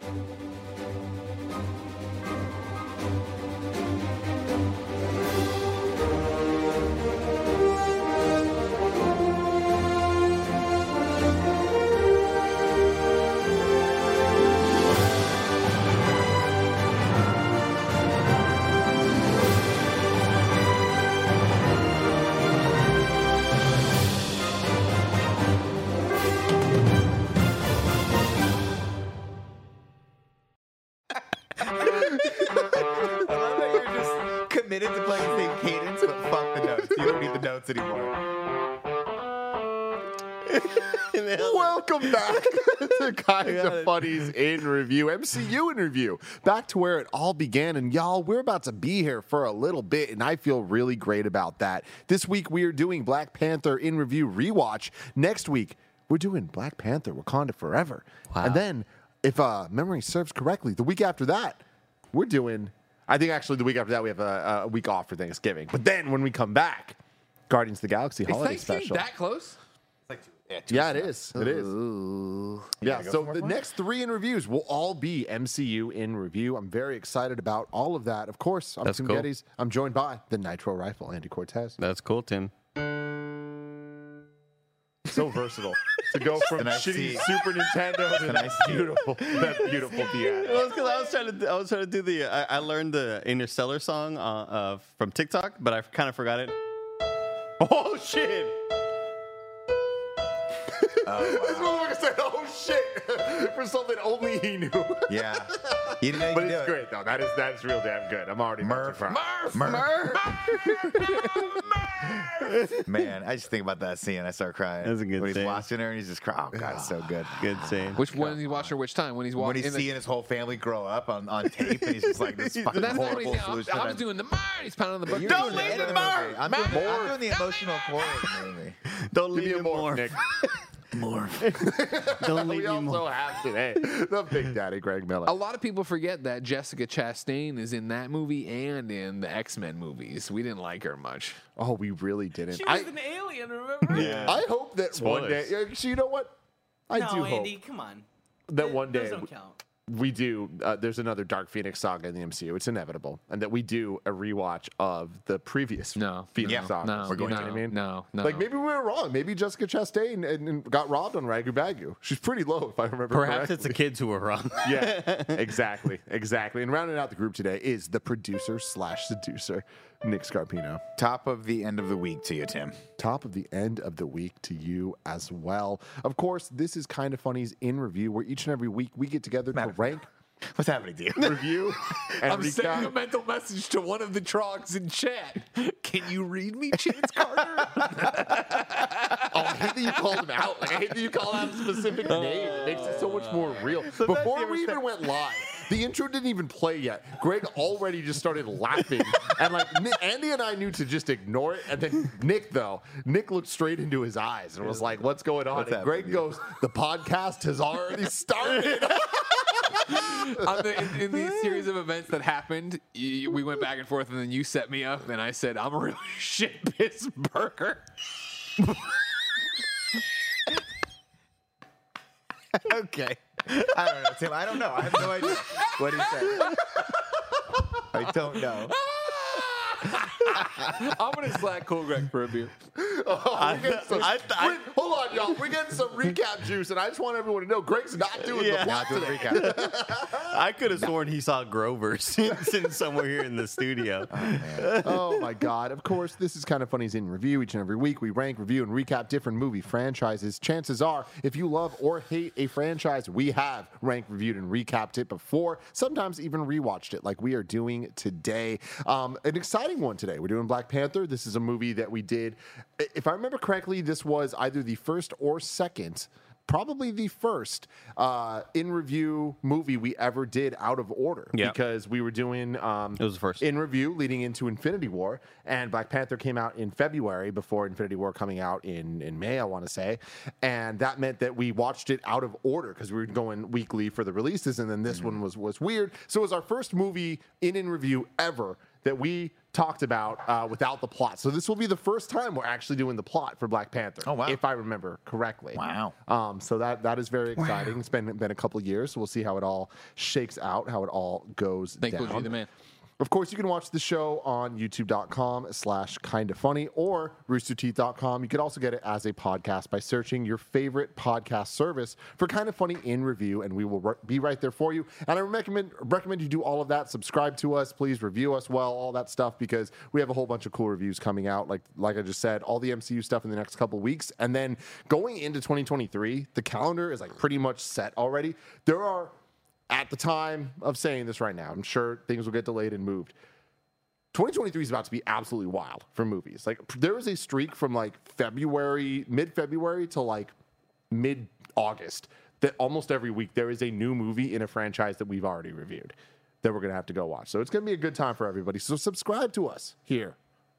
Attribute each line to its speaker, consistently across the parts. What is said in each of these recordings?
Speaker 1: Thank you I love that you're just committed to playing the same cadence, but fuck the notes. You don't need the notes anymore.
Speaker 2: Welcome back to Kinds of Funnies in Review, MCU in Review. Back to where it all began. And y'all, we're about to be here for a little bit, and I feel really great about that. This week, we are doing Black Panther in Review rewatch. Next week, we're doing Black Panther Wakanda Forever. And then, if uh, memory serves correctly, the week after that, we're doing. I think actually the week after that, we have a, a week off for Thanksgiving. But then when we come back, Guardians of the Galaxy
Speaker 3: Is
Speaker 2: holiday
Speaker 3: Thanksgiving
Speaker 2: special.
Speaker 3: that close?
Speaker 2: Yeah, it is. It is. Yeah, so the next three in reviews will all be MCU in review. I'm very excited about all of that. Of course, I'm
Speaker 4: That's
Speaker 2: Tim
Speaker 4: cool.
Speaker 2: Gettys. I'm joined by the Nitro Rifle, Andy Cortez.
Speaker 4: That's cool, Tim.
Speaker 2: So versatile to go from
Speaker 1: nice
Speaker 2: shitty
Speaker 1: tea.
Speaker 2: Super Nintendo to
Speaker 1: nice tea.
Speaker 2: beautiful, that beautiful piano.
Speaker 4: Well, because I was trying to, I was trying to do the. I, I learned the Interstellar song uh, uh, from TikTok, but I kind of forgot it.
Speaker 2: Oh shit! Oh, this motherfucker said, "Oh shit," for something only he knew.
Speaker 1: Yeah. You didn't know you
Speaker 2: But
Speaker 1: could do
Speaker 2: it's
Speaker 1: it.
Speaker 2: great though. That is that's real damn good. I'm already
Speaker 1: Murph.
Speaker 2: Murph.
Speaker 3: Murph.
Speaker 1: Man, I just think about that scene. I start crying.
Speaker 4: That's a good
Speaker 1: When he's
Speaker 4: scene.
Speaker 1: watching her and he's just crying. Oh, God, it's so good.
Speaker 4: Good scene.
Speaker 3: Which when he watched her? Which time? When he's
Speaker 1: When
Speaker 3: walking.
Speaker 1: he's seeing his whole family grow up on, on tape and he's just like this fucking
Speaker 3: That's not what
Speaker 1: horrible
Speaker 3: he's doing.
Speaker 1: solution.
Speaker 3: I was doing the Murph. He's pounding on the book.
Speaker 1: You're
Speaker 3: Don't leave
Speaker 1: the
Speaker 3: the. Murph.
Speaker 1: I'm doing,
Speaker 3: Murph.
Speaker 1: The emotional core.
Speaker 4: Don't leave
Speaker 2: me a
Speaker 4: me
Speaker 2: more,
Speaker 4: more. Don't leave
Speaker 2: we
Speaker 4: me more.
Speaker 2: also have today the Big Daddy Greg Miller.
Speaker 3: A lot of people forget that Jessica Chastain is in that movie and in the X Men movies. We didn't like her much.
Speaker 2: Oh, we really didn't.
Speaker 5: She
Speaker 2: I,
Speaker 5: was an alien, remember?
Speaker 4: Yeah.
Speaker 2: I hope that one day.
Speaker 4: Spoilers.
Speaker 2: So you know what? I
Speaker 5: no,
Speaker 2: do
Speaker 5: Andy,
Speaker 2: hope
Speaker 5: come on.
Speaker 2: that one day
Speaker 5: Those don't count.
Speaker 2: We do. Uh, there's another Dark Phoenix saga in the MCU. It's inevitable, and that we do a rewatch of the previous
Speaker 3: No,
Speaker 2: Phoenix
Speaker 1: Yeah.
Speaker 2: saga.
Speaker 3: no,
Speaker 2: you know
Speaker 3: no,
Speaker 2: what I mean?
Speaker 3: no, no.
Speaker 2: Like maybe we were wrong. Maybe Jessica Chastain and, and got robbed on Ragu Bagu. She's pretty low, if I remember.
Speaker 4: Perhaps it's the
Speaker 2: correctly.
Speaker 4: kids who were wrong.
Speaker 2: yeah, exactly, exactly. And rounding out the group today is the producer slash seducer, Nick Scarpino.
Speaker 1: Top of the end of the week to you, Tim.
Speaker 2: Top of the end of the week to you as well. Of course, this is kind of funny's in review, where each and every week we get together to
Speaker 1: Matter of
Speaker 2: rank,
Speaker 1: What's happening to you?
Speaker 2: review,
Speaker 3: I'm sending a mental message to one of the trogs in chat. Can you read me, Chance Carter?
Speaker 2: Oh, I hate that you called him out. Like, I hate that you called out a specific uh, name. It makes it so much more real. Before we even went live, the intro didn't even play yet. Greg already just started laughing, and like Andy and I knew to just ignore it. And then Nick, though, Nick looked straight into his eyes and was like, "What's going on?"
Speaker 1: What's
Speaker 2: and Greg goes, "The podcast has already started."
Speaker 3: On the, in, in the series of events that happened, you, we went back and forth, and then you set me up, and I said, "I'm a really shit piss burger."
Speaker 1: okay. I don't know, Tim. I don't know. I have no idea what he said. I don't know.
Speaker 3: I'm gonna slack Cool Greg for a beer.
Speaker 2: Oh, we're getting some-
Speaker 4: I- I-
Speaker 2: we're- hold on, y'all. We're getting some recap juice, and I just want everyone to know Greg's not doing
Speaker 4: Yeah.
Speaker 2: the plot
Speaker 1: Not doing
Speaker 2: today.
Speaker 1: recap.
Speaker 4: I could have sworn he saw Grover sitting somewhere here in the studio.
Speaker 2: oh my god of course this is kind of funny. funny's in review each and every week we rank review and recap different movie franchises chances are if you love or hate a franchise we have ranked reviewed and recapped it before sometimes even rewatched it like we are doing today um, an exciting one today we're doing black panther this is a movie that we did if i remember correctly this was either the first or second probably the first uh, in review movie we ever did out of order
Speaker 4: Yeah.
Speaker 2: because we were doing um,
Speaker 4: It was the first.
Speaker 2: in review leading into Infinity War, and Black Panther came out in February before Infinity War coming out in in May, I want to say, and that meant that we watched it out of order because we were going weekly for the releases, and then this
Speaker 1: Mm-hmm.
Speaker 2: one was was weird. So it was our first movie in in review ever that we talked about uh, without the plot. So this will be the first time we're actually doing the plot for Black Panther,
Speaker 1: Oh, wow.
Speaker 2: if I remember correctly.
Speaker 1: Wow.
Speaker 2: Um, so that that is very exciting. It's been been a couple years, so we'll see how it all shakes out, how it all goes
Speaker 3: Thank
Speaker 2: down.
Speaker 3: you, the man.
Speaker 2: Of course, you can watch the show on youtube.com slash kind of funny or roosterteeth.com. You can also get it as a podcast by searching your favorite podcast service for kind of funny in review, and we will be right there for you. And I recommend recommend you do all of that. Subscribe to us, please review us well, all that stuff, because we have a whole bunch of cool reviews coming out. Like like I just said, all the MCU stuff in the next couple weeks. And then going into 2023, the calendar is like pretty much set already. There are at the time of saying this right now, I'm sure things will get delayed and moved. 2023 is about to be absolutely wild for movies. Like there was a streak from like February, mid February to like mid August that almost every week there is a new movie in a franchise that we've already reviewed that we're going to have to go watch. So it's going to be a good time for everybody. So subscribe to us here.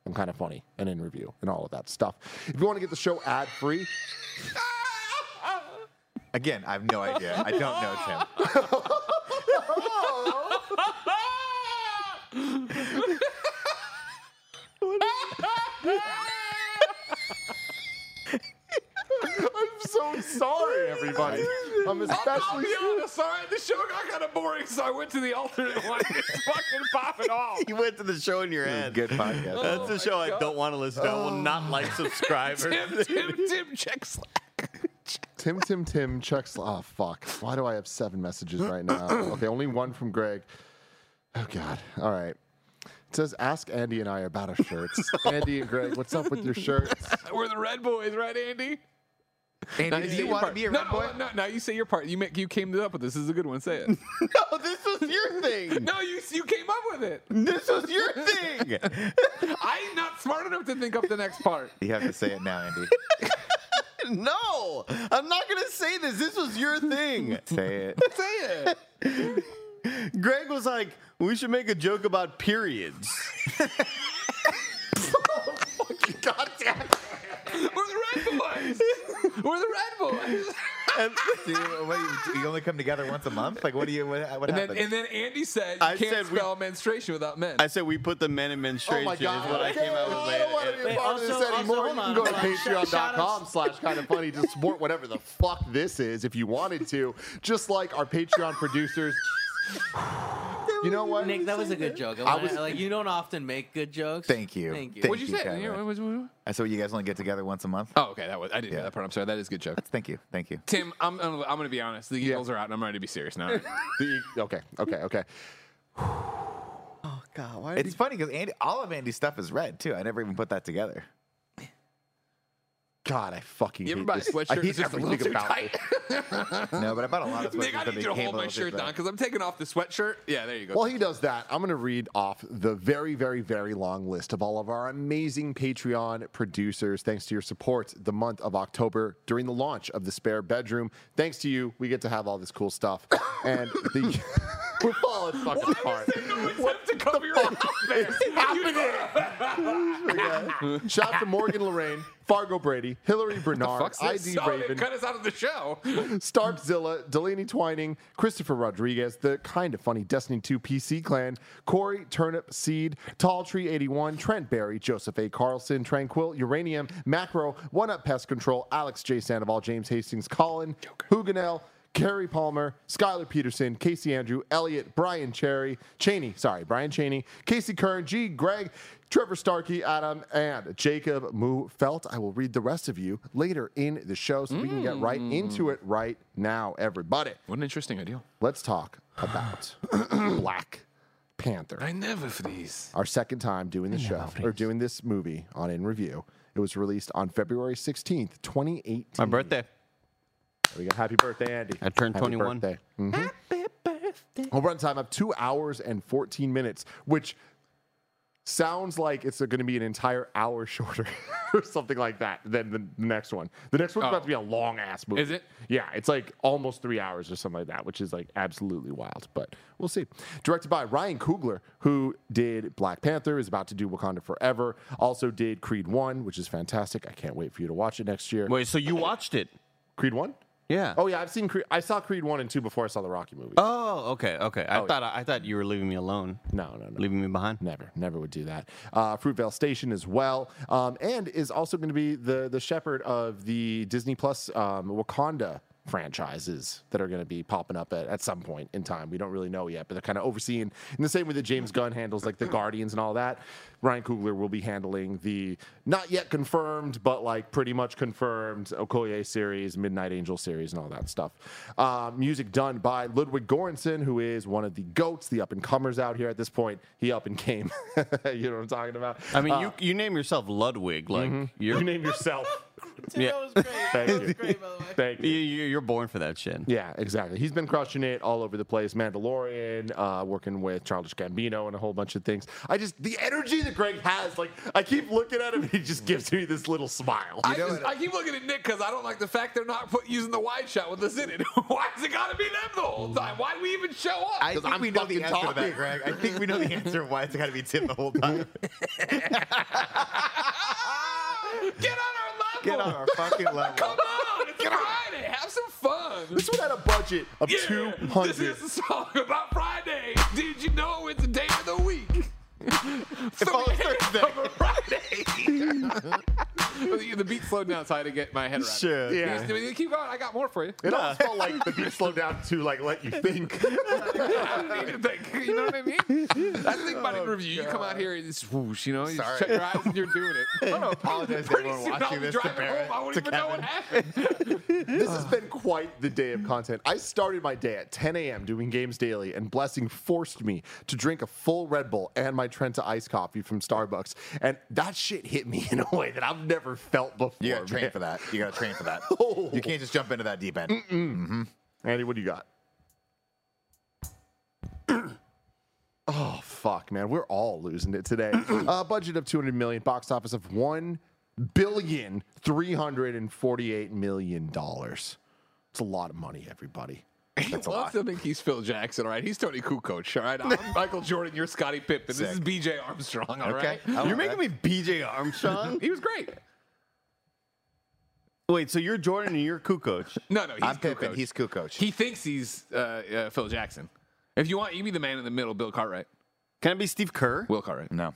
Speaker 2: I'm kind of funny and in review and all of that stuff. If you want to get the show ad free,
Speaker 1: Again, I have no idea. I don't know, Tim.
Speaker 2: I'm so sorry, everybody. I'm
Speaker 3: I'll
Speaker 2: especially
Speaker 3: be honest, sorry, the show got kind of boring, so I went to the alternate one. It's fucking popping off.
Speaker 4: You went to the show in your head.
Speaker 1: Good podcast.
Speaker 4: That's
Speaker 3: Oh
Speaker 4: the
Speaker 3: my
Speaker 4: show I don't want to listen to. I will not like subscribe. or-
Speaker 3: Tim, Tim, Tim, check Slack.
Speaker 2: Tim, Tim, Tim, checks. Oh, fuck. Why do I have seven messages right now? Okay, only one from Greg. Oh, God. All right. It says, ask Andy and I about our shirts. Andy and Greg, what's up with your shirts?
Speaker 3: We're the Red Boys, right, Andy?
Speaker 1: Andy,
Speaker 3: Now
Speaker 1: do
Speaker 3: say
Speaker 1: you want to be a
Speaker 3: no,
Speaker 1: red boy?
Speaker 3: No, now you say your part. You make you came up with this. This is a good one. Say it.
Speaker 4: no, this was your thing.
Speaker 3: no, you you came up with it.
Speaker 4: This was your thing.
Speaker 3: I'm not smart enough to think up the next part.
Speaker 1: You have to say it now, Andy.
Speaker 4: No, I'm not gonna say this. This was your thing.
Speaker 1: Say it.
Speaker 3: Say it.
Speaker 4: Greg was like, "We should make a joke about periods."
Speaker 2: God damn it.
Speaker 3: We're the Red Boys. We're the Red Boys.
Speaker 4: And
Speaker 1: Do you, what, you, you only come together once a month? Like, what do you? What, what
Speaker 3: And then, and then Andy said,
Speaker 4: I
Speaker 3: can't
Speaker 4: said we-
Speaker 3: spell menstruation without men."
Speaker 4: I said we put the men in menstruation.
Speaker 2: Oh
Speaker 4: menstruation.
Speaker 2: my
Speaker 4: Is
Speaker 2: God.
Speaker 4: what I came out with
Speaker 2: I don't want to be
Speaker 4: later.
Speaker 2: a
Speaker 5: Wait,
Speaker 2: part of this
Speaker 5: also- also,
Speaker 2: anymore. you can go to
Speaker 5: hold on. Shout-
Speaker 2: patreon.com slash kind of funny to support whatever the fuck this is if you wanted to. Just like our Patreon producers. You know what?
Speaker 5: Nick, that was a good joke. I
Speaker 2: I
Speaker 5: wanna-
Speaker 2: was-
Speaker 5: like you don't often make good jokes.
Speaker 1: Thank you.
Speaker 5: Thank you.
Speaker 1: Thank
Speaker 3: What'd you
Speaker 1: you,
Speaker 3: say?
Speaker 1: Kyler.
Speaker 3: You know, what was- what-
Speaker 1: I saw you guys only get together once a month.
Speaker 3: Oh, okay. That was I didn't hear
Speaker 1: Yeah.
Speaker 3: that part. I'm sorry. That is a good joke.
Speaker 1: That's, thank you. Thank you.
Speaker 3: Tim, I'm I'm, I'm going to be honest. The Eagles are out, and I'm ready to be serious now.
Speaker 2: The- okay, okay, okay.
Speaker 4: Oh God, why
Speaker 1: It's funny because Andy, all of Andy's stuff is red too. I never even put that together.
Speaker 2: God, I fucking
Speaker 3: You ever
Speaker 2: hate
Speaker 3: buy a
Speaker 2: this. I
Speaker 3: sweatshirt
Speaker 2: hate
Speaker 3: that's just a little
Speaker 2: everything
Speaker 3: too
Speaker 2: about
Speaker 3: tight?
Speaker 2: it.
Speaker 1: No, but I bought a lot of
Speaker 3: Nick,
Speaker 1: sweatshirts
Speaker 3: I
Speaker 1: that
Speaker 3: need you to hold my shirt down because I'm taking off the sweatshirt. Yeah, there you go.
Speaker 2: While he does that, I'm going to read off the very, very, very long list of all of our amazing Patreon producers. Thanks to your support the month of October during the launch of the Spare Bedroom. Thanks to you, we get to have all this cool stuff. And the we're falling fucking apart.
Speaker 3: what to cover your there?
Speaker 2: Shout out to Morgan Lorraine, Fargo Brady, Hillary Bernard? ID Raven,
Speaker 3: cut us out of the show.
Speaker 2: Starkzilla, Delaney Twining, Christopher Rodriguez, the kind of funny Destiny 2 PC clan, Corey Turnip Seed, Tall Tree 81, Trent Berry, Joseph A. Carlson, Tranquil, Uranium, Macro, One Up Pest Control, Alex J. Sandoval, James Hastings, Colin, Huganel, Carrie Palmer, Skylar Peterson, Casey Andrew, Elliot, Brian Cherry, Cheney, sorry, Brian Cheney, Casey Kern, G. Greg, Trevor Starkey, Adam, and Jacob Moo Felt. I will read the rest of you later in the show so we can get right into it right now, everybody.
Speaker 3: What an interesting idea.
Speaker 2: Let's talk about Black Panther.
Speaker 3: I never freeze.
Speaker 2: Our second time doing the show or doing this movie on In Review. It was released on February 16th, 2018.
Speaker 4: My birthday.
Speaker 2: There we go. Happy birthday, Andy.
Speaker 4: I turned
Speaker 2: Happy
Speaker 4: 21.
Speaker 2: birthday. Mhm. A runtime of two hours and 14 minutes, which sounds like it's going to be an entire hour shorter or something like that than the next one. The next one's
Speaker 3: Oh.
Speaker 2: about to be a oh. long ass movie.
Speaker 3: Is it?
Speaker 2: Yeah, it's like almost three hours or something like that, which is like absolutely wild. But we'll see. Directed by Ryan Coogler, who did Black Panther, is about to do Wakanda Forever. Also did Creed One, which is fantastic. I can't wait for you to watch it next year.
Speaker 4: Wait, so you watched it?
Speaker 2: Creed One?
Speaker 4: Yeah.
Speaker 2: Oh yeah, I've seen. Creed, I saw Creed One and Two before I saw the Rocky movie.
Speaker 4: Oh, okay, okay. I
Speaker 2: Oh,
Speaker 4: thought I thought you were leaving me alone,
Speaker 2: no, no, no.
Speaker 4: leaving me behind.
Speaker 2: Never, never would do that. Uh, Fruitvale Station as well, um, and is also going to be the the shepherd of the Disney Plus um, Wakanda franchises that are going to be popping up at, at some point in time. We don't really know yet, but they're kind of overseeing in the same way that James Gunn handles like the Guardians and all that. Ryan Coogler will be handling the not yet confirmed, but like pretty much confirmed Okoye series, Midnight Angel series, and all that stuff. Uh, music done by Ludwig Göransson, who is one of the goats, the up and comers out here at this point. He up and came. you know what I'm talking about?
Speaker 4: I mean,
Speaker 2: Uh,
Speaker 4: you you name yourself Ludwig, like you're
Speaker 2: you name yourself.
Speaker 4: yeah,
Speaker 5: That was great.
Speaker 2: Thank
Speaker 5: was
Speaker 2: you.
Speaker 5: great, by the way.
Speaker 2: Thank
Speaker 4: you,
Speaker 2: you.
Speaker 4: you- you're born for that shit.
Speaker 2: Yeah, exactly. He's been crushing it all over the place. Mandalorian, uh, working with Childish Gambino and a whole bunch of things. I just the energy that Greg has, like I keep looking at him, and he just gives me this little smile.
Speaker 3: I,
Speaker 1: know
Speaker 3: just, I keep looking at Nick because I don't like the fact they're not put, using the wide shot with us in it. Why has it got to be them the whole time? Why do we even show up?
Speaker 1: I think
Speaker 2: I'm
Speaker 1: we know the
Speaker 2: fucking
Speaker 1: answer to that, Greg. I think we know the answer why it's got to be Tim the whole time.
Speaker 3: Get on our level.
Speaker 1: Get on our fucking level.
Speaker 3: Come on, it's Friday. Have some fun.
Speaker 2: This one had a budget of
Speaker 3: Yeah,
Speaker 2: two
Speaker 3: This is a song about Friday. Did you know it's a day of the week? so
Speaker 1: all
Speaker 3: we hit
Speaker 1: Thursday.
Speaker 3: on Friday. the, the beat slowed down, so I had to get my head around. it.
Speaker 4: Sure.
Speaker 2: Yeah.
Speaker 3: Keep- Keep going. I got more for you.
Speaker 2: It almost felt like the beat slowed down to like let you think.
Speaker 3: I don't need to think. You know what I mean? That's the thing about oh, an review. You come out here and it's whoosh, you know, you just
Speaker 1: Sorry.
Speaker 3: shut your eyes and you're doing it.
Speaker 1: I want to apologize to
Speaker 3: Pretty
Speaker 1: everyone
Speaker 3: I'll
Speaker 1: watching this to
Speaker 3: driving
Speaker 1: Barrett,
Speaker 3: home. I won't
Speaker 1: to
Speaker 3: even know what happened.
Speaker 2: This has been quite the day of content. I started my day at 10 a.m. doing games daily, and Blessing forced me to drink a full Red Bull and my Trenta iced coffee from Starbucks. And that shit hit me in a way that I've never felt before.
Speaker 1: You got to train for that. You got to train for that.
Speaker 2: Oh.
Speaker 1: You can't just jump into that deep end.
Speaker 2: Andy, what do you got? oh fuck, man, we're all losing it today. uh, budget of 200 million, box office of one billion three hundred and forty-eight million dollars. It's a lot of money, everybody.
Speaker 3: He loves to think he's Phil Jackson, all right? He's Toni Kukoc, all right? I'm Michael Jordan, you're Scottie Pippen. This is BJ Armstrong, all
Speaker 1: Okay.
Speaker 3: right?
Speaker 4: You're making
Speaker 1: that.
Speaker 4: me BJ Armstrong.
Speaker 3: He was great.
Speaker 4: Wait, so you're Jordan and you're Kukoc.
Speaker 3: No, no, he's
Speaker 1: I'm Pippen.
Speaker 3: Kukoc.
Speaker 1: He's Kukoc.
Speaker 3: He thinks he's uh, uh, Phil Jackson. If you want, you be the man in the middle, Bill Cartwright.
Speaker 4: Can I be Steve Kerr?
Speaker 3: Will Cartwright.
Speaker 1: no.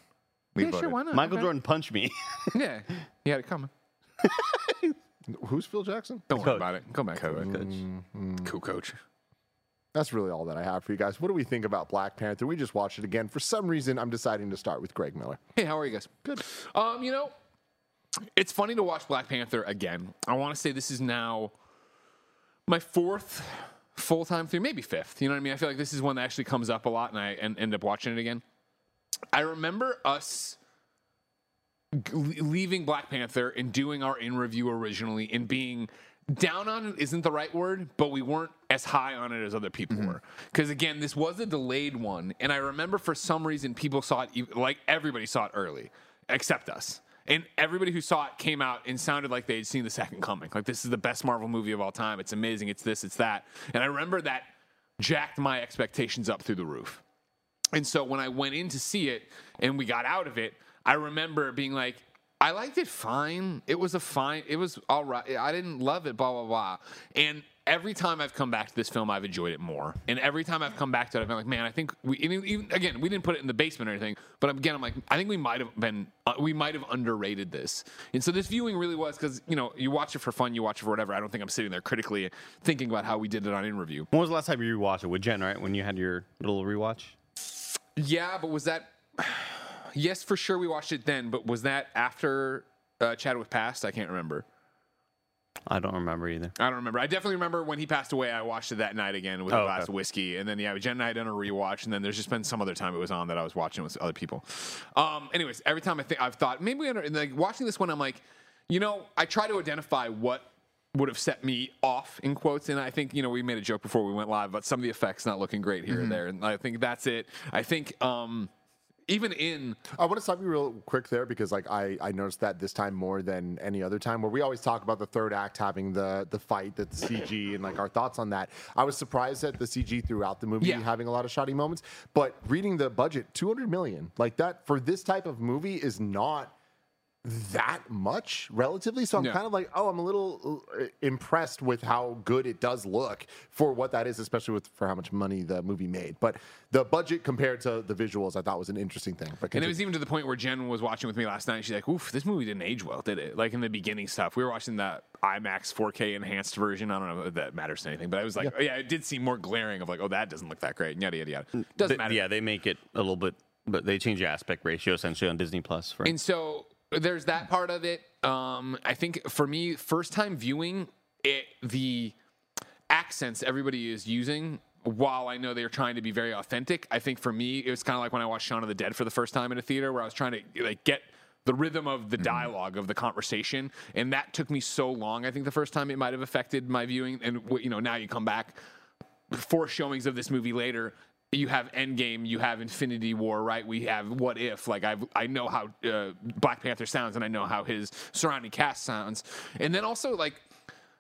Speaker 1: We
Speaker 3: Yeah,
Speaker 1: voted.
Speaker 3: sure, why not?
Speaker 4: Michael
Speaker 3: Okay.
Speaker 4: Jordan punched me.
Speaker 3: Yeah, he had it coming.
Speaker 2: Who's Phil Jackson?
Speaker 3: Don't worry
Speaker 4: Coach.
Speaker 3: about it. Go back to it.
Speaker 4: Coach.
Speaker 3: Kukoc.
Speaker 2: That's really all that I have for you guys. What do we think about Black Panther? We just watched it again. For some reason, I'm deciding to start with Greg Miller.
Speaker 3: Hey, how are you guys? Good. Um, you know, it's funny to watch Black Panther again. I want to say this is now my fourth full time through, maybe fifth. You know what I mean? I feel like this is one that actually comes up a lot, and I and end up watching it again. I remember us g- leaving Black Panther and doing our in review originally and being down on it isn't the right word, but we weren't as high on it as other people mm-hmm. were. Because again, this was a delayed one, and I remember for some reason people saw it like everybody saw it early, except us. And everybody who saw it came out and sounded like they had seen the second coming. Like this is the best Marvel movie of all time. It's amazing. It's this. It's that. And I remember that jacked my expectations up through the roof. And so when I went in to see it and we got out of it, I remember being like, I liked it fine. It was a fine, it was all right. I didn't love it, blah, blah, blah. And every time I've come back to this film, I've enjoyed it more. And every time I've come back to it, I've been like, man, I think we, even, again, we didn't put it in the basement or anything, but again, I'm like, I think we might have been, uh, we might have underrated this. And so this viewing really was because, you know, you watch it for fun, you watch it for whatever. I don't think I'm sitting there critically thinking about how we did it on in review.
Speaker 4: When was the last time you rewatched it with Jen? Right when you had your little rewatch.
Speaker 3: Yeah, but was that? Yes, for sure we watched it then. But was that after uh, Chadwick passed? I can't remember.
Speaker 4: I don't remember either.
Speaker 3: I don't remember. I definitely remember when he passed away. I watched it that night again with
Speaker 4: Oh,
Speaker 3: a
Speaker 4: okay.
Speaker 3: glass of whiskey, and then yeah, Jen and I had done a rewatch, and then there's just been some other time it was on that I was watching with other people. Um, anyways, every time I think I've thought maybe under, like watching this one, I'm like, you know, I try to identify what would have set me off in quotes, and I think you know we made a joke before we went live about some of the effects not looking great here and there, and I think that's it. I think. Um, even in
Speaker 2: I want to stop you real quick there because like I, I noticed that this time more than any other time where we always talk about the third act having the the fight that the CG and like our thoughts on that. I was surprised at the CG throughout the movie
Speaker 3: Yeah.
Speaker 2: having a lot of shoddy moments, but reading the budget, 200 million. Like that for this type of movie is not that much relatively. So I'm
Speaker 3: Yeah.
Speaker 2: kind of like, oh, I'm a little uh, impressed with how good it does look for what that is, especially with for how much money the movie made. But the budget compared to the visuals, I thought was an interesting thing. But
Speaker 3: And it was even to the point where Jen was watching with me last night. She's like, "Oof, this movie didn't age well, did it?" Like in the beginning stuff, we were watching that IMAX 4K enhanced version. I don't know if that matters to anything, but I was like, yeah. it did seem more glaring of like, oh, that doesn't look that great. Yada yada yada. Doesn't
Speaker 4: Th-
Speaker 3: matter.
Speaker 4: Yeah, they make it a little bit, but they change the aspect ratio essentially on Disney Plus. For
Speaker 3: And so there's that part of it. Um, I think for me, first time viewing it, the accents everybody is using. While I know they're trying to be very authentic, I think for me it was kind of like when I watched Shaun of the Dead for the first time in a theater, where I was trying to like get the rhythm of the dialogue of the conversation, and that took me so long. I think the first time it might have affected my viewing, and you know now you come back four showings of this movie later, you have Endgame, you have Infinity War, right? We have What If. Like I, I know how uh, Black Panther sounds, and I know how his surrounding cast sounds, and then also like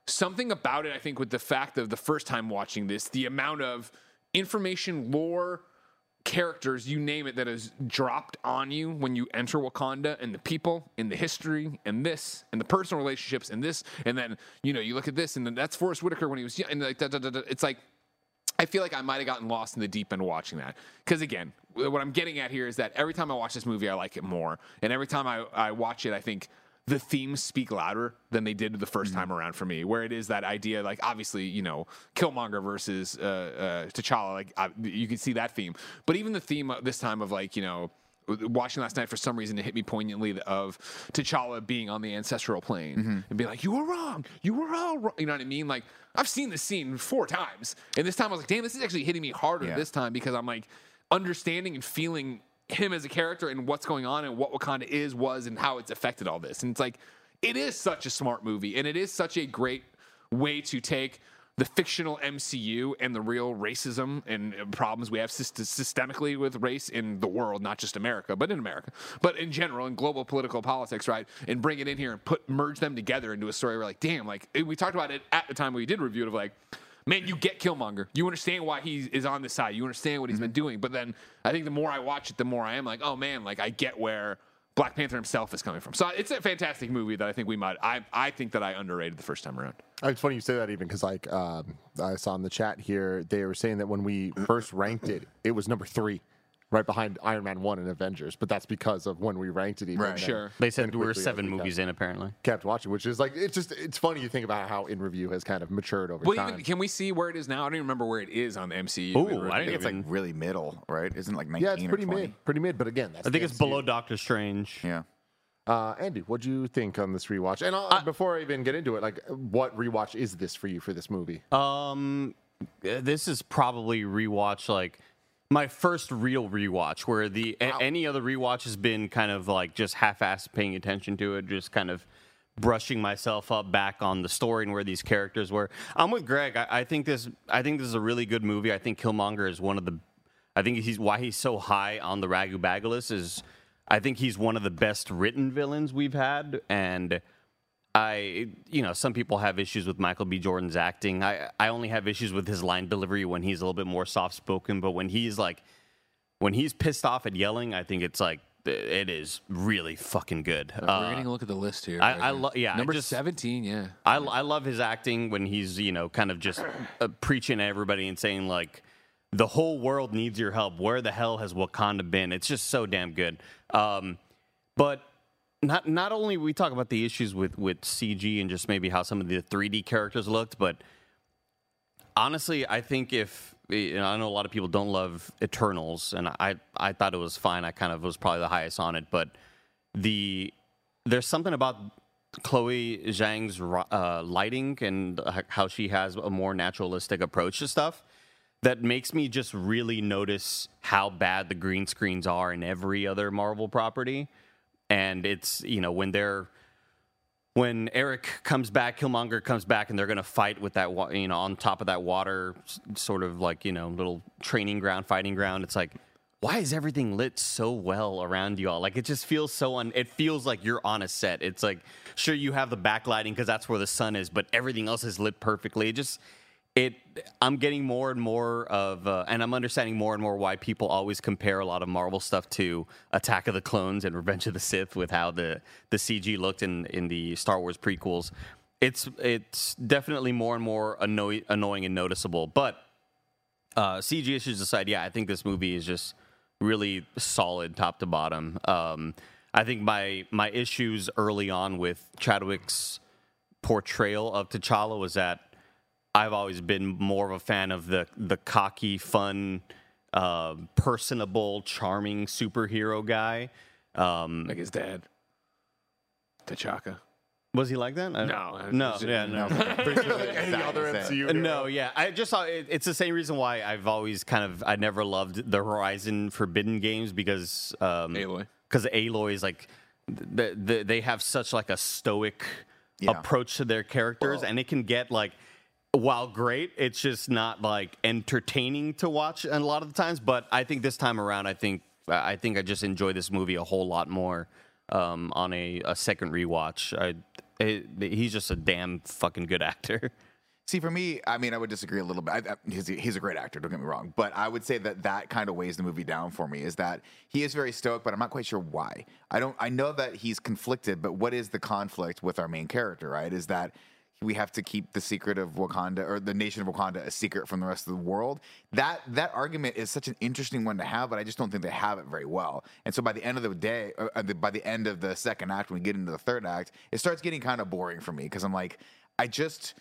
Speaker 3: something about it. I think with the fact of the first time watching this, the amount of information, lore. Characters, you name it, that is dropped on you when you enter Wakanda, and the people, and the history, and this, and the personal relationships, and this, and then you know you look at this, and then that's Forest Whitaker when he was young, and like da, da, da, it's like I feel like I might have gotten lost in the deep end watching that. Because again, what I'm getting at here is that every time I watch this movie, I like it more. And every time I, I watch it, I think the themes speak louder than they did the 1st time around for me. Where it is that idea, like obviously, you know, Killmonger versus uh, uh, T'Challa, like I, you can see that theme. But even the theme this time of like, you know, watching last night for some reason it hit me poignantly of T'Challa being on the ancestral plane mm-hmm. and being like, "You were wrong. You were all wrong." You know what I mean? Like I've seen this scene four times, and this time I was like, "Damn, this is actually hitting me harder
Speaker 1: Yeah.
Speaker 3: this time because I'm like understanding and feeling him as a character and what's going on and what Wakanda is, was, and how it's affected all this." And it's like it is such a smart movie, and it is such a great way to take the fictional MCU and the real racism and uh, problems we have syst- systemically with race in the world, not just America, but in America, but in general in global political politics, right? And bring it in here and put merge them together into a story. We're like, damn, like we talked about it at the time we did review it of like. Man, you get Killmonger. You understand why he is on this side. You understand what he's been doing. But then I think the more I watch it, the more I am like, oh man, like I get where Black Panther himself is coming from. So it's a fantastic movie that I think we might. I I think that I underrated the first time around.
Speaker 2: Uh, It's funny you say that even because like um, I saw in the chat here they were saying that when we first ranked it, it was number three, right behind Iron Man one and Avengers. But that's because of when we ranked it. Even
Speaker 1: Right.
Speaker 3: Sure.
Speaker 4: they said
Speaker 2: and
Speaker 4: we were seven
Speaker 2: we
Speaker 4: movies
Speaker 2: kept,
Speaker 4: in apparently.
Speaker 2: kept watching, which is like it's just it's funny you think about how in review has kind of matured over
Speaker 3: Well,
Speaker 2: time.
Speaker 3: even can we see where it is now? I don't even remember where it is on the MCU.
Speaker 4: Ooh, I
Speaker 1: think it's like really middle, right? Isn't like 19
Speaker 2: yeah, it's
Speaker 1: or
Speaker 2: pretty
Speaker 1: 20?
Speaker 2: mid, pretty mid. But again, that's
Speaker 4: I think it's
Speaker 2: MCU.
Speaker 4: below Doctor Strange.
Speaker 1: Yeah.
Speaker 2: Uh, Andy, what do you think on this rewatch? And uh, before I even get into it, like, what rewatch is this for you for this movie?
Speaker 4: Um, this is probably rewatch like my first real rewatch. Where the a- any other rewatch has been kind of like just half-ass paying attention to it, just kind of brushing myself up back on the story and where these characters were. I'm with Greg. I, I think this. I think this is a really good movie. I think Killmonger is one of the. I think he's why he's so high on the Ragu Bag list is. I think he's one of the best written villains we've had, and I, you know, some people have issues with Michael B. Jordan's acting. I, I only have issues with his line delivery when he's a little bit more soft spoken. But when he's like, when he's pissed off at yelling, I think it's like it is really fucking good.
Speaker 3: We're
Speaker 4: Uh,
Speaker 3: getting a look at the list here.
Speaker 4: I-
Speaker 3: right
Speaker 4: I
Speaker 3: here.
Speaker 4: lo- yeah,
Speaker 3: number
Speaker 4: just-
Speaker 3: seventeen. Yeah,
Speaker 4: I, I love his acting when he's you know kind of just uh, preaching at everybody and saying like the whole world needs your help. Where the hell has Wakanda been? It's just so damn good. Um, but not not only we talk about the issues with with CG and just maybe how some of the 3D characters looked, but honestly, I think if you know, I know a lot of people don't love Eternals, and I I thought it was fine. I kind of was probably the highest on it, but the there's something about Chloe Zhao's uh, lighting and how she has a more naturalistic approach to stuff that makes me just really notice how bad the green screens are in every other Marvel property. And it's you know when they're when Eric comes back, Killmonger comes back, and they're going to fight with that, you know, on top of that water, sort of like you know, little training ground, fighting ground. It's like, why is everything lit so well around you all? Like it just feels so un. It feels like you're on a set. It's like sure you have the backlighting because that's where the sun is, but everything else is lit perfectly. It just it. I'm getting more and more of, uh, and I'm understanding more and more why people always compare a lot of Marvel stuff to Attack of the Clones and Revenge of the Sith with how the the CG looked in in the Star Wars prequels. It's it's definitely more and more annoy, annoying and noticeable, but uh, CG issues aside, yeah, I think this movie is just really solid top to bottom. Um, I think my my issues early on with Chadwick's portrayal of T'Challa was that I've always been more of a fan of the the cocky, fun, uh, personable, charming superhero guy. Um,
Speaker 3: Like his dad, T'Chaka.
Speaker 4: was he like that? I-
Speaker 3: No,
Speaker 4: no,
Speaker 3: it's-
Speaker 4: yeah, no.
Speaker 2: Any other MCU?
Speaker 4: No, yeah. I just saw it, it's the same reason why I've always kind of I never loved the Horizon Forbidden games because um
Speaker 3: Aloy.
Speaker 4: because Aloy is like the, the, they have such like a stoic
Speaker 1: Yeah.
Speaker 4: approach to their characters and it can get like while great it's just not like entertaining to watch a lot of the times but I think this time around I think I think I just enjoy this movie a whole lot more um, on a, a second rewatch. I, he's just a damn fucking good actor.
Speaker 1: See, for me, I mean, I would disagree a little bit. I, I, he's, he's a great actor, don't get me wrong. But I would say that that kind of weighs the movie down for me is that he is very stoic, but I'm not quite sure why. I don't, I know that he's conflicted, but what is the conflict with our main character, right? Is that we have to keep the secret of Wakanda or the nation of Wakanda a secret from the rest of the world. That that argument is such an interesting one to have, but I just don't think they have it very well. And so by the end of the day, uh, by the end of the second act, when we get into the third act, it starts getting kind of boring for me because I'm like, I just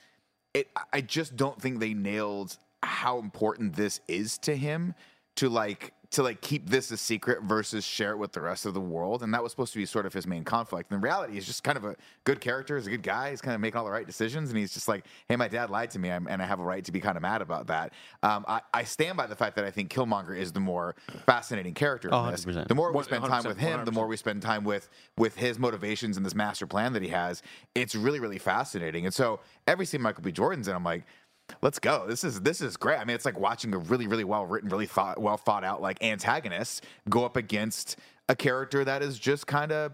Speaker 1: it I just don't think they nailed how important this is to him to like to like keep this a secret versus share it with the rest of the world and that was supposed to be sort of his main conflict. And in reality he's just kind of a good character he's a good guy he's kind of making all the right decisions and he's just like hey my dad lied to me I'm, and i have a right to be kind of mad about that. Um, I, I stand by the fact that i think killmonger is the more fascinating character in this. the more we spend time
Speaker 3: 100%,
Speaker 1: with him the more we spend time with with his motivations and this master plan that he has it's really really fascinating. And so every scene michael b. Jordan's in i'm like let's go. This is this is great. I mean it's like watching a really really well written really thought well thought out like antagonist go up against a character that is just kind of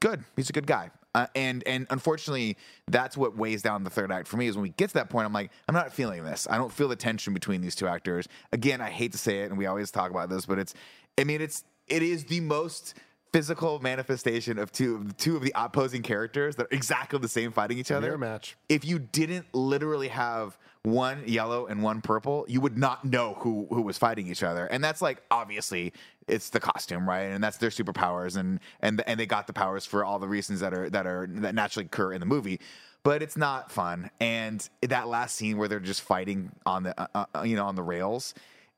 Speaker 1: good. He's a good guy. Uh, and and unfortunately that's what weighs down the third act for me is when we get to that point i'm like i'm not feeling this. I don't feel the tension between these two actors. Again i hate to say it and we always talk about this but it's i mean it's it is the most physical manifestation of two two of the opposing characters that are exactly the same fighting each other.
Speaker 2: Mirror match.
Speaker 1: if you didn't literally have one yellow and one purple, you would not know who who was fighting each other. And that's like obviously it's the costume, right? And that's their superpowers and and and they got the powers for all the reasons that are that are that naturally occur in the movie. But it's not fun. And that last scene where they're just fighting on the uh, uh, you know on the rails,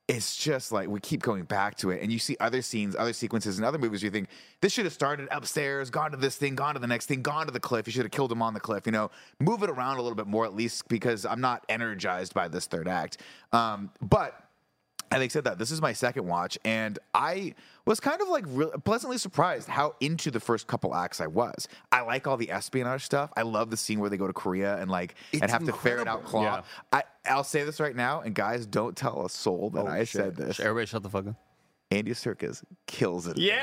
Speaker 1: it's just like we keep going back to it and you see other scenes other sequences in other movies you think this should have started upstairs gone to this thing gone to the next thing gone to the cliff you should have killed him on the cliff you know? Move it around a little bit more at least because i'm not energized by this third act. Um, but having said that this is my second watch and i was kind of like real pleasantly surprised how into the first couple acts i was i like all the espionage stuff i love the scene where they go to korea and like and
Speaker 2: It's
Speaker 1: have to ferret out Klaue
Speaker 4: Yeah.
Speaker 1: I, i'll say this right now and guys don't tell a soul that oh, i said this
Speaker 4: Everybody, shut the fuck up.
Speaker 1: andy Serkis kills it
Speaker 4: Yeah.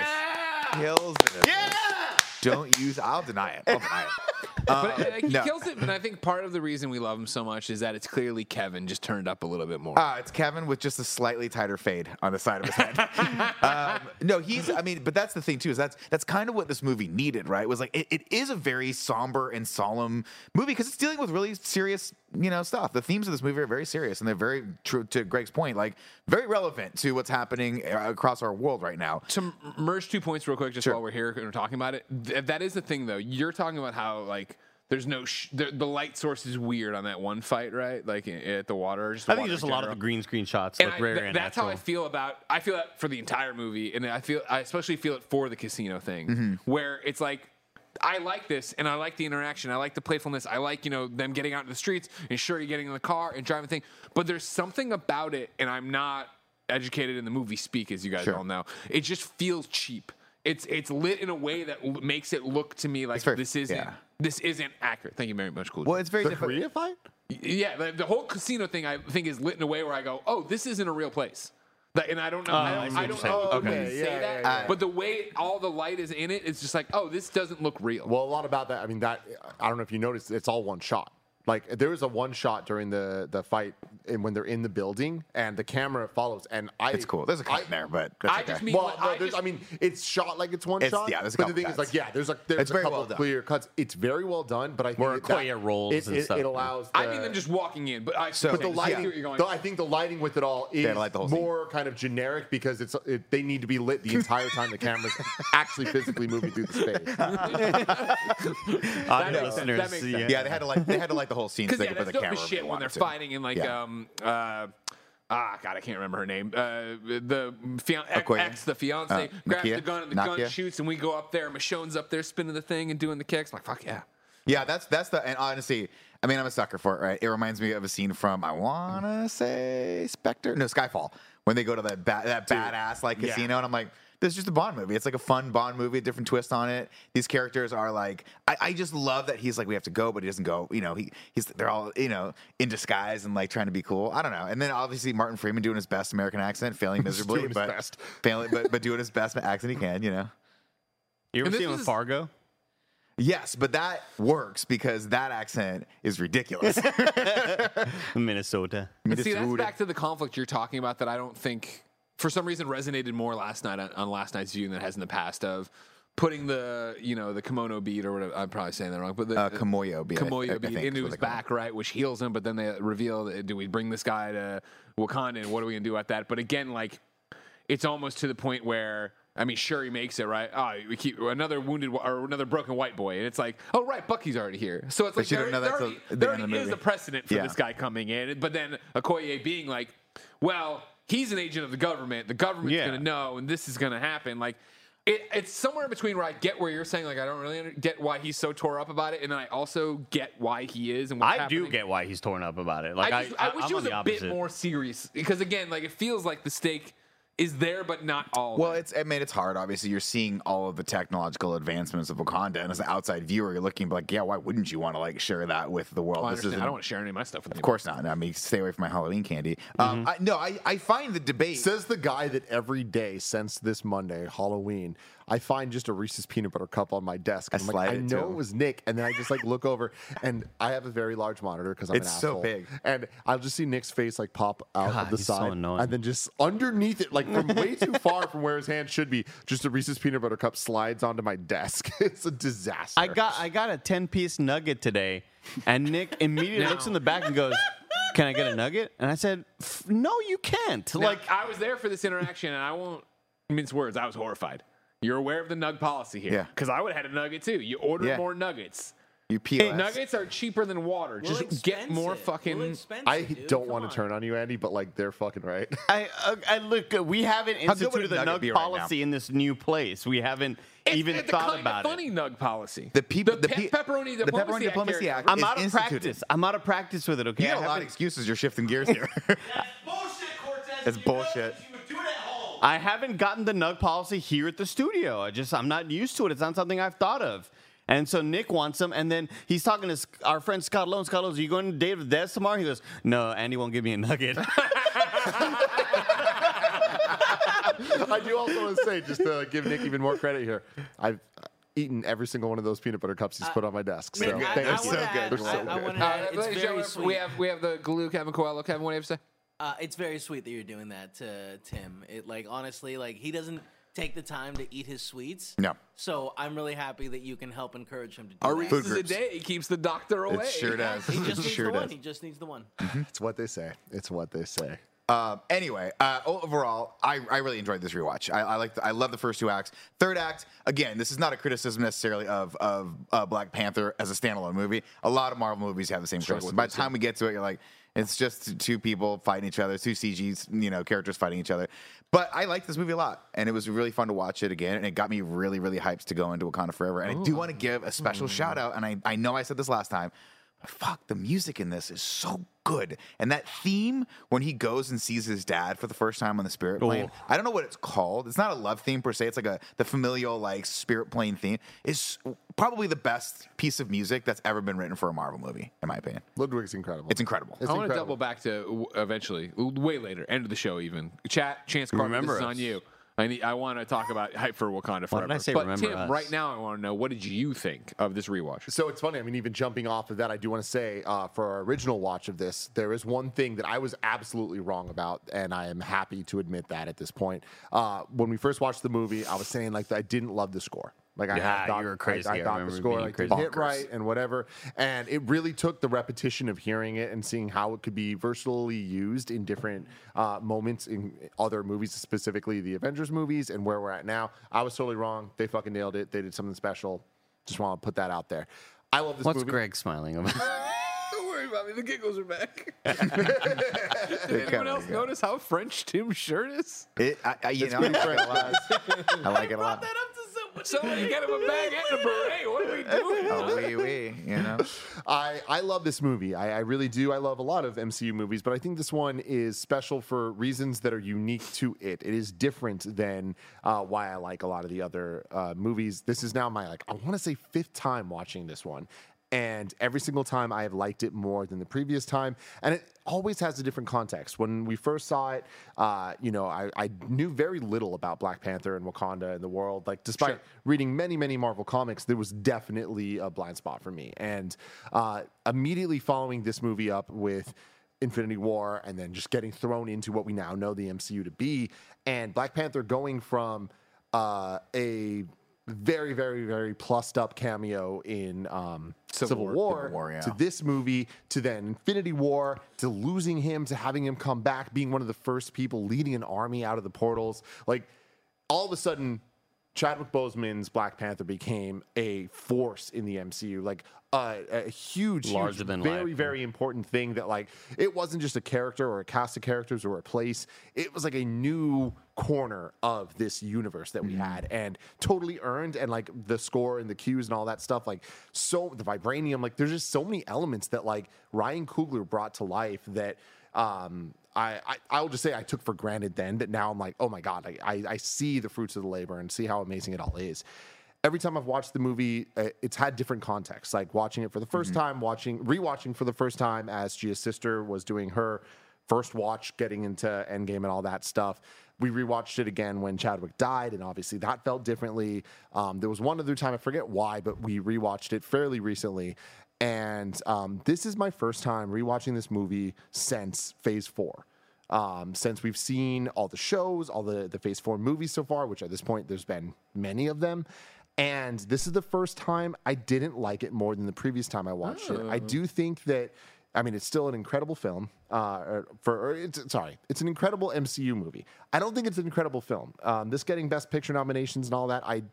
Speaker 1: this. kills it
Speaker 4: Yeah.
Speaker 1: this. don't use i'll deny it i'll deny it
Speaker 3: But uh, he
Speaker 1: no.
Speaker 3: kills it, and I think part of the reason we love him so much is that it's clearly Kevin just turned up a little bit more.
Speaker 1: Uh, it's Kevin with just a slightly tighter fade on the side of his head. um, no, he's. I mean, but that's the thing too. Is that's that's kind of what this movie needed, right? Was like it, it is a very somber and solemn movie because it's dealing with really serious, you know, stuff. The themes of this movie are very serious and they're very true to Greg's point, like very relevant to what's happening uh, across our world right now.
Speaker 3: to merge two points real quick, just
Speaker 1: Sure.
Speaker 3: while we're here and we're talking about it, th- that is the thing though. You're talking about how like there's no sh- the, the light source is weird on that one fight, right? Like i- at the water. Just
Speaker 4: I think
Speaker 3: water
Speaker 4: just a lot of the green screen shots
Speaker 3: And
Speaker 4: look
Speaker 3: I-
Speaker 4: very
Speaker 3: th- that's how I feel about. I feel that for the entire movie, and I feel I especially feel it for the casino thing,
Speaker 1: Mm-hmm.
Speaker 3: where it's like. I like this, and I like the interaction. I like the playfulness. I like, you know, them getting out in the streets and Shuri getting in the car and driving the thing. But there's something about it, and I'm not educated in the movie speak, as you guys
Speaker 1: Sure.
Speaker 3: all know. It just feels cheap. It's it's lit in a way that l- makes it look to me like
Speaker 1: very-
Speaker 3: this isn't
Speaker 1: yeah.
Speaker 3: this isn't accurate. Thank you very much, cool.
Speaker 1: Well, it's very
Speaker 2: The
Speaker 1: different.
Speaker 2: Korea fight?
Speaker 3: Yeah, the, the whole casino thing I think is lit in a way where I go, oh, this isn't a real place. Like, and I don't know. Oh, I
Speaker 4: I
Speaker 3: don't,
Speaker 4: see
Speaker 3: I don't know if
Speaker 4: Okay.
Speaker 3: you
Speaker 2: Yeah,
Speaker 3: say
Speaker 2: yeah,
Speaker 3: that.
Speaker 2: yeah, yeah.
Speaker 3: But the way all the light is in it, it's just like, oh, this doesn't look real.
Speaker 2: Well, a lot about that. I mean, that I don't know if you noticed. It's all one shot. Like there was a one shot during the the fight, and when they're in the building, and the camera follows. And I,
Speaker 1: It's cool. There's a cut
Speaker 2: I-
Speaker 1: in there, but that's
Speaker 3: I
Speaker 1: okay.
Speaker 3: just mean,
Speaker 2: Well,
Speaker 3: like,
Speaker 2: no,
Speaker 3: I, just,
Speaker 2: I mean, it's shot like it's one
Speaker 1: It's-
Speaker 2: shot.
Speaker 1: yeah, there's a
Speaker 2: but the
Speaker 1: couple
Speaker 2: thing is,
Speaker 1: cuts.
Speaker 2: like, yeah, there's like there's
Speaker 1: It's
Speaker 2: a
Speaker 1: very
Speaker 2: couple
Speaker 1: well done.
Speaker 2: clear cuts. It's very well done, but I think
Speaker 4: Where
Speaker 2: it- that-
Speaker 4: rolls
Speaker 2: it,
Speaker 4: and
Speaker 2: it,
Speaker 4: stuff.
Speaker 2: it allows.
Speaker 3: I
Speaker 2: the-
Speaker 3: mean them just walking in, but I.
Speaker 1: So-
Speaker 2: But the lighting,
Speaker 3: I see you're going.
Speaker 2: though, I think the lighting with it all is
Speaker 1: had light the whole scene.
Speaker 2: more kind of generic because it's it, they need to be lit the entire time the camera's actually physically moving through the space.
Speaker 4: Audio
Speaker 3: makes sense. That makes
Speaker 4: yeah.
Speaker 3: sense.
Speaker 1: yeah, they had to like they had to light the whole scene so they
Speaker 3: yeah,
Speaker 1: put
Speaker 3: that's
Speaker 1: the camera
Speaker 3: shit when
Speaker 1: they
Speaker 3: they're
Speaker 1: to.
Speaker 3: fighting in like
Speaker 1: Yeah.
Speaker 3: um uh ah god I can't remember her name uh the fian- ex, ex the fiance
Speaker 1: Uh,
Speaker 3: grabs
Speaker 1: Nakia?
Speaker 3: the gun and the
Speaker 1: Nakia?
Speaker 3: gun shoots and we go up there Michonne's up there spinning the thing and doing the kicks I'm like fuck yeah
Speaker 1: Yeah, that's that's the and honestly, I mean, I'm a sucker for it, right? It reminds me of a scene from I wanna say Spectre, no Skyfall, when they go to that ba- that badass like
Speaker 3: Yeah.
Speaker 1: casino, and I'm like, this is just a Bond movie. It's like a fun Bond movie, a different twist on it. These characters are like, I, I just love that he's like, we have to go, but he doesn't go. You know, he he's they're all you know in disguise and like trying to be cool. I don't know. And then obviously Martin Freeman doing his best American accent, failing miserably,
Speaker 2: doing his
Speaker 1: but
Speaker 2: best.
Speaker 1: failing, but but doing his best accent he can. You know.
Speaker 4: You ever
Speaker 3: And
Speaker 4: seen him Fargo?
Speaker 1: Yes, but that works because that accent is ridiculous.
Speaker 4: Minnesota.
Speaker 3: and see that's back to the conflict you're talking about that I don't think for some reason resonated more last night on, on last night's viewing than it has in the past of putting the you know the kimono bead or whatever I'm probably saying that wrong but the
Speaker 1: Uh, Kimoyo bead, I
Speaker 3: Kimoyo bead into his
Speaker 1: call
Speaker 3: back right which heals him but then they reveal that, do we bring this guy to Wakanda and what are we gonna do at that but again like it's almost to the point where I mean, sure he makes it right. Oh, we keep another wounded or another broken white boy, and it's like, oh right, Bucky's already here. So it's like
Speaker 1: you
Speaker 3: there,
Speaker 1: don't know
Speaker 3: there
Speaker 1: that's
Speaker 3: already,
Speaker 1: the- the
Speaker 3: there already
Speaker 1: the
Speaker 3: is a precedent for
Speaker 1: Yeah.
Speaker 3: this guy coming in. But then Okoye being like, well, he's an agent of the government. The government's
Speaker 4: Yeah.
Speaker 3: going to know, and this is going to happen. Like, it, it's somewhere in between where I get where you're saying, like, I don't really get why he's so tore up about it, and then I also get why he is and
Speaker 4: I do get why he's torn up about it. Like I,
Speaker 3: I, just, I, wish
Speaker 4: I'm
Speaker 3: he was a bit more serious because again, like it feels like the stake is there, but not all.
Speaker 1: Well,
Speaker 3: it.
Speaker 1: it's I mean it's hard. Obviously, you're seeing all of the technological advancements of Wakanda, and as an outside viewer, you're looking like, yeah, why wouldn't you want to like share that with the world?
Speaker 3: Well, I,
Speaker 1: This isn't-
Speaker 3: I don't want to share any of my stuff with
Speaker 1: Of course not. I mean, stay away from my Halloween candy. Um, I, no, I, I find the debate.
Speaker 2: Says the guy that every day since this Monday, Halloween, I find just a Reese's peanut butter cup on my desk. And
Speaker 1: I
Speaker 2: I'm like, I know
Speaker 1: too.
Speaker 2: it was Nick, and then I just like look over, and I have a very large monitor because I'm
Speaker 1: It's
Speaker 2: an
Speaker 1: so
Speaker 2: asshole.
Speaker 1: big.
Speaker 2: and I'll just see Nick's face like pop out
Speaker 4: God,
Speaker 2: of the
Speaker 4: he's so
Speaker 2: side,
Speaker 4: annoying.
Speaker 2: and then just underneath it, like from way too far from where his hand should be, just a Reese's peanut butter cup slides onto my desk. it's a disaster.
Speaker 4: I got I got a ten piece nugget today, and Nick immediately looks in the back and goes, "Can I get a nugget?" And I said, "No, you can't."
Speaker 3: Like
Speaker 4: like
Speaker 3: I was there for this interaction, and I won't mince words. I was horrified. You're aware of the nug policy here,
Speaker 1: Yeah.
Speaker 3: Because I would have had a nugget too. You order
Speaker 1: Yeah.
Speaker 3: more nuggets.
Speaker 1: you peel
Speaker 3: Nuggets are cheaper than water.
Speaker 5: Well,
Speaker 3: Just get more
Speaker 5: expensive.
Speaker 3: fucking.
Speaker 5: Well, expensive,
Speaker 2: I
Speaker 5: dude.
Speaker 2: don't want to turn on you, Andy, but like they're fucking right.
Speaker 4: I, I, I look, uh, we haven't
Speaker 1: good would a
Speaker 4: instituted the
Speaker 1: nugget
Speaker 4: nug
Speaker 1: be right now?
Speaker 4: policy in this new place. We haven't
Speaker 3: It's-
Speaker 4: even
Speaker 3: it's
Speaker 4: thought
Speaker 3: kind
Speaker 4: about
Speaker 3: of funny
Speaker 4: it.
Speaker 3: nug policy.
Speaker 1: The people-
Speaker 3: the,
Speaker 1: the
Speaker 3: pe-
Speaker 1: pe-
Speaker 3: pepperoni
Speaker 1: the
Speaker 3: diplomacy,
Speaker 1: Pepperoni
Speaker 3: Act
Speaker 1: Diplomacy
Speaker 3: here.
Speaker 1: Act
Speaker 4: I'm out of
Speaker 1: instituted.
Speaker 4: practice. I'm out of practice with it. Okay,
Speaker 1: You
Speaker 4: I
Speaker 1: got a lot of excuses. You're shifting gears here.
Speaker 6: That's bullshit, Cortez.
Speaker 1: It's
Speaker 6: You know
Speaker 1: bullshit.
Speaker 4: I haven't gotten the nug policy here at the studio. I just I'm not used to it. It's not something I've thought of. And so Nick wants them, and then he's talking to our friend Scott Lone. Scott Lone, are you going to date with Des tomorrow? He goes, No, Andy won't give me a nugget.
Speaker 2: I do also want to say, just to give Nick even more credit here, I've eaten every single one of those peanut butter cups he's put on my desk. So
Speaker 5: Nick, I-
Speaker 2: thank
Speaker 5: I
Speaker 2: you.
Speaker 1: so
Speaker 5: wanna
Speaker 1: good.
Speaker 5: add-
Speaker 1: They're so
Speaker 5: I- I
Speaker 1: good.
Speaker 5: wanna
Speaker 3: Uh,
Speaker 5: add, it's very sweet.
Speaker 3: we have we have the glue Kevin Coelho. Kevin, what do you have to say?
Speaker 5: Uh, it's very sweet that you're doing that to Tim. It like honestly, like he doesn't take the time to eat his sweets.
Speaker 1: No.
Speaker 5: So I'm really happy that you can help encourage him to do
Speaker 3: A
Speaker 5: that.
Speaker 3: Reese's a
Speaker 1: groups.
Speaker 3: day keeps the doctor away.
Speaker 1: it sure does.
Speaker 5: He just
Speaker 1: It
Speaker 5: needs
Speaker 1: sure
Speaker 5: the one.
Speaker 1: does.
Speaker 5: He just needs the one.
Speaker 2: It's what they say. It's what they say.
Speaker 1: Um, anyway, uh, overall, I, I really enjoyed this rewatch. I, I like the, I love the first two acts. Third act, again, this is not a criticism necessarily of of uh, Black Panther as a standalone movie. A lot of Marvel movies have the same criticism. By the time we get to it, you're like, it's just two people fighting each other, two CGs, you know, characters fighting each other. But I liked this movie a lot, and it was really fun to watch it again, and it got me really, really hyped to go into Wakanda Forever. And I do want to give a special hmm. shout out, and I, I know I said this last time, fuck, the music in this is so good. And that theme when he goes and sees his dad for the first time on the spirit plane, I don't know what it's called. It's not a love theme per se. It's like a the familial like spirit plane theme. Is probably the best piece of music that's ever been written for a Marvel movie, in my opinion.
Speaker 2: Ludwig's incredible.
Speaker 1: It's incredible.
Speaker 2: It's
Speaker 3: I want to double back to eventually, way later, end of the show even. Chat, Chance Carter,
Speaker 4: Remember
Speaker 3: this is
Speaker 4: us.
Speaker 3: on you. I need, I want to talk about hype for Wakanda forever.
Speaker 4: did I say
Speaker 3: but
Speaker 4: remember
Speaker 3: Tim,
Speaker 4: us?
Speaker 3: right now, I want to know what did you think of this rewatch?
Speaker 2: So it's funny. I mean, even jumping off of that, I do want to say uh, for our original watch of this, there is one thing that I was absolutely wrong about, and I am happy to admit that at this point. Uh, when we first watched the movie, I was saying like I didn't love the score. Like I
Speaker 4: Yeah,
Speaker 2: thought,
Speaker 4: you were crazy.
Speaker 2: I,
Speaker 4: I
Speaker 2: I thought the score like
Speaker 4: crazy.
Speaker 2: didn't hit right and whatever, and it really took the repetition of hearing it and seeing how it could be versatily used in different uh, moments in other movies, specifically the Avengers movies, and where we're at now. I was totally wrong. They fucking nailed it. They did something special. Just want to put that out there. I love this
Speaker 4: What's
Speaker 2: movie.
Speaker 4: Greg smiling about?
Speaker 3: Don't worry about me. The giggles are back.
Speaker 1: They
Speaker 3: Did anyone else
Speaker 1: go.
Speaker 3: notice how French Tim's shirt is?
Speaker 1: It, I, I, you know, I like it a lot. I like it a lot.
Speaker 3: Somebody get him a baguette and a beret. What are we doing?
Speaker 1: Oh, wee, wee, you know.
Speaker 2: I, I love this movie. I, I really do. I love a lot of MCU movies, but I think this one is special for reasons that are unique to it. It is different than uh, why I like a lot of the other uh, movies. This is now my like I want to say fifth time watching this one. And every single time I have liked it more than the previous time. And it always has a different context. When we first saw it, uh, you know, I, I knew very little about Black Panther and Wakanda and the world. Like, despite reading many, many Marvel comics, there was definitely a blind spot for me. And uh, immediately following this movie up with Infinity War and then just getting thrown into what we now know the MCU to be, and Black Panther going from uh, a very, very, very plussed up cameo in um, Civil,
Speaker 1: War-
Speaker 2: War,
Speaker 1: Civil War, yeah.
Speaker 2: to this movie to then Infinity War to losing him to having him come back, being one of the first people leading an army out of the portals. Like all of a sudden, Chadwick Boseman's Black Panther became a force in the MCU, like a, a huge,
Speaker 4: Larger
Speaker 2: huge,
Speaker 4: than
Speaker 2: very,
Speaker 4: life.
Speaker 2: very important thing. That like it wasn't just a character or a cast of characters or a place. It was like a new corner of this universe that we mm-hmm. had, and totally earned. And like the score and the cues and all that stuff, like so the vibranium, like there's just so many elements that like Ryan Coogler brought to life that um, I, I I'll just say I took for granted then that now I'm like, oh my god, I, I I see the fruits of the labor and see how amazing it all is. Every time I've watched the movie, uh, it's had different contexts. Like watching it for the 1st time, watching rewatching for the first time as Gia's sister was doing her first watch, getting into Endgame and all that stuff. We rewatched it again when Chadwick died, and obviously that felt differently. Um, there was one other time I forget why, but we rewatched it fairly recently, and um, this is my first time rewatching this movie since Phase Four. Um, since we've seen all the shows, all the the Phase Four movies so far, which at this point there's been many of them, and this is the first time I didn't like it more than the previous time I watched it. I do think that. I mean, it's still an incredible film. Uh, for or it's, sorry, it's an incredible MCU movie. I don't think it's an incredible film. Um, this getting Best Picture nominations and all that, I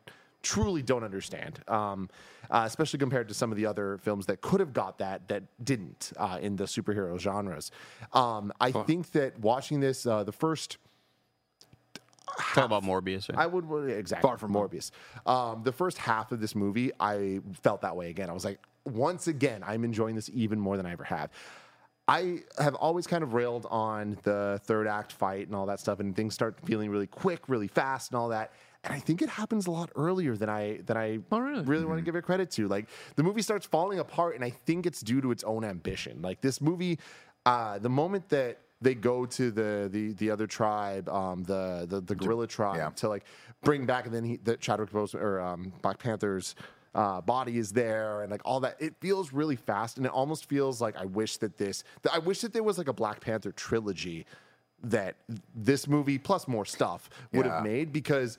Speaker 2: truly don't understand. Um, uh, especially compared to some of the other films that could have got that that didn't uh, in the superhero genres. Um, I think that watching this, uh, the first
Speaker 4: Talk about Morbius. Right?
Speaker 2: I would would- exactly
Speaker 3: Far from
Speaker 2: Morbius. Um, the first half of this movie, I felt that way again. I was like, once again, I'm enjoying this even more than I ever have. I have always kind of railed on the third act fight and all that stuff, and things start feeling really quick, really fast, and all that. And I think it happens a lot earlier than I than I
Speaker 3: Oh, really?
Speaker 2: want to give it credit to. Like the movie starts falling apart, and I think it's due to its own ambition. Like this movie, uh, the moment that they go to the the the other tribe, um, the the the gorilla tribe,
Speaker 1: yeah.
Speaker 2: to like bring back, and then he, the Chadwick Boseman or um, Black Panther's uh, body is there, and like all that. It feels really fast, and it almost feels like I wish that this, that I wish that there was like a Black Panther trilogy that this movie plus more stuff would
Speaker 1: Yeah.
Speaker 2: have made because.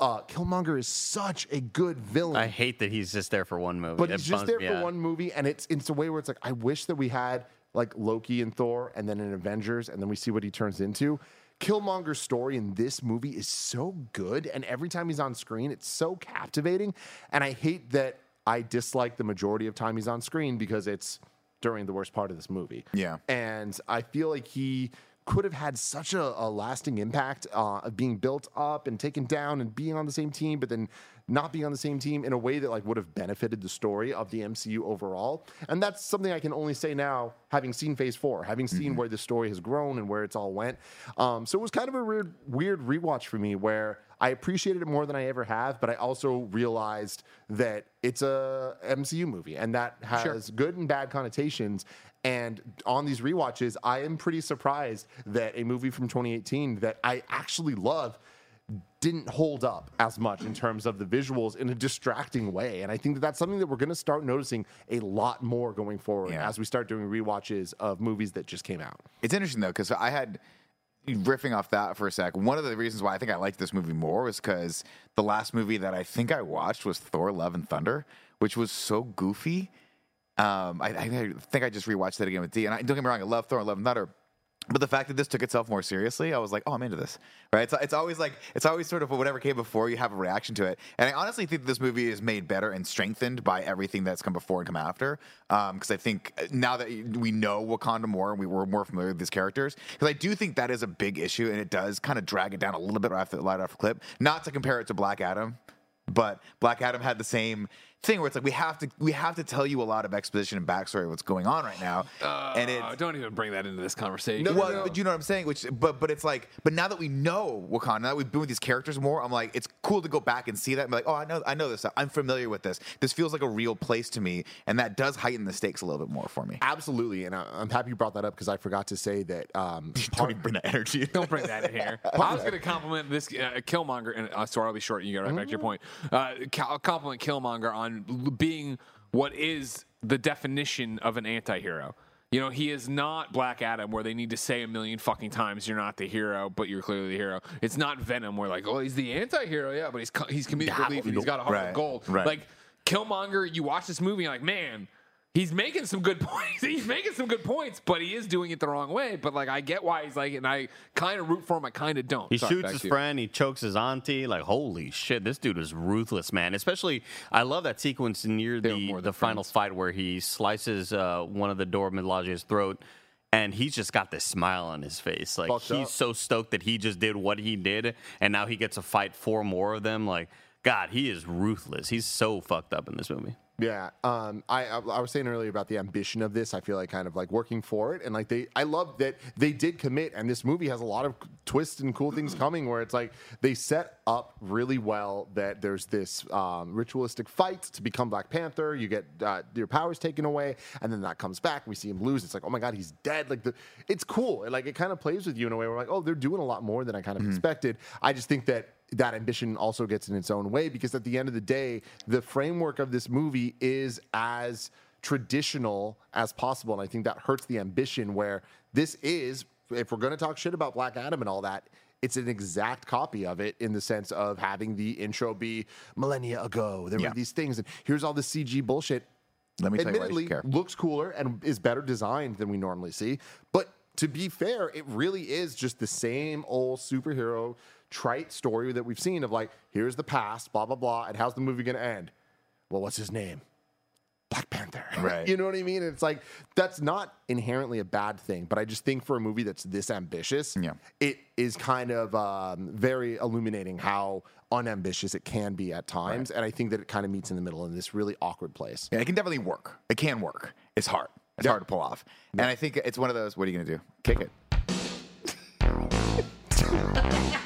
Speaker 2: Uh, Killmonger is such a good villain.
Speaker 4: I hate that he's just there for one movie.
Speaker 2: But
Speaker 4: That
Speaker 2: he's just there for
Speaker 4: out.
Speaker 2: one movie, and it's it's a way where it's like I wish that we had like Loki and Thor, and then in Avengers, and then we see what he turns into. Killmonger's story in this movie is so good, and every time he's on screen, it's so captivating. And I hate that I dislike the majority of time he's on screen because it's during the worst part of this movie.
Speaker 1: Yeah.
Speaker 2: and I feel like he could have had such a, a lasting impact uh, of being built up and taken down and being on the same team, but then not being on the same team in a way that like would have benefited the story of the MCU overall. And that's something I can only say now, having seen Phase Four, having seen where the story has grown and where it's all went. Um, so it was kind of a weird, weird rewatch for me where I appreciated it more than I ever have, but I also realized that it's a MCU movie and that has good and bad connotations. And on these rewatches, I am pretty surprised that a movie from 2018 that I actually love didn't hold up as much in terms of the visuals in a distracting way. And I think that that's something that we're going to start noticing a lot more going forward
Speaker 1: Yeah.
Speaker 2: as we start doing rewatches of movies that just came out.
Speaker 1: It's interesting though because I had riffing off that for a sec. One of the reasons why I think I liked this movie more was because the last movie that I think I watched was Thor: Love and Thunder, which was so goofy. Um, I, I think I just rewatched that again with D. And I, don't get me wrong, I love Thor: Love and Thunder. But the fact that this took itself more seriously, I was like, oh, I'm into this, right? It's, it's always like, it's always sort of whatever came before, you have a reaction to it. And I honestly think this movie is made better and strengthened by everything that's come before and come after. Because I think now that we know Wakanda more and we were more familiar with these characters, because I do think that is a big issue and it does kind of drag it down a little bit right off the, right off the clip. Not to compare it to Black Adam, but Black Adam had the same thing where it's like we have to we have to tell you a lot of exposition and backstory of what's going on right now, and
Speaker 3: Uh,
Speaker 1: it's
Speaker 3: don't even bring that into this conversation.
Speaker 1: No, well, but you know what I'm saying. Which, but but it's like, but now that we know Wakanda, now that we've been with these characters more, I'm like, it's cool to go back and see that and be like, oh, I know, I know this. I'm familiar with this. This feels like a real place to me, and that does heighten the stakes a little bit more for me.
Speaker 2: Absolutely. And I, I'm happy you brought that up because I forgot to say that. Um,
Speaker 1: Don't even bring that energy.
Speaker 3: Don't bring that in here. I was going to compliment this uh, Killmonger, and uh, sorry, I'll be short. You get right back to your point. Uh, I'll compliment Killmonger on l- being what is the definition of an anti-hero. You know, he is not Black Adam, where they need to say a million fucking times you're not the hero, but you're clearly the hero. It's not Venom, where like, oh, he's the anti-hero, yeah, but he's he's comedic relief and he's got a heart
Speaker 1: Right,
Speaker 3: of gold.
Speaker 1: right.
Speaker 3: Like Killmonger, you watch this movie, you're like, man. He's making some good points. He's making some good points, but he is doing it the wrong way. But like, I get why he's like, and I kind of root for him. I kind of don't.
Speaker 4: He
Speaker 3: Sorry,
Speaker 4: shoots his friend. He chokes his auntie. Like, holy shit, this dude is ruthless, man. Especially, I love that sequence near the the final
Speaker 3: friends.
Speaker 4: fight where he slices uh, one of the Dora Milaje's throat, and he's just got this smile on his face. Like
Speaker 2: Fucked
Speaker 4: he's
Speaker 2: up.
Speaker 4: so stoked that he just did what he did, and now he gets to fight four more of them. Like, God, he is ruthless. He's so fucked up in this movie.
Speaker 2: Yeah, um, I, I I was saying earlier about the ambition of this. I feel like kind of like working for it, and like they, I love that they did commit, and this movie has a lot of twists and cool things coming. Where it's like they set up really well that there's this um, ritualistic fight to become Black Panther. You get uh, your powers taken away, and then that comes back. We see him lose. It's like, oh my god, he's dead. Like the, it's cool. Like it kind of plays with you in a way. Where like, oh, they're doing a lot more than I kind of expected. I just think that that ambition also gets in its own way because at the end of the day, the framework of this movie is as traditional as possible. And I think that hurts the ambition where this is, if we're going to talk shit about Black Adam and all that, it's an exact copy of it in the sense of having the intro be millennia ago. There
Speaker 1: Yeah.
Speaker 2: were these things, and here's all the CG bullshit.
Speaker 1: Let me tell you
Speaker 2: Admittedly, looks cooler and is better designed than we normally see. But to be fair, it really is just the same old superhero trite story that we've seen of like, here's the past, blah, blah, blah, and how's the movie going to end? Well, what's his name? Black Panther.
Speaker 1: Right.
Speaker 2: you know what I mean? It's like, that's not inherently a bad thing, but I just think for a movie that's this ambitious,
Speaker 1: Yeah.
Speaker 2: it is kind of um, very illuminating how unambitious it can be at times. And I think that it kind of meets in the middle in this really awkward place.
Speaker 1: Yeah, it can definitely work. It can work. It's hard. It's
Speaker 2: Yeah.
Speaker 1: hard to pull off. And I think it's one of those. What are you gonna do? Kick it.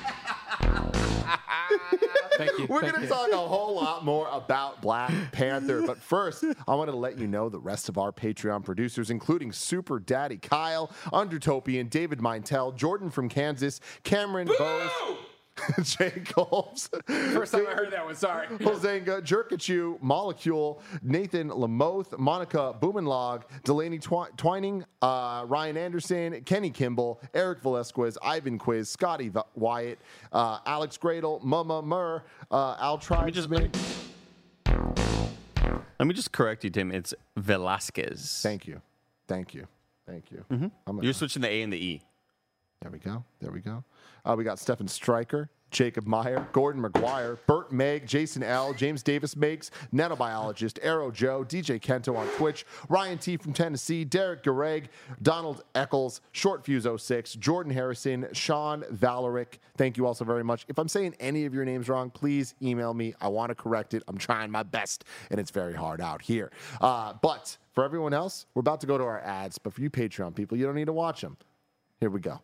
Speaker 3: Thank you.
Speaker 2: We're
Speaker 3: Thank
Speaker 2: going to
Speaker 3: you.
Speaker 2: talk a whole lot more about Black Panther. But first, I want to let you know the rest of our Patreon producers, including Super Daddy Kyle, Undertopian, David Mintel, Jordan from Kansas, Cameron Bose, Jay Coles,
Speaker 3: First time I heard that one. Sorry.
Speaker 2: Hozenga, Jerkachu, Molecule, Nathan Lamoth, Monica Boomenlog, Delaney Twi- Twining, uh, Ryan Anderson, Kenny Kimball, Eric Velasquez, Ivan Quiz, Scotty v- Wyatt, uh, Alex Gradle, Mama Murr, uh, Al
Speaker 4: Let me just let me, let me just correct you, Tim. It's Velasquez.
Speaker 2: Thank you. Thank you. Thank you. I'm
Speaker 4: You're switching the A and the E.
Speaker 2: There we go. There we go. Uh, we got Stephen Stryker, Jacob Meyer, Gordon McGuire, Bert Meg, Jason L, James Davis Makes, nanobiologist, Arrow Joe, DJ Kento on Twitch, Ryan T from Tennessee, Derek Gareg, Donald Eccles, Short Fuse 06, Jordan Harrison, Sean Valerick. Thank you also very much. If I'm saying any of your names wrong, please email me. I want to correct it. I'm trying my best, and it's very hard out here. Uh, but for everyone else, we're about to go to our ads. But for you Patreon people, you don't need to watch them. Here we go.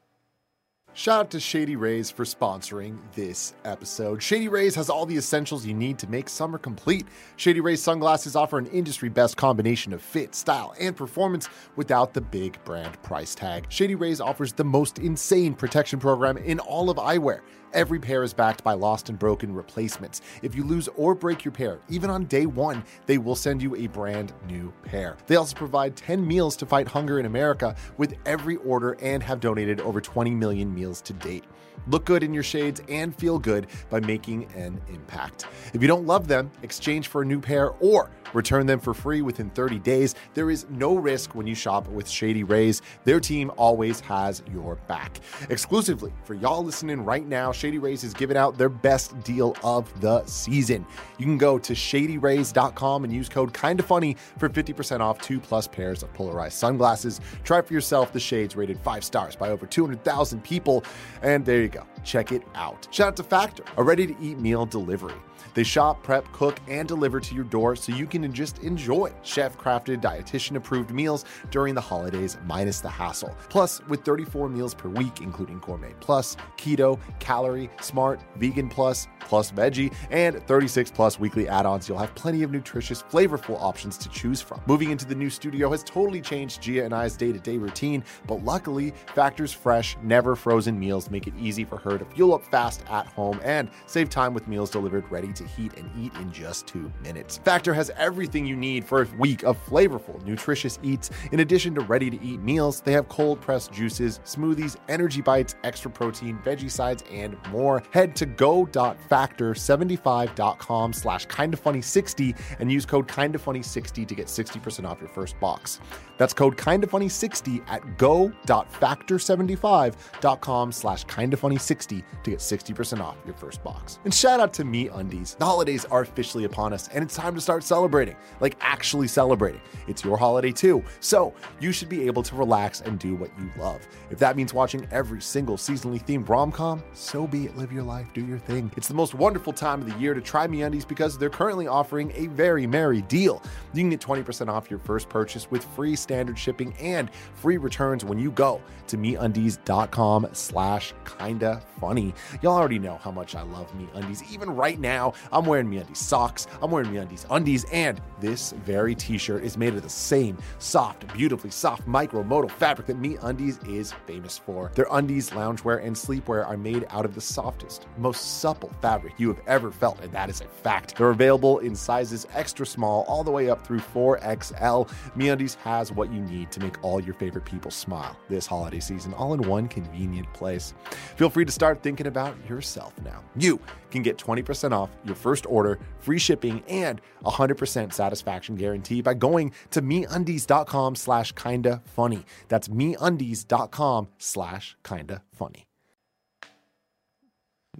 Speaker 2: Shout out to Shady Rays for sponsoring this episode. Shady Rays has all the essentials you need to make summer complete. Shady Rays sunglasses offer an industry best combination of fit, style, and performance without the big brand price tag. Shady Rays offers the most insane protection program in all of eyewear. Every pair is backed by lost and broken replacements. If you lose or break your pair, even on day one, they will send you a brand new pair. They also provide 10 meals to fight hunger in America with every order and have donated over 20 million meals to date. Look good in your shades and feel good by making an impact. If you don't love them, exchange for a new pair or return them for free within 30 days. There is no risk when you shop with Shady Rays. Their team always has your back. Exclusively for y'all listening right now, Shady Rays is giving out their best deal of the season. You can go to shadyrays.com and use code kinda funny for 50% off two plus pairs of polarized sunglasses. Try for yourself the shades rated five stars by over 200,000 people. And there you go. Check it out. Shout out to Factor, a ready to eat meal delivery. They shop, prep, cook, and deliver to your door so you can just enjoy chef crafted, dietitian approved meals during the holidays minus the hassle. Plus, with 34 meals per week, including Gourmet Plus, Keto, Calorie, Smart, Vegan Plus, Plus Veggie, and 36 plus weekly add ons, you'll have plenty of nutritious, flavorful options to choose from. Moving into the new studio has totally changed Gia and I's day to day routine, but luckily, Factor's fresh, never frozen meals make it easy for her to fuel up fast at home and save time with meals delivered ready to heat and eat in just two minutes. Factor has everything you need for a week of flavorful, nutritious eats. In addition to ready to eat meals, they have cold pressed juices, smoothies, energy bites, extra protein, veggie sides, and more. Head to go.factor75.com slash kindafunny60 and use code kindafunny60 to get 60% off your first box. That's code kindafunny60 at go.factor75.com slash kindafunny60 to get 60% off your first box. And shout out to Me Undies. The holidays are officially upon us, and it's time to start celebrating, like actually celebrating. It's your holiday too, so you should be able to relax and do what you love. If that means watching every single seasonally themed rom com, so be it. Live your life, do your thing. It's the most wonderful time of the year to try Me Undies because they're currently offering a very merry deal. You can get 20% off your first purchase with free standard shipping and free returns when you go to meundies.com slash kinda funny. Y'all already know how much I love Me Undies. Even right now, I'm wearing Me Undies socks, I'm wearing Me Undies and this very t-shirt is made of the same soft, beautifully soft micromodal fabric that Me Undies is famous for. Their undies, loungewear, and sleepwear are made out of the softest, most supple fabric you have ever felt, and that is a fact. They're available in sizes extra small all the way up through 4XL. MeUndies has what you need to make all your favorite people smile this holiday season, all in one convenient place. Feel free to start thinking about yourself now. You can get 20% off your first order, free shipping, and 100% satisfaction guarantee by going to meundies.com slash kinda funny. That's meundies.com slash kinda funny.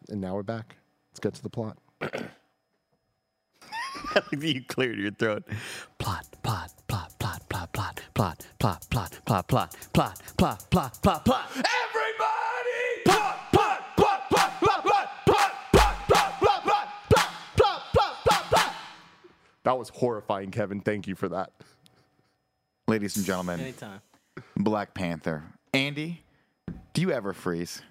Speaker 2: And now we're back. Let's get to the plot.
Speaker 4: you cleared your throat. Plot, plot, plot, plot, plot, plot, plot, plot, plot, plot, plot, plot, plot, plot, plot, plot.
Speaker 2: That was horrifying, Kevin. Thank you for that.
Speaker 1: Ladies and gentlemen,
Speaker 5: Anytime.
Speaker 1: Black Panther. Andy, do you ever freeze?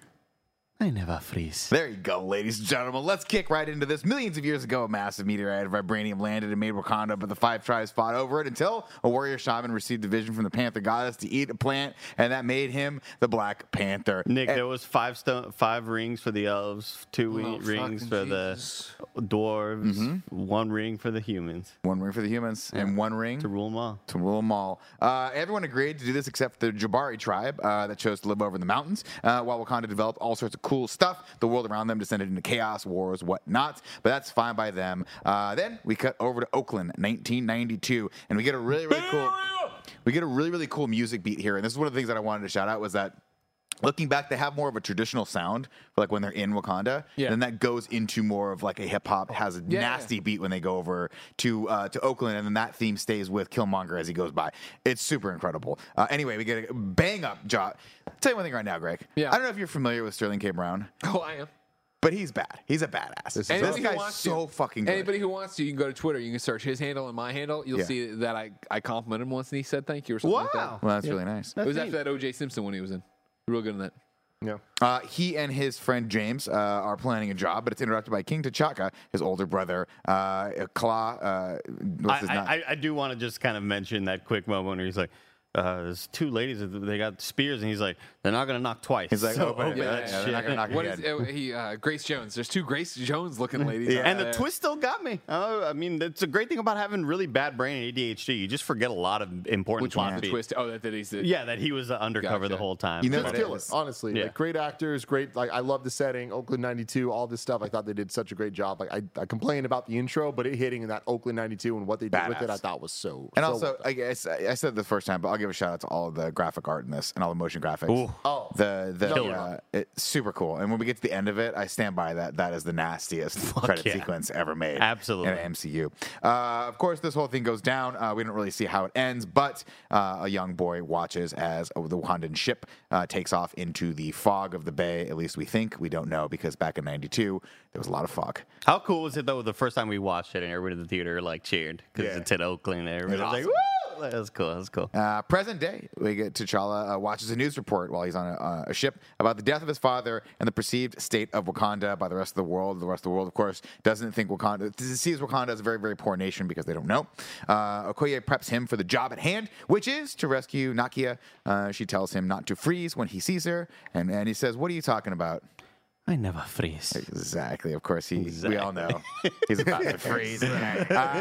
Speaker 4: I never freeze.
Speaker 1: There you go, ladies and gentlemen. Let's kick right into this. Millions of years ago, a massive meteorite of vibranium landed and made Wakanda, but the five tribes fought over it until a warrior shaman received a vision from the Panther goddess to eat a plant, and that made him the Black Panther.
Speaker 4: Nick,
Speaker 1: And-
Speaker 4: there was five stone, five rings for the elves, two
Speaker 5: Oh,
Speaker 4: rings for
Speaker 5: Jesus.
Speaker 4: the dwarves, one ring for the humans
Speaker 1: one ring for the humans and one ring
Speaker 4: to rule them all.
Speaker 1: to rule them all. Uh, everyone agreed to do this except the Jabari tribe uh, that chose to live over in the mountains, uh, while Wakanda developed all sorts of cool stuff. The world around them descended into chaos, wars, whatnot, but that's fine by them. Uh, then we cut over to Oakland, 1992, and we get a really, really cool. We get a really, really cool music beat here, and this is one of the things that I wanted to shout out was that Looking back, they have more of a traditional sound for like when they're in Wakanda.
Speaker 3: Yeah.
Speaker 1: Then that goes into more of like a hip hop, has a
Speaker 3: Yeah,
Speaker 1: nasty beat when they go over to uh, to Oakland, and then that theme stays with Killmonger as he goes by. It's super incredible. Uh, anyway, we get a bang up job. tell you one thing right now, Greg.
Speaker 3: Yeah.
Speaker 1: I don't know if you're familiar with Sterling K. Brown,
Speaker 3: Oh, I am.
Speaker 1: but he's bad. He's a badass. This,
Speaker 3: Anybody who
Speaker 1: guy's
Speaker 3: wants
Speaker 1: so
Speaker 3: to,
Speaker 1: fucking good.
Speaker 3: Anybody who wants to, you can go to Twitter. You can search his handle and my handle. You'll
Speaker 1: Yeah.
Speaker 3: see that I, I complimented him once and he said thank you or something like
Speaker 4: Wow.
Speaker 1: well, that's really nice.
Speaker 3: that. It was after that O.J. Simpson when he was in. Real good in that.
Speaker 2: Yeah.
Speaker 1: Uh, he and his friend James uh, are planning a job, but it's interrupted by King T'Chaka, his older brother, uh, Kla. Uh,
Speaker 4: I. I, I do want to just kind of mention that quick moment where he's like, uh, "There's two ladies. They got spears," and he's like, "They're not gonna knock twice."
Speaker 1: He's like,
Speaker 4: So
Speaker 1: open it.
Speaker 4: open
Speaker 1: Yeah,
Speaker 4: that
Speaker 1: yeah, they're
Speaker 4: shit.
Speaker 1: not gonna knock
Speaker 3: What
Speaker 1: again.
Speaker 3: is uh, he? Uh, Grace Jones. There's two Grace Jones looking ladies.
Speaker 1: Yeah.
Speaker 4: And the
Speaker 3: there.
Speaker 4: twist still got me. Uh, I mean, it's a great thing about having really bad brain and ADHD. You just forget a lot of important
Speaker 3: Which
Speaker 4: plot
Speaker 3: one's the twist? Oh, that, that he's the,
Speaker 4: Yeah, that he was uh, undercover the whole time.
Speaker 1: You know
Speaker 2: It's killer, honestly.
Speaker 4: Yeah.
Speaker 2: Like great actors, great. Like I love the setting, Oakland '92, all this stuff. I thought they did such a great job. Like I, I complained about the intro, but it hitting in that Oakland '92 and what they did with it, I thought was so.
Speaker 1: And
Speaker 2: so
Speaker 1: also,
Speaker 2: well done.
Speaker 1: I, guess, I said it the first time, but I'll give a shout out to all of the graphic art in this and all the motion graphics.
Speaker 4: Ooh.
Speaker 2: Oh.
Speaker 1: the the
Speaker 2: Killer.
Speaker 1: uh, it's super cool. And when we get to the end of it, I stand by that. That is the nastiest credit
Speaker 4: yeah.
Speaker 1: sequence ever made.
Speaker 4: Absolutely.
Speaker 1: in an MCU. Uh, of course, this whole thing goes down. Uh, we don't really see how it ends, but uh, a young boy watches as uh, the Wakandan ship uh, takes off into the fog of the bay. At least we think. We don't know because back in '92 there was a lot of fog.
Speaker 4: How cool was it though? The first time we watched it and everybody in the theater like cheered because
Speaker 1: Yeah.
Speaker 4: it's in Oakland. And everybody was like, "Woo!" That was cool. That was cool.
Speaker 1: Uh, present day, we get T'Challa uh, watches a news report while he's on a, a ship about the death of his father and the perceived state of Wakanda by the rest of the world. The rest of the world, of course, doesn't think Wakanda sees Wakanda as a very, very poor nation because they don't know. Uh, Okoye preps him for the job at hand, which is to rescue Nakia. Uh, she tells him not to freeze when he sees her, and, and he says, "What are you talking about?"
Speaker 4: I never freeze.
Speaker 1: Exactly. Of course, he. We all know he's about to freeze. uh,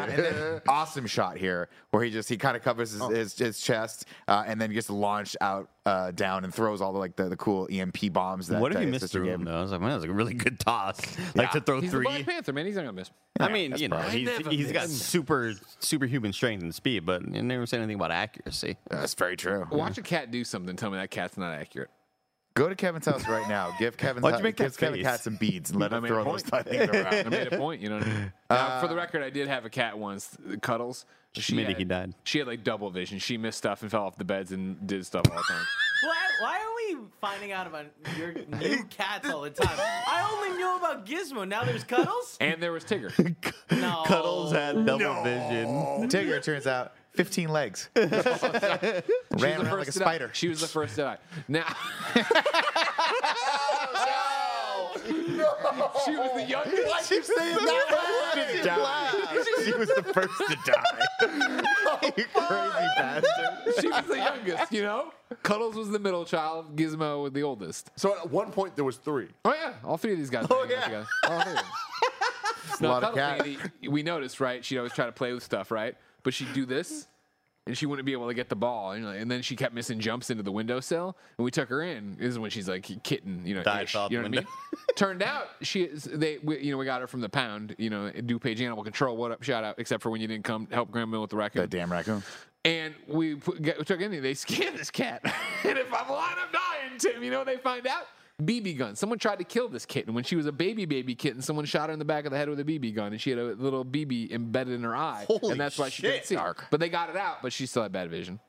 Speaker 1: and then awesome shot here where he just he kind of covers his, his, his chest uh, and then gets launched out uh, down and throws all the like the, the cool EMP bombs. That
Speaker 4: What if
Speaker 1: uh,
Speaker 4: he
Speaker 1: his
Speaker 4: missed
Speaker 1: sister
Speaker 4: through him though? I was like, man, that was a really good toss. Like to throw
Speaker 3: He's
Speaker 4: three.
Speaker 3: Black Panther, man. He's not gonna miss.
Speaker 4: I mean, you know, he's, he's got
Speaker 5: miss.
Speaker 4: super superhuman strength and speed, but you never said anything about accuracy.
Speaker 1: That's very true.
Speaker 3: Watch a cat do something. Tell me that cat's not accurate.
Speaker 1: Go to Kevin's house right now. Give Kevin
Speaker 4: Why'd you make
Speaker 1: give Kevin
Speaker 4: face?
Speaker 1: Cat some beads and let
Speaker 3: I
Speaker 1: him
Speaker 3: made
Speaker 1: throw
Speaker 3: a
Speaker 1: those
Speaker 3: point.
Speaker 1: things around.
Speaker 3: I
Speaker 1: around.
Speaker 3: made a point. You know. What I mean? Now, uh, for the record, I did have a cat once. Cuddles. She
Speaker 4: Minute
Speaker 3: had,
Speaker 4: he died.
Speaker 3: She had like double vision. She missed stuff and fell off the beds and did stuff all the time.
Speaker 5: Why, why are we finding out about your new cats all the time? I only knew about Gizmo. Now there's Cuddles?
Speaker 3: And there was Tigger.
Speaker 5: No.
Speaker 4: Cuddles had double vision.
Speaker 1: Tigger turns out 15 legs. Ran
Speaker 3: She was the
Speaker 1: around like a
Speaker 3: first to die.
Speaker 1: spider.
Speaker 3: She was the first to die. Now. She was the youngest.
Speaker 1: Why you saying that? She was the first to die. you oh, crazy bastard.
Speaker 3: She was the youngest. You know. Cuddles was the middle child. Gizmo was the oldest.
Speaker 2: so at one point there was three.
Speaker 3: Oh yeah, all three of these guys. Oh
Speaker 1: yeah.
Speaker 3: Together. All three of them. No,
Speaker 1: lot of
Speaker 3: Cuddles,
Speaker 1: cat.
Speaker 3: Andy, we noticed, right? She'd always try to play with stuff, right? But she'd do this, and she wouldn't be able to get the ball, and, like- and then she kept missing jumps into the windowsill. And we took her in. This is when she's like kitten, you know.
Speaker 4: Died,
Speaker 3: ish, you know
Speaker 4: the
Speaker 3: what I mean? Turned out she is. They, we, you know, we got her from the pound. You know, DuPage Animal Control. What up? Shout out. Except for when you didn't come help Grandma with the raccoon.
Speaker 1: That damn raccoon.
Speaker 3: And we, put, get, we took in. They scanned this cat. and if I'm lying, I'm dying, Tim. You know what they find out? BB gun. Someone tried to kill this kitten. When she was a baby, baby kitten, someone shot her in the back of the head with a BB gun, and she had a little BB embedded in her eye.
Speaker 4: Holy
Speaker 3: and that's why she couldn't
Speaker 4: shit.
Speaker 3: see. But they got it out, but she still had bad vision.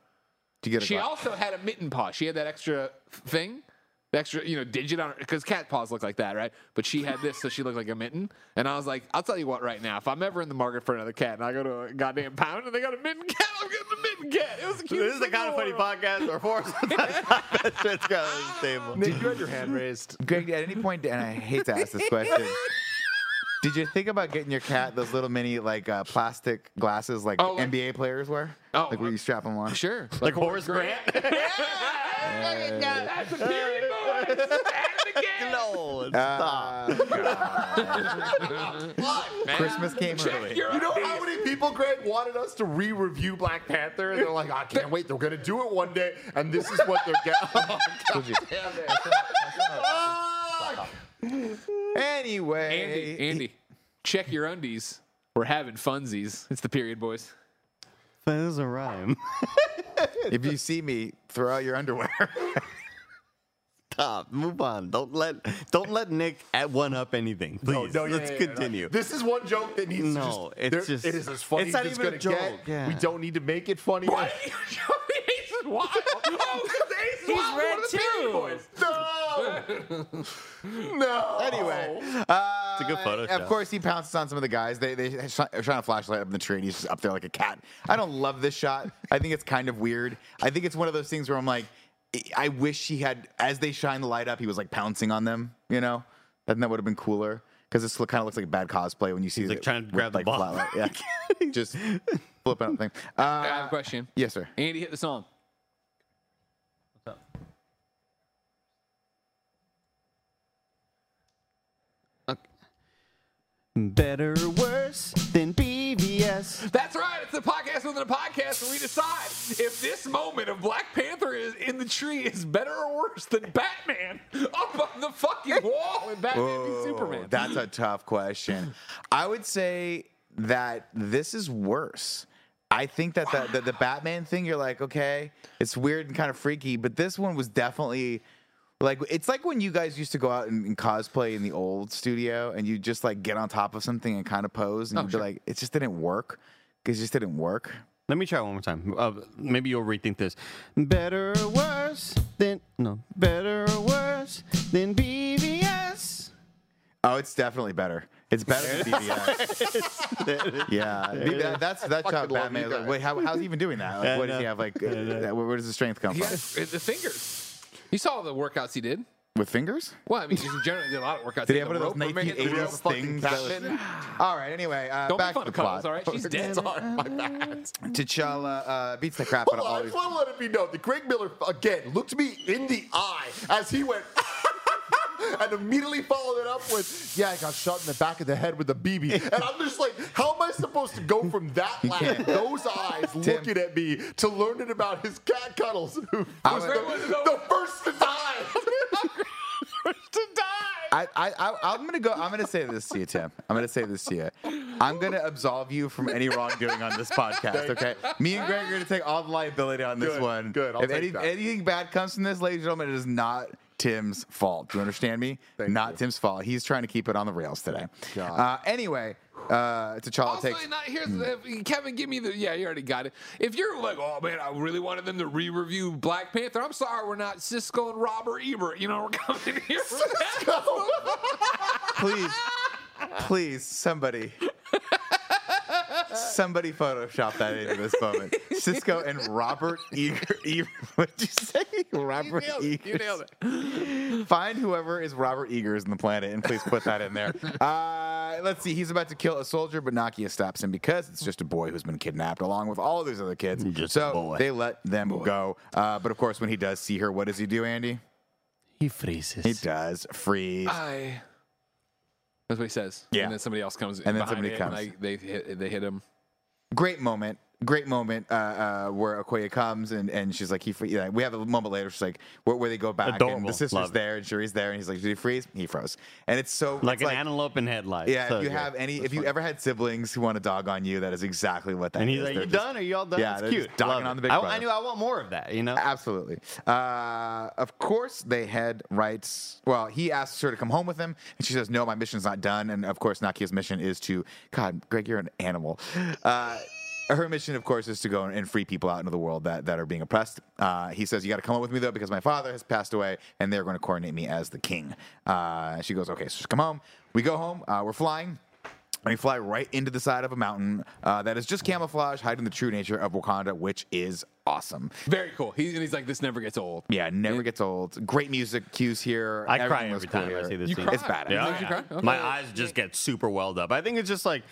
Speaker 1: To get a
Speaker 3: She
Speaker 1: glass.
Speaker 3: also had a mitten paw. She had that extra thing, the extra, you know, digit on her, because cat paws look like that, right? But she had this, so she looked like a mitten. And I was like, I'll tell you what, right now, if I'm ever in the market for another cat and I go to a goddamn pound and they got a mitten cat, I'm getting the mitten cat. It was the
Speaker 4: This is the kind of
Speaker 3: in
Speaker 4: funny
Speaker 3: the world.
Speaker 4: podcast where four best friends got on the table.
Speaker 2: Nick, you had your hand raised.
Speaker 1: Greg, at any point, and I hate to ask this question, did you think about getting your cat those little mini like uh, plastic glasses like
Speaker 3: Oh, like-
Speaker 1: NBA players wear?
Speaker 3: Oh,
Speaker 1: like where you strap them on.
Speaker 3: Sure.
Speaker 4: Like Horace Grant.
Speaker 3: That's a period, boys. At it again.
Speaker 4: no,
Speaker 1: Uh,
Speaker 3: Man,
Speaker 1: Christmas came
Speaker 3: check
Speaker 1: early.
Speaker 3: your
Speaker 2: You know how many people, Greg, wanted us to re-review Black Panther? And they're like, I can't wait. They're gonna do it one day, and this is what they're getting. Oh, God.
Speaker 1: Anyway,
Speaker 3: Andy, Andy, check your undies. We're having funsies. It's the period, boys.
Speaker 4: There's a rhyme.
Speaker 1: if you see me, throw out your underwear.
Speaker 4: Stop. Move on. Don't let don't let Nick at one up anything. Please.
Speaker 2: No, no,
Speaker 4: Let's
Speaker 2: yeah, yeah,
Speaker 4: continue.
Speaker 2: This is one joke that needs to
Speaker 4: No,
Speaker 2: just.
Speaker 4: it's just-
Speaker 2: It is as funny
Speaker 4: it's not
Speaker 2: as it's
Speaker 4: even a
Speaker 2: gonna
Speaker 4: joke,
Speaker 2: get.
Speaker 4: yeah.
Speaker 2: We don't need to make it funny.
Speaker 3: Why did you show me Ace is Wild? Oh, Ace
Speaker 5: He's
Speaker 3: Wild.
Speaker 5: red
Speaker 3: one of the
Speaker 5: too.
Speaker 2: No. no.
Speaker 1: Anyway, uh,
Speaker 4: It's a good photo.
Speaker 1: Of course, he pounces on some of the guys. They they sh- are shine a flashlight up in the tree, and he's just up there like a cat. I don't love this shot. I think it's kind of weird. I think it's one of those things where I'm like, I wish he had, as they shine the light up, he was like pouncing on them. You know, I think that would have been cooler because this kind of looks like a bad cosplay when you see
Speaker 4: like trying to
Speaker 1: with,
Speaker 4: grab the
Speaker 1: like,
Speaker 4: ball.
Speaker 1: flatlight. Yeah, just flipping up thing. Uh,
Speaker 3: I have a question.
Speaker 1: yes, sir.
Speaker 3: Andy, hit the song.
Speaker 4: Better or worse than BVS.
Speaker 3: That's right. It's the podcast within a podcast where we decide if this moment of Black Panther is in the tree is better or worse than Batman up on the fucking wall in Batman v
Speaker 1: Whoa,
Speaker 3: Superman.
Speaker 1: That's a tough question. I would say that this is worse. I think that the, the, the Batman thing, you're like, okay, it's weird and kind of freaky, but this one was definitely like, it's like when you guys used to go out and, and cosplay in the old studio and you just like get on top of something and kind of pose and
Speaker 3: Oh,
Speaker 1: you'd
Speaker 3: sure.
Speaker 1: be like, it just didn't work. Because it just didn't work.
Speaker 4: Let me try one more time. Uh, maybe you'll rethink this. Better or worse than no. Better or worse than BVS.
Speaker 1: Oh, it's definitely better. It's better than BBS. yeah, that- that's that's how
Speaker 2: fucking
Speaker 1: Batman. Like, wait, how, how's he even doing that? Like,
Speaker 4: I
Speaker 1: what does he have? Like, uh, where, where does the strength come
Speaker 3: He
Speaker 1: from?
Speaker 3: had the fingers. You saw the workouts he did.
Speaker 1: With fingers?
Speaker 3: Well, I mean, just in general, did a lot of workouts.
Speaker 1: Did he
Speaker 3: hit
Speaker 1: have one
Speaker 3: the
Speaker 1: of those
Speaker 3: rope, remember,
Speaker 1: 1980s things? was- All right. Anyway, uh,
Speaker 3: Don't
Speaker 1: back
Speaker 3: make fun
Speaker 1: to
Speaker 3: of
Speaker 1: the
Speaker 3: Cuddles,
Speaker 1: plot.
Speaker 3: all right? She's dead.
Speaker 2: Sorry, my bad.
Speaker 1: T'Challa uh, beats the crap out
Speaker 2: Hold
Speaker 1: of
Speaker 2: on, I
Speaker 1: all
Speaker 2: just
Speaker 1: these.
Speaker 2: want to let it be known that Greg Miller again looked me in the eye as he went. And immediately followed it up with, "Yeah, I got shot in the back of the head with a BB." And I'm just like, "How am I supposed to go from that laugh, those eyes looking at me, to learning about his cat Cuddles, who was
Speaker 1: was-
Speaker 2: the, the first to die?" first to die.
Speaker 1: I, I, I, I'm gonna go. I'm gonna say this to you, Tim. I'm gonna say this to you. I'm gonna absolve you from any wrongdoing on this podcast. Okay, me and Greg are gonna take all the liability on this
Speaker 2: Good,
Speaker 1: one.
Speaker 2: good, I'll
Speaker 1: if any, anything bad comes from this, ladies and gentlemen, it is not Tim's fault. Do you understand me?
Speaker 2: Thank
Speaker 1: not
Speaker 2: you.
Speaker 1: Tim's fault. He's trying to keep it on the rails today. Uh, anyway, uh, T'Challa
Speaker 3: Also,
Speaker 1: takes.
Speaker 3: not, here's the, Kevin. Give me the. Yeah, you already got it. If you're like, oh man, I really wanted them to re-review Black Panther. I'm sorry, we're not Cisco and Robert Ebert. You know, we're coming here. For that.
Speaker 1: please, please, somebody, somebody Photoshop that into this moment. Cisco and Robert Eager. Eager what did you say? Robert
Speaker 3: nailed it. You nailed it.
Speaker 1: Find whoever is Robert Eagers in the planet and please put that in there. Uh, let's see. He's about to kill a soldier, but Nakia stops him because it's just a boy who's been kidnapped along with all of these other kids.
Speaker 4: Just a
Speaker 1: so they let them go. Uh, but of course, when he does see her, what does he do, Andy?
Speaker 4: He freezes.
Speaker 1: He does freeze.
Speaker 3: I. That's what he says.
Speaker 1: Yeah.
Speaker 3: And then somebody else comes.
Speaker 1: And then somebody comes.
Speaker 3: And they, they hit. They hit him.
Speaker 1: great moment great moment uh, uh, where Okoye comes and, and she's like he free- yeah, we have a moment later she's like where, where they go back and the sister's
Speaker 4: Love it.
Speaker 1: there and Shuri's there and he's like did he freeze he froze and it's so
Speaker 4: like
Speaker 1: it's
Speaker 4: an antelope in headlights.
Speaker 1: yeah
Speaker 4: So
Speaker 1: if you
Speaker 4: good.
Speaker 1: have any if you ever had siblings who want to dog on you that is exactly what that
Speaker 4: And he's
Speaker 1: is.
Speaker 4: like,
Speaker 1: They're
Speaker 4: "You
Speaker 1: just-
Speaker 4: done? Are you all done?
Speaker 1: Yeah,
Speaker 4: It's cute.
Speaker 1: dogging on the big
Speaker 4: I,
Speaker 1: brother.
Speaker 4: I knew I want more of that. You know.
Speaker 1: Absolutely. Uh, of course, they head right. Well, he asks her to come home with him, and she says, "No, my mission's not done." And of course, Nakia's mission is to. God, Greg, you're an animal. Her mission, of course, is to go and free people out into the world that, that are being oppressed. Uh, he says, "You got to come up with me though, because my father has passed away, and they're going to coronate me as the king." Uh, she goes, "Okay, so just come home." We go home. Uh, we're flying. And we fly right into the side of a mountain uh, that is just camouflage, hiding the true nature of Wakanda, which is awesome.
Speaker 3: Very cool. He, and he's like, this never gets old.
Speaker 1: Yeah, never gets old. Great music cues here.
Speaker 4: I cry
Speaker 1: Everything was
Speaker 4: every
Speaker 1: cool
Speaker 4: time I see this
Speaker 3: You
Speaker 4: scene.
Speaker 3: cry?
Speaker 1: It's badass.
Speaker 3: It
Speaker 4: Yeah, yeah.
Speaker 3: Okay.
Speaker 4: My eyes just get super welled up. I think it's just like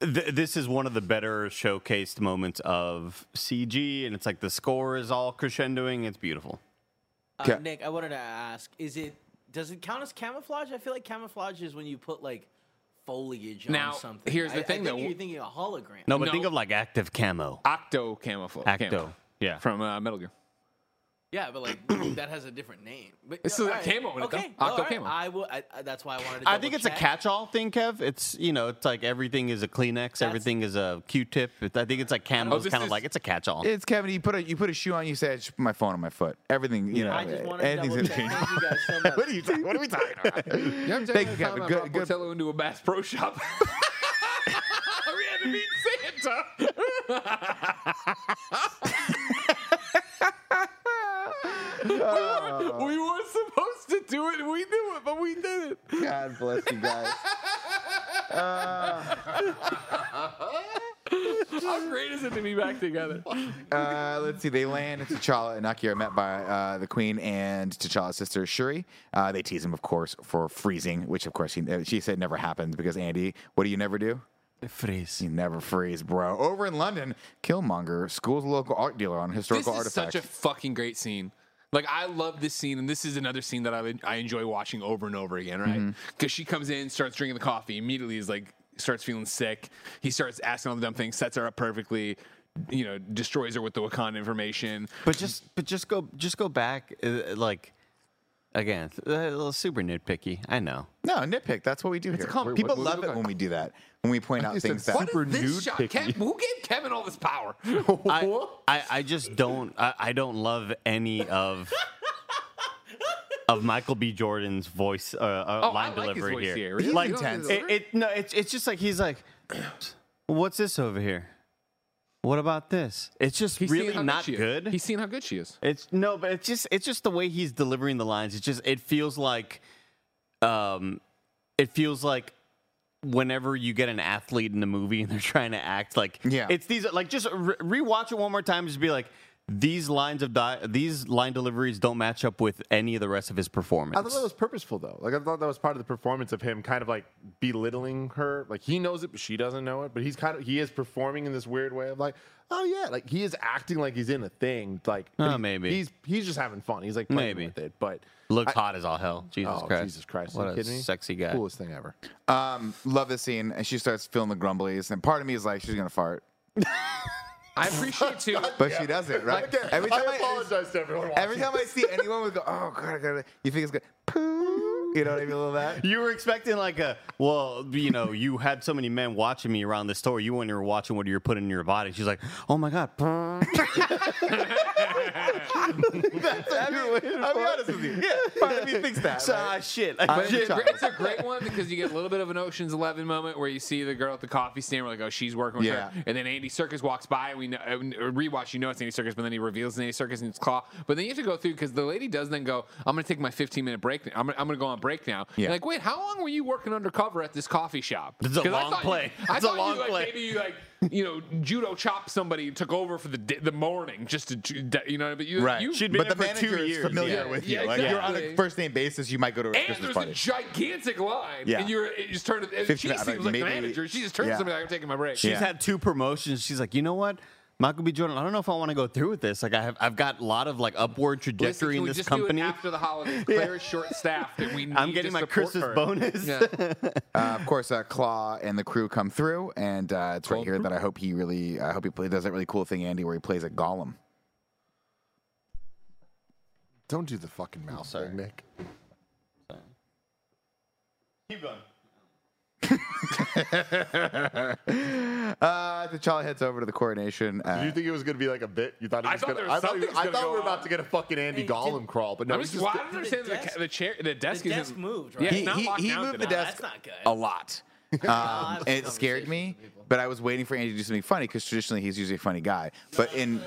Speaker 4: th- this is one of the better showcased moments of CG, and it's like the score is all crescendoing. It's beautiful.
Speaker 5: Uh,
Speaker 1: Yeah.
Speaker 5: Nick, I wanted to ask: Is it does it count as camouflage? I feel like camouflage is when you put like foliage
Speaker 3: Now,
Speaker 5: on something.
Speaker 3: here's the
Speaker 5: I-
Speaker 3: thing,
Speaker 5: I think
Speaker 3: though.
Speaker 5: You're thinking a hologram.
Speaker 4: No, but
Speaker 3: No.
Speaker 4: think of like active camo.
Speaker 3: Octo camouflage.
Speaker 4: Acto,
Speaker 3: camo
Speaker 4: yeah.
Speaker 3: From uh, Metal Gear.
Speaker 5: Yeah, but like that has a different name. But,
Speaker 3: It's
Speaker 5: all
Speaker 3: still got camo in it, though.
Speaker 5: Okay,
Speaker 3: Octo
Speaker 5: all right.
Speaker 3: camo.
Speaker 5: I will. I, I- that's why I wanted to.
Speaker 4: I think it's a catch-all thing, Kev. It's you know, it's like everything is a Kleenex, everything is a Q-tip. I think it's like Campbell's
Speaker 3: this
Speaker 4: kind of
Speaker 3: is-
Speaker 4: like it's a catch-all.
Speaker 1: It's Kevin. You put a you put a shoe on. You say I just put my phone on my foot. Everything you know.
Speaker 5: I just wanted to
Speaker 1: anything's
Speaker 5: double
Speaker 1: gonna
Speaker 5: check.
Speaker 1: change.
Speaker 5: Thank you guys so much.
Speaker 1: what are you talking? What are we talking about?
Speaker 3: You haven't
Speaker 1: Thank
Speaker 3: taken
Speaker 1: you, Kevin. Good- good-
Speaker 3: Portillo into a Bass Pro Shop. we had to meet Santa. We, weren't, we weren't supposed to do it. We knew it, but we did it.
Speaker 1: God bless you guys.
Speaker 3: How great is it to be back together?
Speaker 1: Uh, let's see. They land. In T'Challa and Nakia are met by uh, the Queen and T'Challa's sister Shuri. Uh, they tease him, of course, for freezing, which of course he, uh, she said never happens because Andy, what do you never do?
Speaker 4: Freeze.
Speaker 1: You never freeze, bro. Over in London, Killmonger schools a local art dealer on historical
Speaker 3: This
Speaker 1: historical
Speaker 3: is
Speaker 1: artifacts.
Speaker 3: such a fucking great scene. Like I love this scene, and this is another scene that I I enjoy watching over and over again, right?
Speaker 1: Mm-hmm.
Speaker 3: Because she comes in, starts drinking the coffee, immediately is like starts feeling sick. He starts asking all the dumb things, sets her up perfectly, you know, destroys her with the Wakanda information.
Speaker 4: But just but just go just go back uh, like again, a little super nitpicky. I know.
Speaker 1: no nitpick. That's what we do here.
Speaker 3: comic book
Speaker 1: People love it when we do that. When we point out things that.
Speaker 3: What
Speaker 2: Super
Speaker 3: is this
Speaker 2: nude
Speaker 3: shot? Kev, who gave Kevin all this power?
Speaker 4: I, I, I just don't I, I don't love any of of Michael B. Jordan's voice uh, uh,
Speaker 3: Oh, I
Speaker 4: line
Speaker 3: like his
Speaker 4: delivery
Speaker 3: voice
Speaker 4: here.
Speaker 3: here. He's
Speaker 4: Like
Speaker 1: intense.
Speaker 4: It, it no, it's it's just like he's like, what's this over here? What about this? It's just
Speaker 3: He's
Speaker 4: really not
Speaker 3: she
Speaker 4: good.
Speaker 3: He's seeing how good she is.
Speaker 4: It's no, but it's just it's just the way he's delivering the lines. It's just it feels like, um, it feels like whenever you get an athlete in a movie and they're trying to act like
Speaker 1: Yeah.
Speaker 4: it's these like just re- rewatch it one more time. Just be like. These lines of di- these line deliveries don't match up with any of the rest of his performance.
Speaker 2: I thought that was purposeful though. Like I thought that was part of the performance of him kind of like belittling her. Like he knows it, but she doesn't know it. But he's kind of he is performing in this weird way of like, oh yeah, like he is acting like he's in a thing. Like but
Speaker 4: Oh,
Speaker 2: he-
Speaker 4: maybe.
Speaker 2: he's he's just having fun. He's like playing
Speaker 4: Maybe.
Speaker 2: with it. But
Speaker 4: Looks hot as all hell. Jesus
Speaker 2: oh
Speaker 4: Christ!
Speaker 2: Jesus Christ,
Speaker 4: What
Speaker 2: are you
Speaker 4: a
Speaker 2: kidding me?
Speaker 4: sexy guy.
Speaker 2: Coolest thing ever.
Speaker 1: Um, love this scene, and she starts feeling the grumblies, and part of me is like, she's gonna fart,
Speaker 3: I appreciate too.
Speaker 1: but she doesn't, right?
Speaker 2: Again,
Speaker 1: every time
Speaker 2: I apologize to everyone.
Speaker 1: every time I see anyone would go, oh god, I gotta, you think it's good, poo, you know what I mean, a little that.
Speaker 4: You were expecting like a well, you know, you had so many men watching me around the store. You when you were watching what you were putting in your body. She's like, oh my god.
Speaker 1: I mean, I'll be honest with you, yeah, part of me thinks that.
Speaker 4: So,
Speaker 1: right?
Speaker 4: ah, shit.
Speaker 1: I-
Speaker 3: But it's, a
Speaker 1: Shit.
Speaker 3: great, it's a great one because you get a little bit of an Ocean's Eleven moment where you see the girl at the coffee stand, we're like, oh, she's working with
Speaker 1: Yeah.
Speaker 3: her, and then Andy Serkis walks by, and we know, uh, rewatch, you know it's Andy Serkis, but then he reveals Andy Serkis in its claw. But then you have to go through because the lady does then go, I'm going to take my 15 minute break. I'm going I'm to go on break now.
Speaker 1: Yeah.
Speaker 3: Like, wait, how long were you working undercover at this coffee shop?
Speaker 4: It's a
Speaker 3: 'Cause I
Speaker 4: long
Speaker 3: thought you-
Speaker 4: play.
Speaker 3: I
Speaker 4: It's a
Speaker 3: thought
Speaker 4: long
Speaker 3: you, like,
Speaker 4: play.
Speaker 3: Maybe you like. You know, judo chopped somebody, took over for the di- the morning, just to, ju- you know. But you,
Speaker 1: Right.
Speaker 3: you,
Speaker 4: She'd been
Speaker 1: but the
Speaker 4: for two
Speaker 1: manager is
Speaker 4: years,
Speaker 1: familiar
Speaker 3: yeah.
Speaker 1: with
Speaker 3: Yeah,
Speaker 1: you. Like you're on a first name basis, you might go to a
Speaker 3: and
Speaker 1: Christmas
Speaker 3: there's
Speaker 1: party.
Speaker 3: a gigantic line.
Speaker 1: Yeah.
Speaker 3: And you're it just turned She seems
Speaker 1: like,
Speaker 3: like
Speaker 1: maybe-
Speaker 3: the manager. She just turns
Speaker 1: yeah.
Speaker 3: to me like I'm taking my break.
Speaker 4: She's
Speaker 1: Yeah.
Speaker 4: had two promotions. She's like, you know what? Michael B. Jordan, I don't know if I want to go through with this. Like, I have, I've got a lot of like upward
Speaker 3: Listen,
Speaker 4: trajectory
Speaker 3: can
Speaker 4: in
Speaker 3: we
Speaker 4: this
Speaker 3: just
Speaker 4: company.
Speaker 3: do it after the holidays? Claire is short staffed, and we need
Speaker 4: I'm getting
Speaker 3: to
Speaker 4: my Christmas
Speaker 3: her.
Speaker 4: bonus.
Speaker 3: Yeah.
Speaker 1: Uh, of course, uh, Klaue and the crew come through, and uh, it's right here that I hope he really, I hope he play, does that really cool thing, Andy, where he plays a Gollum.
Speaker 2: Don't do the fucking mouth
Speaker 4: sorry.
Speaker 2: thing, Nick.
Speaker 4: Keep going.
Speaker 1: Uh, T'Challa heads over to the coronation. Uh,
Speaker 2: Did you think it was going to be like a bit? You thought it
Speaker 3: I
Speaker 2: was
Speaker 3: thought
Speaker 2: going
Speaker 3: there
Speaker 2: to?
Speaker 3: was
Speaker 2: I thought,
Speaker 3: something
Speaker 2: you- I
Speaker 3: gonna
Speaker 2: thought
Speaker 3: go
Speaker 2: we were
Speaker 3: on.
Speaker 2: about to get a fucking Andy
Speaker 5: Hey,
Speaker 2: Gollum
Speaker 5: did-
Speaker 2: crawl, but no,
Speaker 3: I'm
Speaker 2: he's
Speaker 3: just,
Speaker 2: just
Speaker 3: well, I don't understand the,
Speaker 5: desk-
Speaker 3: ca- the chair, the desk
Speaker 5: The
Speaker 3: isn't.
Speaker 5: desk moved,
Speaker 3: Yeah,
Speaker 5: right?
Speaker 1: he,
Speaker 3: not
Speaker 1: he,
Speaker 3: locked
Speaker 1: he
Speaker 3: down
Speaker 1: moved the
Speaker 3: tonight.
Speaker 1: desk
Speaker 5: That's not good.
Speaker 1: a lot. Um,
Speaker 5: have
Speaker 1: and it scared me,
Speaker 5: conversations with people.
Speaker 1: but I was waiting for Andy to do something funny because traditionally he's usually a funny guy. But in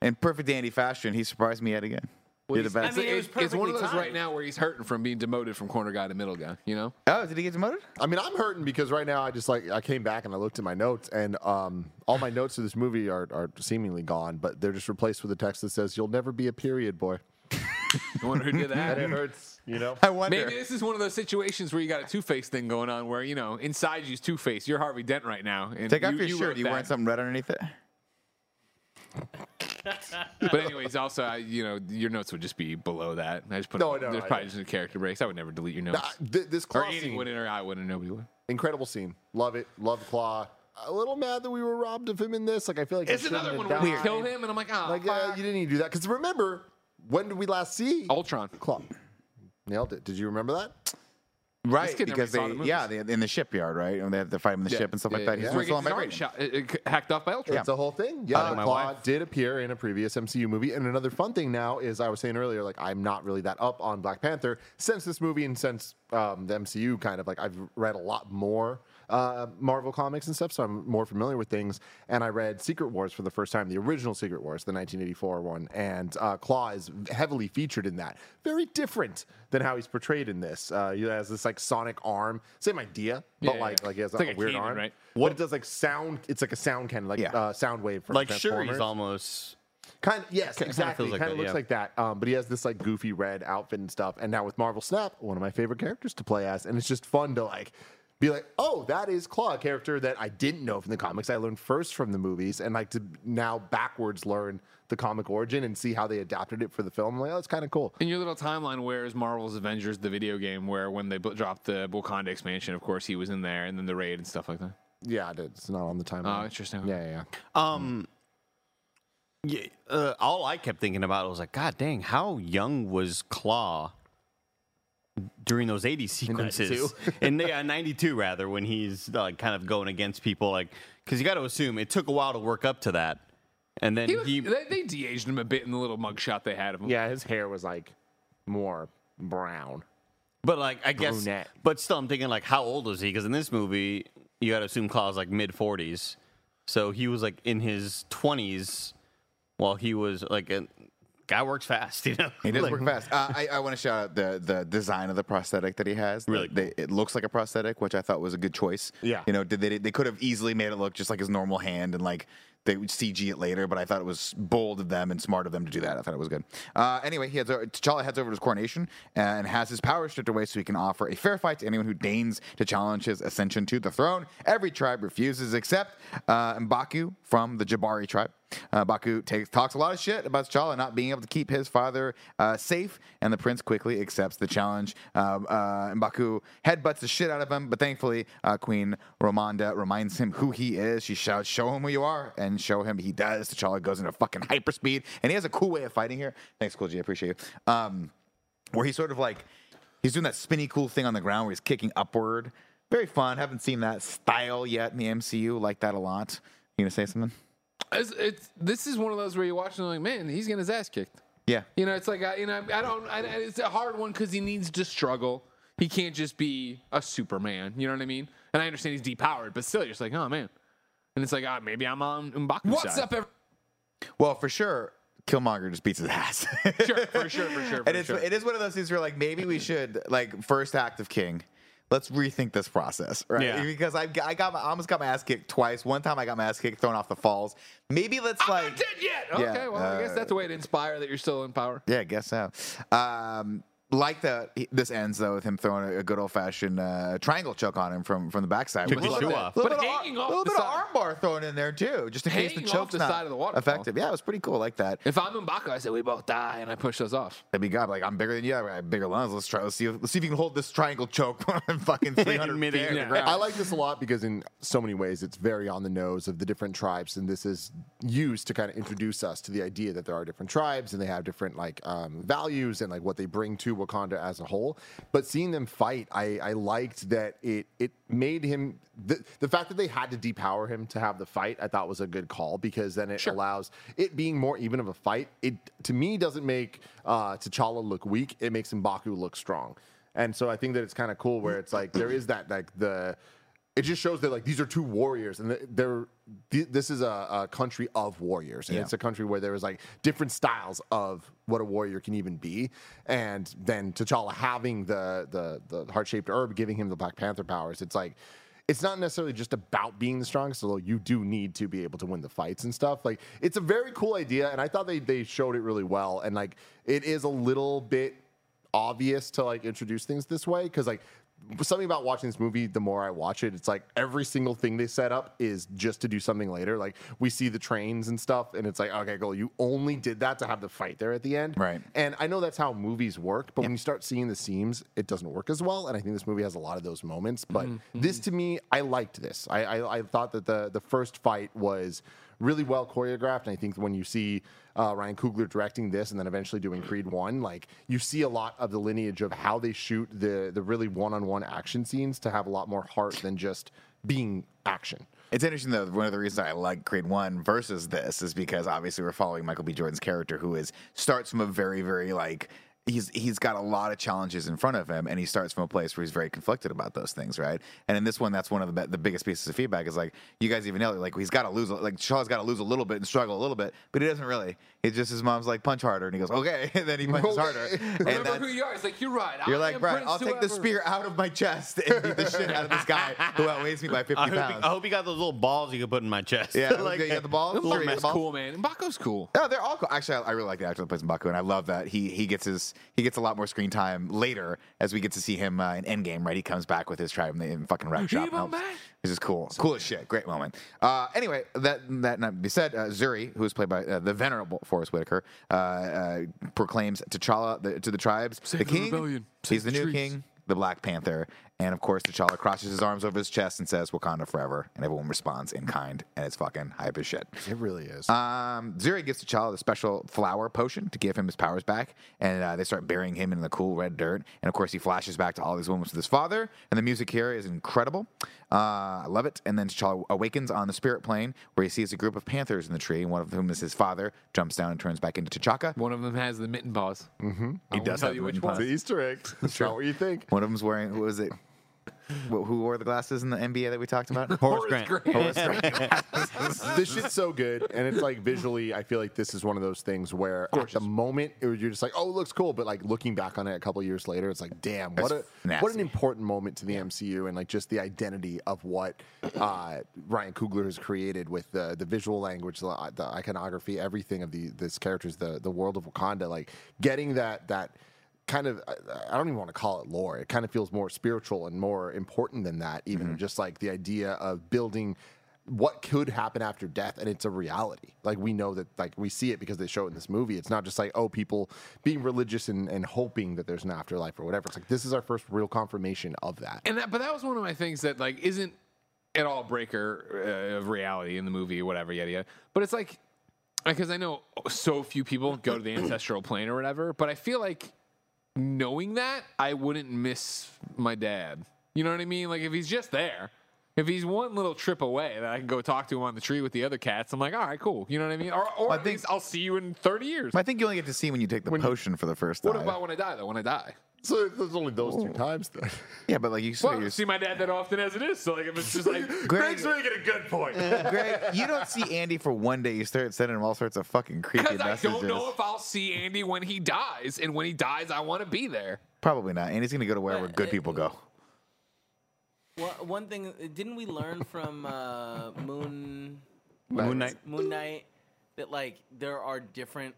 Speaker 1: in perfect Andy fashion, he surprised me yet again. You're the best.
Speaker 5: I mean, it was
Speaker 3: It's, it's one of
Speaker 5: perfectly
Speaker 3: those right now where he's hurting from being demoted from corner guy to middle guy. You know,
Speaker 1: oh, did he get demoted?
Speaker 2: I mean, I'm hurting because right now I just like I came back and I looked at my notes and um, all my notes of this movie are, are seemingly gone, but they're just replaced with a text that says "You'll never be a period boy,"
Speaker 3: I wonder who did that.
Speaker 2: and it hurts. You know,
Speaker 1: I wonder.
Speaker 3: Maybe this is one of those situations where you got a Two Face thing going on, where you know inside you's Two Face. You're Harvey Dent right now. And
Speaker 1: Take off
Speaker 3: you,
Speaker 1: your
Speaker 3: you
Speaker 1: shirt. You wearing something red underneath it?
Speaker 3: But anyways, also I, you know your notes would just be below that. I just put
Speaker 2: No, no,
Speaker 3: there's
Speaker 2: I
Speaker 3: probably just a character breaks. I would never delete your notes.
Speaker 2: Nah, th- this
Speaker 3: or
Speaker 2: Klaue
Speaker 3: Andy
Speaker 2: scene,
Speaker 3: wouldn't, or I wouldn't. Nobody would.
Speaker 2: incredible scene. Love it. Love Klaue. a little mad that we were robbed of him in this. Like I feel like he
Speaker 3: It's another one where we
Speaker 2: died.
Speaker 3: kill him, and I'm like, oh,
Speaker 2: Like yeah,
Speaker 3: fuck.
Speaker 2: you didn't need to do that because remember when did we last see
Speaker 3: Ultron.
Speaker 2: Klaue? Nailed it. Did you remember that?
Speaker 1: Right,
Speaker 3: kid never
Speaker 1: because they,
Speaker 3: the
Speaker 1: yeah, they, in the shipyard, right? And they have to fight him in the
Speaker 3: Yeah.
Speaker 1: ship and stuff like that.
Speaker 3: yeah,
Speaker 1: He's
Speaker 3: yeah. Where he
Speaker 1: still on my brain.
Speaker 3: shot, uh, uh, hacked off by Ultron.
Speaker 2: It's a whole thing. Yeah,
Speaker 4: Like my Klaue
Speaker 2: did appear in a previous MCU movie, and another fun thing now is I was saying earlier, like I'm not really that up on Black Panther since this movie and since um, the MCU. Kind of like I've read a lot more uh, Marvel comics and stuff, so I'm more familiar with things. And I read Secret Wars for the first time, the original Secret Wars, the 1984 one, and uh, Klaue is heavily featured in that. Very different than how he's portrayed in this. Uh, he has this like sonic arm, same idea, but
Speaker 3: Yeah,
Speaker 2: like
Speaker 3: yeah.
Speaker 2: like he has
Speaker 3: It's
Speaker 2: a,
Speaker 3: like a
Speaker 2: weird
Speaker 3: cannon,
Speaker 2: arm.
Speaker 3: right?
Speaker 2: What it does like sound? It's like a sound cannon, like
Speaker 1: Yeah.
Speaker 2: uh, sound wave from
Speaker 4: Like
Speaker 2: Transformers.
Speaker 4: Shuri's almost.
Speaker 2: Kind of, yes,
Speaker 4: Kinda
Speaker 2: exactly.
Speaker 4: feels like
Speaker 2: kind of
Speaker 4: that,
Speaker 2: looks
Speaker 4: yeah.
Speaker 2: like that. Um, but he has this like goofy red outfit and stuff. And now with Marvel Snap, one of my favorite characters to play as, and it's just fun to like be like, oh, that is Klaue, a character that I didn't know from the comics. I learned first from the movies, and like to now backwards learn the comic origin and see how they adapted it for the film. I'm like, oh, it's kind of cool.
Speaker 3: In your little timeline, where is Marvel's Avengers, the video game, where when they bu- dropped the Wakanda expansion, of course, he was in there, and then the raid and stuff like that?
Speaker 2: Yeah, it is. It's not on the timeline.
Speaker 3: Oh, interesting.
Speaker 2: Yeah, yeah, yeah.
Speaker 4: Um, yeah, uh, all I kept thinking about was like, God dang, how young was Klaue during those 80 sequences? In yeah, 92 rather, when he's like kind of going against people, like, because you got to assume it took a while to work up to that. And then
Speaker 3: He
Speaker 4: he,
Speaker 3: was, they, they de-aged him a bit in the little mugshot they had of him.
Speaker 2: Yeah, his hair was like more brown.
Speaker 4: but like, I guess,
Speaker 2: Brunette.
Speaker 4: but still, I'm thinking, like, how old was he? Because in this movie, you got to assume Klaue's like mid 40s. So he was like in his 20s while he was like, a guy works fast, you know?
Speaker 1: He does
Speaker 4: Like-
Speaker 1: work fast. Uh, I, I want to shout out the the design of the prosthetic that he has.
Speaker 4: Really
Speaker 1: They- it looks like a prosthetic, which I thought was a good choice.
Speaker 2: Yeah.
Speaker 1: you know, did they they could have easily made it look just like his normal hand and like they would CG it later, but I thought it was bold of them and smart of them to do that. I thought it was good. Uh, anyway, he heads over, T'Challa heads over to his coronation and has his power stripped away so he can offer a fair fight to anyone who deigns to challenge his ascension to the throne. Every tribe refuses except uh, Mbaku from the Jabari tribe. Uh, Baku takes, talks a lot of shit about T'Challa not being able to keep his father uh, safe, and the prince quickly accepts the challenge. Um, uh, Mbaku headbutts the shit out of him, but thankfully, uh, Queen Ramonda reminds him who he is. She shouts, "Show him who you are," and show him he does. T'Challa goes into fucking hyperspeed, and he has a cool way of fighting here. Thanks, Cool G, I appreciate you. Um, where he's sort of like he's doing that spinny cool thing on the ground where he's kicking upward. Very fun. Haven't seen that style yet in the MCU. Like that a lot. You gonna say something?
Speaker 3: It's, it's, this is one of those where you're watching, like, man, he's getting his ass kicked.
Speaker 1: Yeah.
Speaker 3: You know, it's like I, you know, I don't. I, it's a hard one because he needs to struggle. He can't just be a Superman. You know what I mean? And I understand he's depowered, but still, you're just like, oh man. And it's like, ah, maybe I'm on M'Baku's
Speaker 5: What's
Speaker 3: side.
Speaker 5: up, everyone?
Speaker 1: Well, for sure, Killmonger just beats his ass.
Speaker 3: Sure, for sure, for sure, for
Speaker 1: and it's
Speaker 3: sure.
Speaker 1: it is one of those things where like maybe we should like first act of King. Let's rethink this process, right?
Speaker 4: Yeah.
Speaker 1: Because I, I got my, I almost got my ass kicked twice. One time I got my ass kicked thrown off the falls. Maybe let's
Speaker 3: I'm
Speaker 1: like
Speaker 3: not dead yet.
Speaker 1: Yeah,
Speaker 3: Okay, well, I guess
Speaker 1: uh,
Speaker 3: that's a way to inspire that you're still in power.
Speaker 1: Yeah, I guess so. Um, like the this ends though with him throwing a, a good old fashioned uh, triangle choke on him from from the backside.
Speaker 4: Took
Speaker 1: With
Speaker 4: his
Speaker 1: a
Speaker 4: shoe
Speaker 1: little
Speaker 4: off.
Speaker 1: bit-
Speaker 3: But
Speaker 1: little of
Speaker 3: hanging
Speaker 1: ar-
Speaker 3: off
Speaker 1: little bit of armbar thrown in there too, just in case the
Speaker 3: Hanging off
Speaker 1: choke's
Speaker 3: the
Speaker 1: not
Speaker 3: side of the waterfall.
Speaker 1: effective. Yeah, it was pretty cool. I like that.
Speaker 3: If I'm M'Baku, I say we both die, and I push those off.
Speaker 1: That'd be good. Like I'm bigger than you. I have bigger lungs. Let's try. Let's see. If, let's see if you can hold this triangle choke on fucking 300 feet
Speaker 4: midair.
Speaker 1: in the
Speaker 4: Yeah.
Speaker 2: I like this a lot because in so many ways it's very on the nose of the different tribes, and this is used to kind of introduce us to the idea that there are different tribes and they have different like um, values and like what they bring to Wakanda as a whole. But seeing them fight, I, I liked that it it made him the, the fact that they had to depower him to have the fight. I thought was a good call because then it allows it being more even of a fight. It to me doesn't make uh, T'Challa look weak. It makes Mbaku look strong. And so I think that it's kind of cool where it's like there is that like the it just shows that like these are two warriors and they're th- this is a, a country of warriors and
Speaker 1: Yeah.
Speaker 2: it's a country where there is like different styles of what a warrior can even be and then T'Challa having the the the heart shaped herb giving him the Black Panther powers it's like it's not necessarily just about being the strongest although you do need to be able to win the fights and stuff like it's a very cool idea and I thought they they showed it really well and like it is a little bit obvious to like introduce things this way because like something about watching this movie the more i watch it it's like every single thing they set up is just to do something later. Like we see the trains and stuff and it's like okay cool you only did that to have the fight there at the end.
Speaker 1: Right.
Speaker 2: and i know that's how movies work but when you start seeing the seams it doesn't work as well and i think this movie has a lot of those moments. But mm-hmm. this to me i liked this. I, I i thought that the the first fight was really well choreographed. And I think when you see uh, Ryan Coogler directing this and then eventually doing Creed One, like you see a lot of the lineage of how they shoot the the really one on one action scenes to have a lot more heart than just being action.
Speaker 1: It's interesting though. One of the reasons I like Creed One versus this is because obviously we're following Michael B. Jordan's character, who is starts from a very, very like he's he's got a lot of challenges in front of him, and he starts from a place where he's very conflicted about those things, right? And in this one, that's one of the the biggest pieces of feedback is like you guys even nailed it. Like he's got to lose, like Shaw's got to lose a little bit and struggle a little bit, but he doesn't really. It's just his mom's like punch harder, and he goes okay, and then he punches harder, and
Speaker 3: Remember
Speaker 1: that's-
Speaker 3: who you are. It's like you're right.
Speaker 1: you're
Speaker 3: I
Speaker 1: like,
Speaker 3: am
Speaker 1: Brian,
Speaker 3: Prince
Speaker 1: I'll take the spear out of my chest and beat the shit out of this guy who outweighs me by 50
Speaker 4: I
Speaker 1: pounds.
Speaker 4: you, I hope you got those little balls you can put in my chest.
Speaker 1: Yeah, like, you got the balls. Sure, you got the Mbaku's
Speaker 3: cool, man. Mbaku's cool.
Speaker 1: No, they're all cool. Actually, I, I really like the actor that plays Mbaku, and I love that he he gets his he gets a lot more screen time later as we get to see him uh, in Endgame. Right, he comes back with his tribe and they fucking wreck shop.
Speaker 3: He
Speaker 1: helps. This is cool, cool as shit. Great moment. Uh, anyway, that that not be said, uh, Zuri, who is played by uh, the venerable Forest Whitaker, uh, uh, proclaims T'Challa the, to the tribes,
Speaker 3: Save
Speaker 1: the
Speaker 3: the
Speaker 1: king.
Speaker 3: rebellion.
Speaker 1: He's the
Speaker 3: the
Speaker 1: new
Speaker 3: trees.
Speaker 1: king, the Black Panther, and of course, T'Challa crosses his arms over his chest and says "Wakanda forever," and everyone responds in kind, and it's fucking hype as shit.
Speaker 2: It really is.
Speaker 1: Um, Zuri gives T'Challa the special flower potion to give him his powers back, and uh, they start burying him in the cool red dirt. And of course, he flashes back to all these moments with his father, and the music here is incredible. Uh, I love it. And then T'Challa awakens on the spirit plane, where he sees a group of panthers in the tree, one of whom is his father. Jumps down and turns back into T'Chaka.
Speaker 3: One of them has the mitten paws. Mm-hmm.
Speaker 1: He does
Speaker 3: tell
Speaker 1: have
Speaker 3: you
Speaker 1: the
Speaker 3: which one.
Speaker 1: paws.
Speaker 2: the Easter egg. That's not what you think.
Speaker 1: One of them's wearing. Who was it? Wh- Who wore the glasses in the NBA that we talked about?
Speaker 4: Horace Grant. Horace Grant.
Speaker 2: this shit's so good, and it's like visually, I feel like this is one of those things where at the moment it was, you're just like, oh, it looks cool, but like looking back on it a couple years later, it's like, damn, what a
Speaker 1: That's
Speaker 2: what
Speaker 1: nasty.
Speaker 2: an important moment to the MCU and like just the identity of what uh, Ryan Coogler has created with the the visual language, the, the iconography, everything of the this characters, the the world of Wakanda, like getting that that kind of I- don't even want to call it lore. It kind of feels more spiritual and more important than that. Even
Speaker 1: Mm-hmm.
Speaker 2: just like the idea of building what could happen after death and it's a reality like we know that like we see it because they show it in this movie it's not just like oh people being religious and, and hoping that there's an afterlife or whatever it's like this is our first real confirmation of that
Speaker 3: And that, but that was one of my things that like isn't at all a breaker uh, of reality in the movie or whatever, yada yada. But it's like because I know so few people go to the ancestral plane or whatever. But I feel like knowing that I wouldn't miss my dad. You know what I mean? Like if he's just there. If he's one little trip away, that I can go talk to him on the tree with the other cats. I'm like, all right, cool. You know what I mean? Or, or
Speaker 1: I
Speaker 3: at
Speaker 1: think-
Speaker 3: least I'll see you in 30 years.
Speaker 1: I think you only get to see when you take the potion for the first time.
Speaker 3: What about when I die, though? When I die,
Speaker 2: so there's only those two times then
Speaker 1: yeah, but like you
Speaker 3: well,
Speaker 1: you're,
Speaker 3: see my dad that often as it is. So like, if it's just like
Speaker 1: Greg,
Speaker 2: making a good point
Speaker 1: Greg, you don't see Andy for one day. You start sending him all sorts of fucking creepy
Speaker 3: Because I
Speaker 1: messages.
Speaker 3: don't know if I'll see Andy when he dies, and when he dies, I want to be there.
Speaker 1: Probably not. Andy's gonna go to wherever good people go.
Speaker 5: Well, one thing didn't we learn from uh, Moon
Speaker 4: Moon Knight.
Speaker 5: Moon Knight that like there are different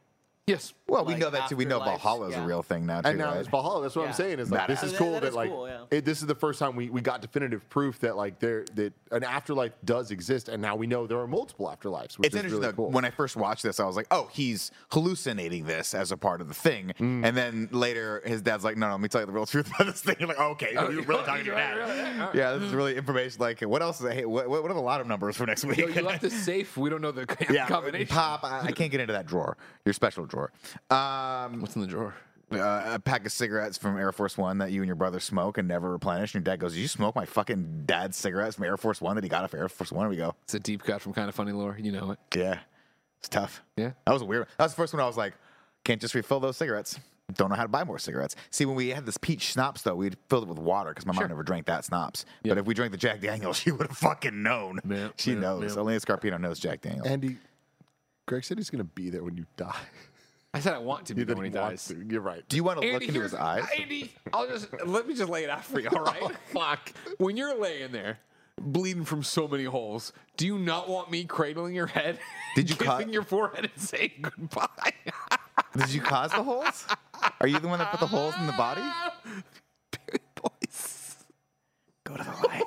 Speaker 3: Yes.
Speaker 1: Well, we
Speaker 5: like,
Speaker 1: know that too. We know
Speaker 5: afterlife,
Speaker 1: Valhalla's a
Speaker 5: yeah.
Speaker 1: real thing now too.
Speaker 2: and now
Speaker 1: right?
Speaker 2: there's Valhalla. That's what I'm saying. Is like this
Speaker 1: Badass.
Speaker 2: is cool
Speaker 5: that
Speaker 2: that,
Speaker 5: is
Speaker 2: like
Speaker 5: cool, yeah.
Speaker 2: it, this is the first time we, we got definitive proof that like there that an afterlife does exist, and now we know there are multiple afterlives. Which
Speaker 1: It's
Speaker 2: is
Speaker 1: interesting
Speaker 2: really
Speaker 1: though.
Speaker 2: cool.
Speaker 1: When I first watched this, I was like, "Oh, he's hallucinating this as a part of the thing."
Speaker 2: Mm.
Speaker 1: And then later, his dad's like, "No, no, let me tell you the real truth about this thing." You're like, oh, "Okay, you're really talking to your dad." Yeah, this is really information. Like, what else? Is, hey, what, what are the lotto numbers for next week?
Speaker 3: Yo, you left the safe. We don't know the
Speaker 1: yeah,
Speaker 3: combination.
Speaker 1: Pop, I, I can't get into that drawer. Your special drawer. Um,
Speaker 3: What's in the drawer?
Speaker 1: uh, a pack of cigarettes from Air Force One that you and your brother smoke and never replenish. And your dad goes, "Did you smoke my fucking dad's cigarettes from Air Force One that he got off Air Force One?" And we go,
Speaker 3: It's a deep cut from Kinda Funny Lore. You know it.
Speaker 1: "Yeah, it's tough."
Speaker 3: Yeah.
Speaker 1: that was a weird. That was the first one I was like, "Can't just refill those cigarettes." Don't know how to buy more cigarettes. See, when we had this peach schnapps, though, we'd filled it with water because my mom never drank that schnapps. But if we drank the Jack Daniels, she would have fucking known.
Speaker 3: Yeah,
Speaker 1: she
Speaker 3: yeah,
Speaker 1: knows.
Speaker 3: yeah.
Speaker 1: Only a Scarpino knows Jack Daniels.
Speaker 2: Andy, Greg said he's going to be there when you die.
Speaker 3: I said I want to be
Speaker 2: That
Speaker 3: there when
Speaker 2: he
Speaker 3: he dies.
Speaker 2: to. You're right.
Speaker 1: Do you want to look
Speaker 3: Andy,
Speaker 1: into his eyes?
Speaker 3: Andy, I'll just let me just lay it out for you. All right. Oh, fuck. When you're laying there, bleeding from so many holes, do you not want me cradling your head?
Speaker 1: Did you
Speaker 3: kissing
Speaker 1: cut-
Speaker 3: your forehead and saying goodbye?
Speaker 1: Did you cause the holes? Are you the one that put the holes in the body? Barry Boyce. Go to the light.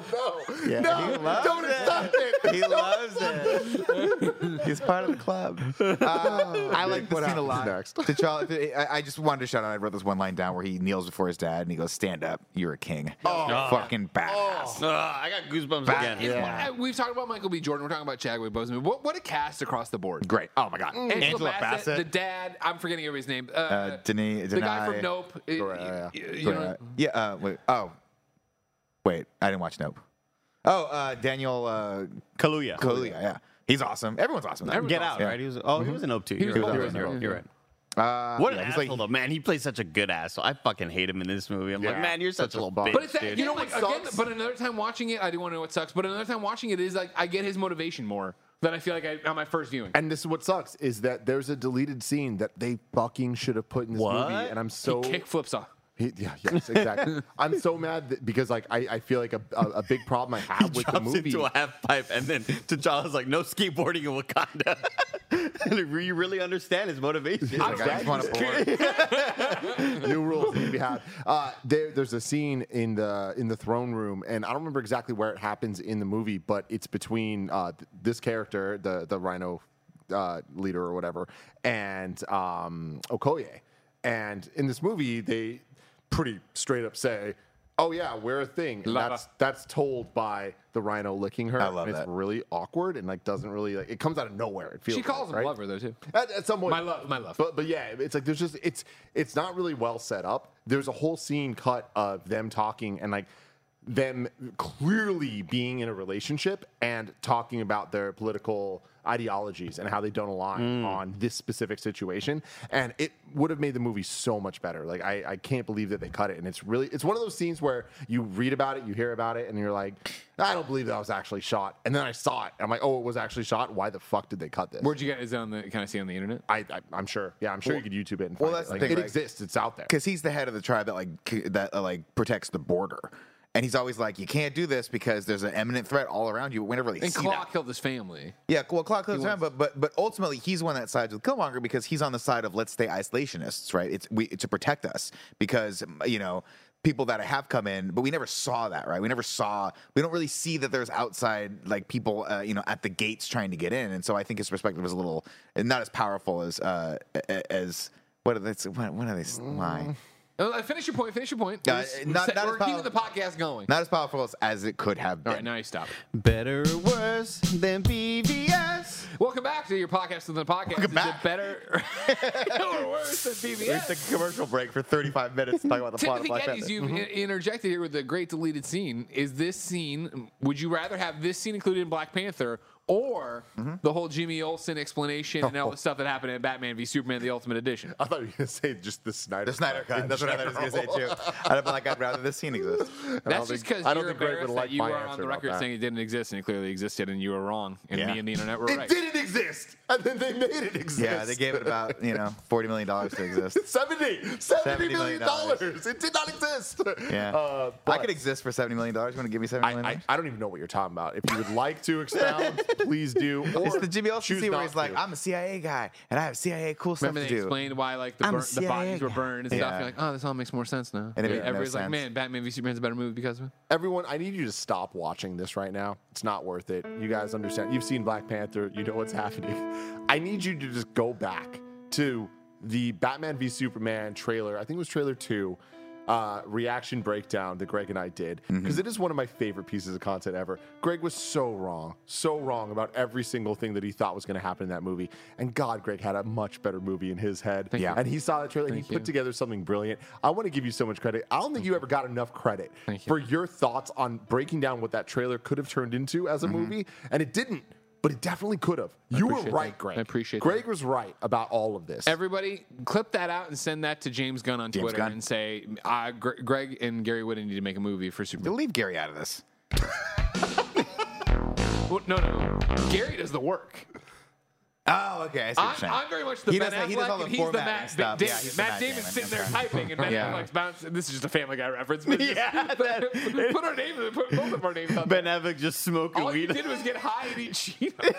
Speaker 1: Go to the light.
Speaker 2: no,
Speaker 1: Yeah,
Speaker 2: no,
Speaker 1: he loves
Speaker 2: don't
Speaker 1: it.
Speaker 2: stop it.
Speaker 1: He loves it. He's part of the club. Uh, I like
Speaker 2: What
Speaker 1: this scene a lot.
Speaker 2: next?
Speaker 1: T'Challa, I, I just wanted to shout out. I wrote this one line down where he kneels before his dad and he goes, "Stand up, you're a king." fucking badass.
Speaker 4: Ugh, I got goosebumps
Speaker 1: Back-
Speaker 4: again.
Speaker 3: Uh, We've talked about Michael B. Jordan. We're talking about Chadwick Boseman. What, what a cast across the board.
Speaker 1: Great. Oh my god.
Speaker 3: Angela,
Speaker 1: Angela
Speaker 3: Bassett,
Speaker 1: Bassett.
Speaker 3: the dad. I'm forgetting everybody's name. Uh,
Speaker 1: uh, Denis,
Speaker 3: the guy from Nope. Uh,
Speaker 2: Correct, yeah,
Speaker 3: you know,
Speaker 1: Uh, yeah. Uh, wait. Oh, wait. I didn't watch Nope. Oh, uh, Daniel uh,
Speaker 4: Kaluuya.
Speaker 1: Kaluuya. Yeah, he's awesome. Everyone's awesome.
Speaker 3: Everyone's
Speaker 4: Get
Speaker 3: awesome.
Speaker 4: out, right? He was. Oh, he was an OP too.
Speaker 3: He
Speaker 4: You're
Speaker 3: an
Speaker 4: right. You're right.
Speaker 3: yeah.
Speaker 4: You're right.
Speaker 1: Uh,
Speaker 4: What an
Speaker 1: yeah, he's
Speaker 4: asshole,
Speaker 1: like,
Speaker 4: though, man. He plays such a good asshole. I fucking hate him in this movie. I'm like,
Speaker 2: Yeah,
Speaker 4: man, you're such,
Speaker 2: such
Speaker 4: a
Speaker 2: a
Speaker 4: little
Speaker 2: bum.
Speaker 4: bitch,
Speaker 3: But it's that,
Speaker 4: dude.
Speaker 3: you know
Speaker 2: what
Speaker 3: what? Again,
Speaker 2: sucks?
Speaker 3: but another time watching it, I do want to know what sucks. But another time watching it is like I get his motivation more than I feel like I, on my first viewing.
Speaker 2: And this is what sucks is that there's a deleted scene that they fucking should have put in this
Speaker 4: What?
Speaker 2: movie, and I'm so
Speaker 3: he kick flips off.
Speaker 2: He, yeah, yes, exactly. I'm so mad that, because like I, I feel like a, a, a big problem I have with the movie.
Speaker 4: into a half pipe, and then T'Challa's like, "No skateboarding in Wakanda." and you really understand his motivation.
Speaker 1: like, I just want to
Speaker 2: new rules need to be had. Uh, there, there's a scene in the in the throne room, and I don't remember exactly where it happens in the movie, but it's between uh, th- this character, the the Rhino uh, leader or whatever, and um, Okoye. And in this movie, they pretty straight up say. Oh yeah, we're a thing. And
Speaker 3: Lava.
Speaker 2: that's that's told by the rhino licking her.
Speaker 1: I love
Speaker 2: and
Speaker 1: that.
Speaker 2: It's really awkward and like doesn't really like it comes out of nowhere. It feels
Speaker 3: She calls
Speaker 2: like,
Speaker 3: him
Speaker 2: right?
Speaker 3: lover though too.
Speaker 2: At, at some point,
Speaker 3: My love, my love.
Speaker 2: But but yeah, it's like there's just it's it's not really well set up. There's a whole scene cut of them talking and like them clearly being in a relationship and talking about their political ideologies and how they don't align on this specific situation. And it would have made the movie so much better. Like I, I can't believe that they cut it. And it's really it's one of those scenes where you read about it, you hear about it, and you're like, I don't believe that was actually shot. And then I saw it. And I'm like, oh, it was actually shot. Why the fuck did they cut this?
Speaker 3: Where'd you get? Is it on the? Can I see it on the internet?
Speaker 2: I, I I'm sure. Yeah, I'm sure you could YouTube it and
Speaker 1: well, that's
Speaker 2: it.
Speaker 1: the
Speaker 2: Like,
Speaker 1: thing,
Speaker 2: it
Speaker 1: right?
Speaker 2: exists. It's out there.
Speaker 1: because he's the head of the tribe that like that uh, like protects the border, and he's always like, you can't do this because there's an imminent threat all around you. But we never really
Speaker 3: And Klaue
Speaker 1: that.
Speaker 3: killed his family.
Speaker 1: Yeah, well, Clark Cliff's around, but but but ultimately he's one that sides with Killmonger because he's on the side of let's stay isolationists, right? It's we to protect us because you know people that have come in, but we never saw that, right? We never saw, we don't really see that there's outside like people, uh, you know, at the gates trying to get in, and so I think his perspective is a little not as powerful as uh as what are they? What, what are they? Why?
Speaker 3: Uh, finish your point. Finish your point.
Speaker 1: Uh,
Speaker 3: We're-
Speaker 1: not-
Speaker 3: we're
Speaker 1: not as
Speaker 3: we're keeping the podcast going.
Speaker 1: Not as powerful as, as it could have been.
Speaker 3: right, now you stop.
Speaker 4: Better or worse than BVS?
Speaker 3: Welcome back to your podcast. And the podcast
Speaker 1: Welcome
Speaker 3: is
Speaker 1: back.
Speaker 3: it better or worse than
Speaker 1: We
Speaker 3: BVS?
Speaker 1: took a commercial break for 35 minutes to talk about the plot of Black Panther.
Speaker 3: you've i- interjected here with a great deleted scene. Is this scene? Would you rather have this scene included in Black Panther or
Speaker 1: Mm-hmm.
Speaker 3: the whole Jimmy Olsen explanation and all the stuff that happened in Batman v Superman: The Ultimate Edition?
Speaker 2: I thought you were gonna say just the Snyder.
Speaker 1: The Snyder
Speaker 2: Cut.
Speaker 1: Cut. That's what I thought I was going to say too. I'd be like, I'd rather this scene exist.
Speaker 3: That's just because
Speaker 2: I don't
Speaker 3: you're
Speaker 2: think Greg
Speaker 3: embarrassed
Speaker 2: would
Speaker 3: that
Speaker 2: like
Speaker 3: you were on the record saying it didn't exist and it clearly existed, and you were wrong, and
Speaker 1: Yeah.
Speaker 3: me and the internet were
Speaker 2: It
Speaker 3: right.
Speaker 2: It didn't exist, and then they made it exist.
Speaker 1: Yeah, they gave it about you know 40 million dollars to exist.
Speaker 2: 70, 70 million
Speaker 1: million
Speaker 2: dollars. It did not exist.
Speaker 1: Yeah,
Speaker 2: Uh,
Speaker 1: I could exist for 70 million dollars. You want to give me
Speaker 2: seventy
Speaker 1: million?
Speaker 2: I. I, I don't even know what you're talking about. If you would like to expound, please do. Or
Speaker 1: it's the Jimmy Olsen
Speaker 2: choose
Speaker 1: scene where he's like,
Speaker 2: to.
Speaker 1: I'm a CIA guy and I have CIA cool stuff
Speaker 3: Remember
Speaker 1: to
Speaker 3: they
Speaker 1: do.
Speaker 3: explained why like the,
Speaker 1: I'm a
Speaker 3: burn, the
Speaker 1: CIA
Speaker 3: bodies were burned and stuff. You're like, oh, this all makes more sense now.
Speaker 1: And it made no
Speaker 3: Everybody's like,
Speaker 1: sense.
Speaker 3: man, Batman v Superman's a better movie because of it.
Speaker 2: Everyone, I need you to stop watching this right now. It's not worth it. You guys understand. You've seen Black Panther. You know what's happening. I need you to just go back to the Batman v Superman trailer. I think it was trailer two. Uh, reaction breakdown that Greg and I did because is one of my favorite pieces of content ever. Greg was so wrong, so wrong about every single thing that he thought was going to happen in that movie. And God, Greg had a much better movie in his head.
Speaker 3: Thank you.
Speaker 2: And he saw that trailer and he
Speaker 3: Thank
Speaker 2: put together something brilliant. I want to give you so much credit. I don't think you ever got enough credit
Speaker 3: you.
Speaker 2: for your thoughts on breaking down what that trailer could have turned into as a movie, and it didn't. But it definitely could have. You were right,
Speaker 3: that.
Speaker 2: Greg.
Speaker 3: I appreciate that.
Speaker 2: Greg
Speaker 3: that.
Speaker 2: was right about all of this.
Speaker 3: Everybody, clip that out and send that to James Gunn on
Speaker 1: James
Speaker 3: Twitter
Speaker 1: Gunn.
Speaker 3: and say, uh, Gre- Greg and Gary Whitta need to make a movie for Superman.
Speaker 1: Leave Gary out of this.
Speaker 3: Well, no, no, Gary does the work.
Speaker 1: Oh, okay. I see what you're
Speaker 3: I'm. I'm very much the
Speaker 1: He
Speaker 3: Ben
Speaker 1: does- he does
Speaker 3: Affleck,
Speaker 1: all the
Speaker 3: and he's the
Speaker 1: formatting
Speaker 3: Matt,
Speaker 1: stuff.
Speaker 3: Da-
Speaker 1: Yeah, he's
Speaker 3: Matt
Speaker 1: Matt
Speaker 3: Damon's
Speaker 1: Damon.
Speaker 3: sitting there
Speaker 1: That's
Speaker 3: typing, and Ben
Speaker 1: Yeah.
Speaker 3: Affleck's bouncing. This is just a Family Guy reference. But just-
Speaker 4: Yeah, that-
Speaker 3: put our names, put both of our names on
Speaker 4: Ben
Speaker 3: there.
Speaker 4: Affleck just smoking
Speaker 3: All you
Speaker 4: weed.
Speaker 3: did was get high and eat Cheetos.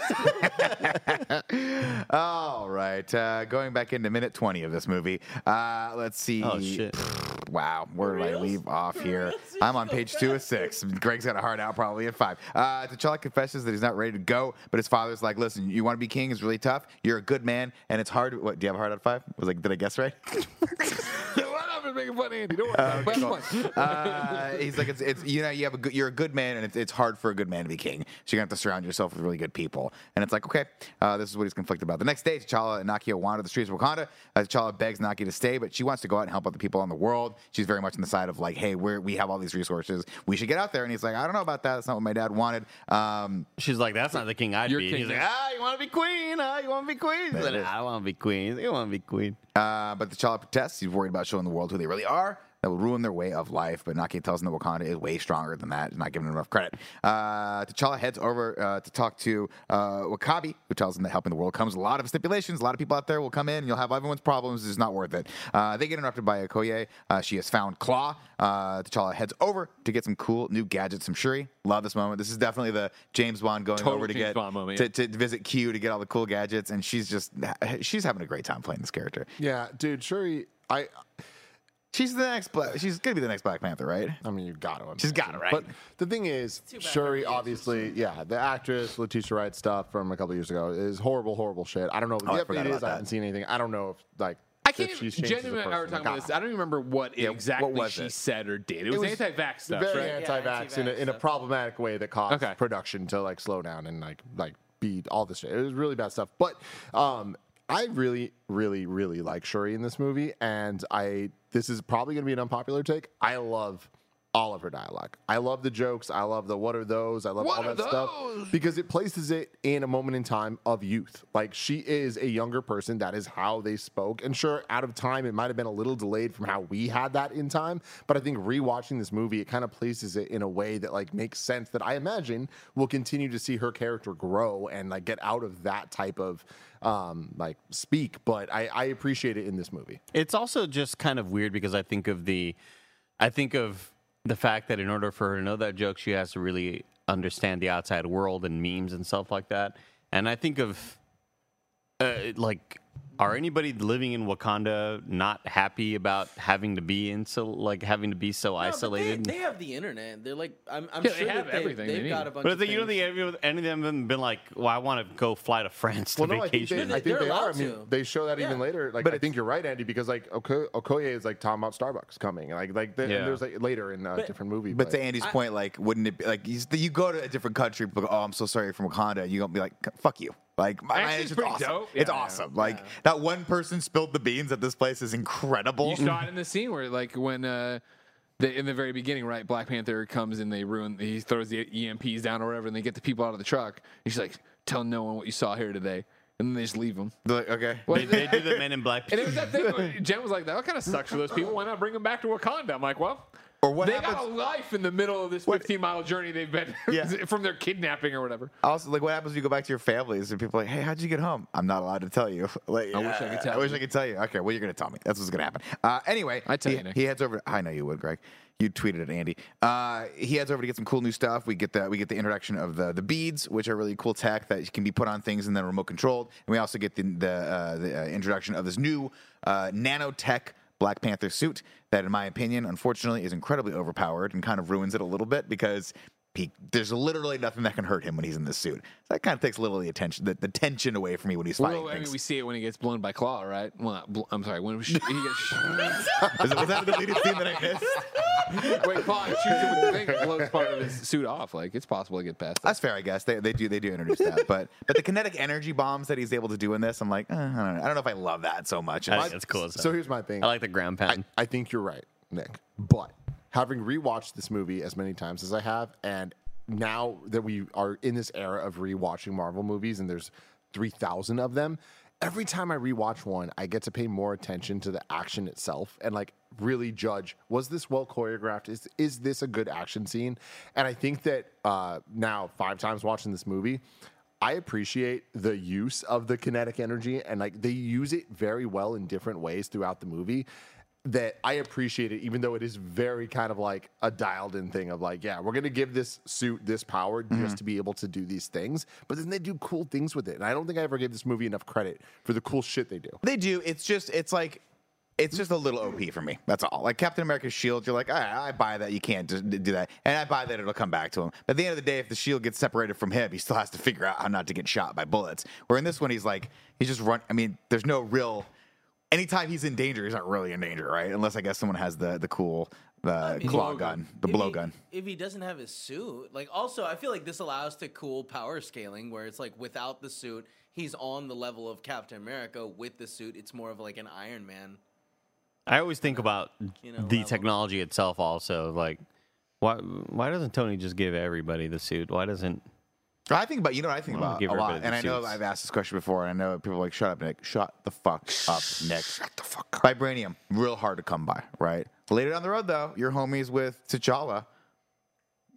Speaker 1: All right. Uh, going back into minute 20 of this movie. Uh, let's see.
Speaker 4: Oh, shit.
Speaker 1: Wow. Where did I leave off here? I'm on page two of six. Greg's got a heart out probably at five. Uh, T'Challa confesses that he's not ready to go, but his father's like, listen, you want to be king? Is really tough. You're a good man, and it's hard. What, do you have a heart out of five? Was like, did I guess right?
Speaker 3: what? Just making fun of Andy. Don't worry. about it. Have fun.
Speaker 1: uh, he's like, it's, it's you know, you have a good, you're a good man, and it's, it's hard for a good man to be king. So you're gonna have to surround yourself with really good people. And it's like, okay, uh, this is what he's conflicted about. The next day, T'Challa and Nakia wander the streets of Wakanda. Uh, T'Challa begs Nakia to stay, but she wants to go out and help other people in the world. She's very much on the side of like, hey, we're, we have all these resources. We should get out there. And he's like, I don't know about that. That's not what my dad wanted. Um,
Speaker 4: She's like, that's not the king I'd be.
Speaker 3: king
Speaker 4: He's like,
Speaker 3: now.
Speaker 4: ah, you want to be queen? Ah, you want to be queen? He's like, I want to be queen. You want to be queen.
Speaker 1: Uh, but T'Challa protests. He's worried about showing the world who they really are. That will ruin their way of life. But Nakia tells him that Wakanda is way stronger than that. He's not giving him enough credit. Uh, T'Challa heads over uh, to talk to uh, Wakabi, who tells him that helping the world comes a lot of stipulations. A lot of people out there will come in, and you'll have everyone's problems. It's not worth it. Uh, they get interrupted by Okoye. Uh, she has found Klaue. Uh, T'Challa heads over to get some cool new gadgets from Shuri. Love this moment. This is definitely the James Bond going
Speaker 3: Total
Speaker 1: over to
Speaker 3: James
Speaker 1: get
Speaker 3: Bond moment,
Speaker 1: to, to visit Q to get all the cool gadgets, and she's just she's having a great time playing this character.
Speaker 2: Yeah, dude, Shuri, I
Speaker 1: She's the next Black. She's gonna be the next Black Panther, right?
Speaker 2: I mean, you got to.
Speaker 1: She's got it, right?
Speaker 2: But the thing is,
Speaker 5: bad
Speaker 2: Shuri, obviously, yeah, the actress Letitia Wright stuff from a couple years ago is horrible, horrible shit. I don't know what
Speaker 1: Oh, I
Speaker 2: the
Speaker 1: forgot
Speaker 2: update is. I haven't seen anything. I don't know if like
Speaker 3: I can't even,
Speaker 2: she's changed as
Speaker 3: genuinely, I were
Speaker 2: person.
Speaker 3: talking about this. I don't even remember what
Speaker 1: Yeah,
Speaker 3: exactly
Speaker 1: what was
Speaker 3: she
Speaker 1: it?
Speaker 3: said or did. It was,
Speaker 2: was
Speaker 3: anti-vax stuff,
Speaker 2: very
Speaker 3: right?
Speaker 2: anti-vax in, a, in a
Speaker 5: stuff.
Speaker 2: problematic way that caused
Speaker 3: Okay.
Speaker 2: production to like slow down and like like be all this shit. It was really bad stuff. But um, I really, really, really like Shuri in this movie, and I this is probably going to be an unpopular take. I love all of her dialogue. I love the jokes. I love the what are those? I love
Speaker 3: What
Speaker 2: all that stuff because it places it in a moment in time of youth. Like she is a younger person. That is how they spoke. And sure, out of time, it might have been a little delayed from how we had that in time. But I think rewatching this movie, it kind of places it in a way that like makes sense. That I imagine will continue to see her character grow and like get out of that type of um like speak. But I, I appreciate it in this movie.
Speaker 4: It's also just kind of weird because I think of the, I think of the fact that in order for her to know that joke, she has to really understand the outside world and memes and stuff like that. And I think of, uh, like, are anybody living in Wakanda not happy about having to be in so like having to be so
Speaker 5: No,
Speaker 4: isolated?
Speaker 5: They, they have the internet. They're like, I'm, I'm
Speaker 3: Yeah, they
Speaker 5: sure
Speaker 3: have
Speaker 5: that they've,
Speaker 3: everything they
Speaker 5: they've
Speaker 3: need.
Speaker 5: got a bunch
Speaker 4: but I
Speaker 5: of
Speaker 4: think you don't think any of, them have been like, well, I want to go fly to France to
Speaker 2: Well, no, I think
Speaker 4: vacation.
Speaker 2: they, I think
Speaker 5: They're
Speaker 2: they. I mean, they show that even later. Like,
Speaker 1: But
Speaker 2: I think you're right, Andy, because like Oko- Okoye is like talking about Starbucks coming, like like the,
Speaker 4: Yeah.
Speaker 2: there's like later in a
Speaker 5: But-
Speaker 2: different movie.
Speaker 1: But to Andy's point, like, wouldn't it be like you, you go to a different country? People go, "Oh, I'm so sorry you're from Wakanda." You gonna be like, "Fuck you." Like, my,
Speaker 3: Actually,
Speaker 1: it's
Speaker 3: it's pretty
Speaker 1: awesome.
Speaker 3: dope.
Speaker 1: It's
Speaker 3: Yeah.
Speaker 1: awesome. Like that one person spilled the beans at this place is incredible.
Speaker 3: You saw it in the scene where, like, when uh, the, in the very beginning, right? Black Panther comes and they ruin. He throws the EMPs down or whatever, and they get the people out of the truck. And she's like, "Tell no one what you saw here today," and then they just leave them.
Speaker 1: They're like, okay.
Speaker 4: they, they do the Men in Black.
Speaker 3: And it was that thing. Jen was like, "That kind of sucks for those people. Why not bring them back to Wakanda?" I'm like, "Well."
Speaker 1: Or what
Speaker 3: they
Speaker 1: happens-
Speaker 3: got a life in the middle of this 15 mile journey they've been
Speaker 1: Yeah.
Speaker 3: from their kidnapping or whatever.
Speaker 1: Also, like, what happens when you go back to your families and people are like, "Hey, how'd you get home?" I'm not allowed to tell you. Like,
Speaker 3: I wish I could tell you.
Speaker 1: I wish. I could tell you. Okay, well, you're gonna tell me. That's what's gonna happen. Uh, anyway,
Speaker 3: I'd tell
Speaker 1: he,
Speaker 3: you, Nick.
Speaker 1: he heads over. I know you would, Greg. You tweeted it, Andy. Uh, he heads over to get some cool new stuff. We get the we get the introduction of the the beads, which are really cool tech that can be put on things and then remote controlled. And we also get the the, uh, the uh, introduction of this new uh, nanotech Black Panther suit that, in my opinion, unfortunately, is incredibly overpowered and kind of ruins it a little bit because he, there's literally nothing that can hurt him when he's in this suit. So that kind of takes a little of the attention, the, the tension away from me when he's fighting
Speaker 3: Well, I mean,
Speaker 1: things.
Speaker 3: we see it when he gets blown by Klaue, right? Well, bl- I'm sorry. When he gets
Speaker 1: Is it- was that a deleted scene that I missed?
Speaker 3: wait, Klaue shoots him with the thing, and blows part of his suit off. Like it's possible to get past that.
Speaker 1: That's fair, I guess. They, they do they do introduce that, but but the kinetic energy bombs that he's able to do in this, I'm like, eh, I, don't know. I don't know if I love that so much.
Speaker 4: I think that's cool. as
Speaker 2: so here's my thing.
Speaker 4: I like the ground
Speaker 2: I,
Speaker 4: pound.
Speaker 2: I think you're right, Nick. But having rewatched this movie as many times as I have, and now that we are in this era of rewatching Marvel movies, and there's three thousand of them, every time I rewatch one, I get to pay more attention to the action itself and like really judge was this well choreographed? Is is this a good action scene? And I think that uh, now five times watching this movie. I appreciate the use of the kinetic energy and like they use it very well in different ways throughout the movie. That I appreciate it, even though it is very kind of like a dialed in thing of like, yeah, we're gonna give this suit this power just mm-hmm. to be able to do these things, but then they do cool things with it. And I don't think I ever gave this movie enough credit for the cool shit they do.
Speaker 1: They do. It's just it's like it's just a little OP for me. That's all. Like Captain America's shield, you're like, right, I buy that. You can't do that, and I buy that it'll come back to him. But at the end of the day, if the shield gets separated from him, he still has to figure out how not to get shot by bullets. Where in this one, he's like, he's just run. I mean, there's no real. Anytime he's in danger, he's not really in danger, right? Unless I guess someone has the the cool uh, claw gun, the
Speaker 5: If
Speaker 1: blow
Speaker 5: he-
Speaker 1: gun.
Speaker 5: If he doesn't have his suit, like also, I feel like this allows to cool power scaling, where it's like without the suit, he's on the level of Captain America. With the suit, it's more of like an Iron Man.
Speaker 4: I always think about
Speaker 5: You know,
Speaker 4: the
Speaker 5: level.
Speaker 4: technology itself. Also, like, why why doesn't Tony just give everybody the suit? Why doesn't
Speaker 1: I think about you know what I think
Speaker 4: Well,
Speaker 1: about
Speaker 4: give
Speaker 1: a lot, and I know. I've asked this question before, and I know people are like shut up, Nick. Shut the fuck up, Nick. Shut the fuck up. Vibranium, real hard to come by, right? Later down the road, though, your homies with T'Challa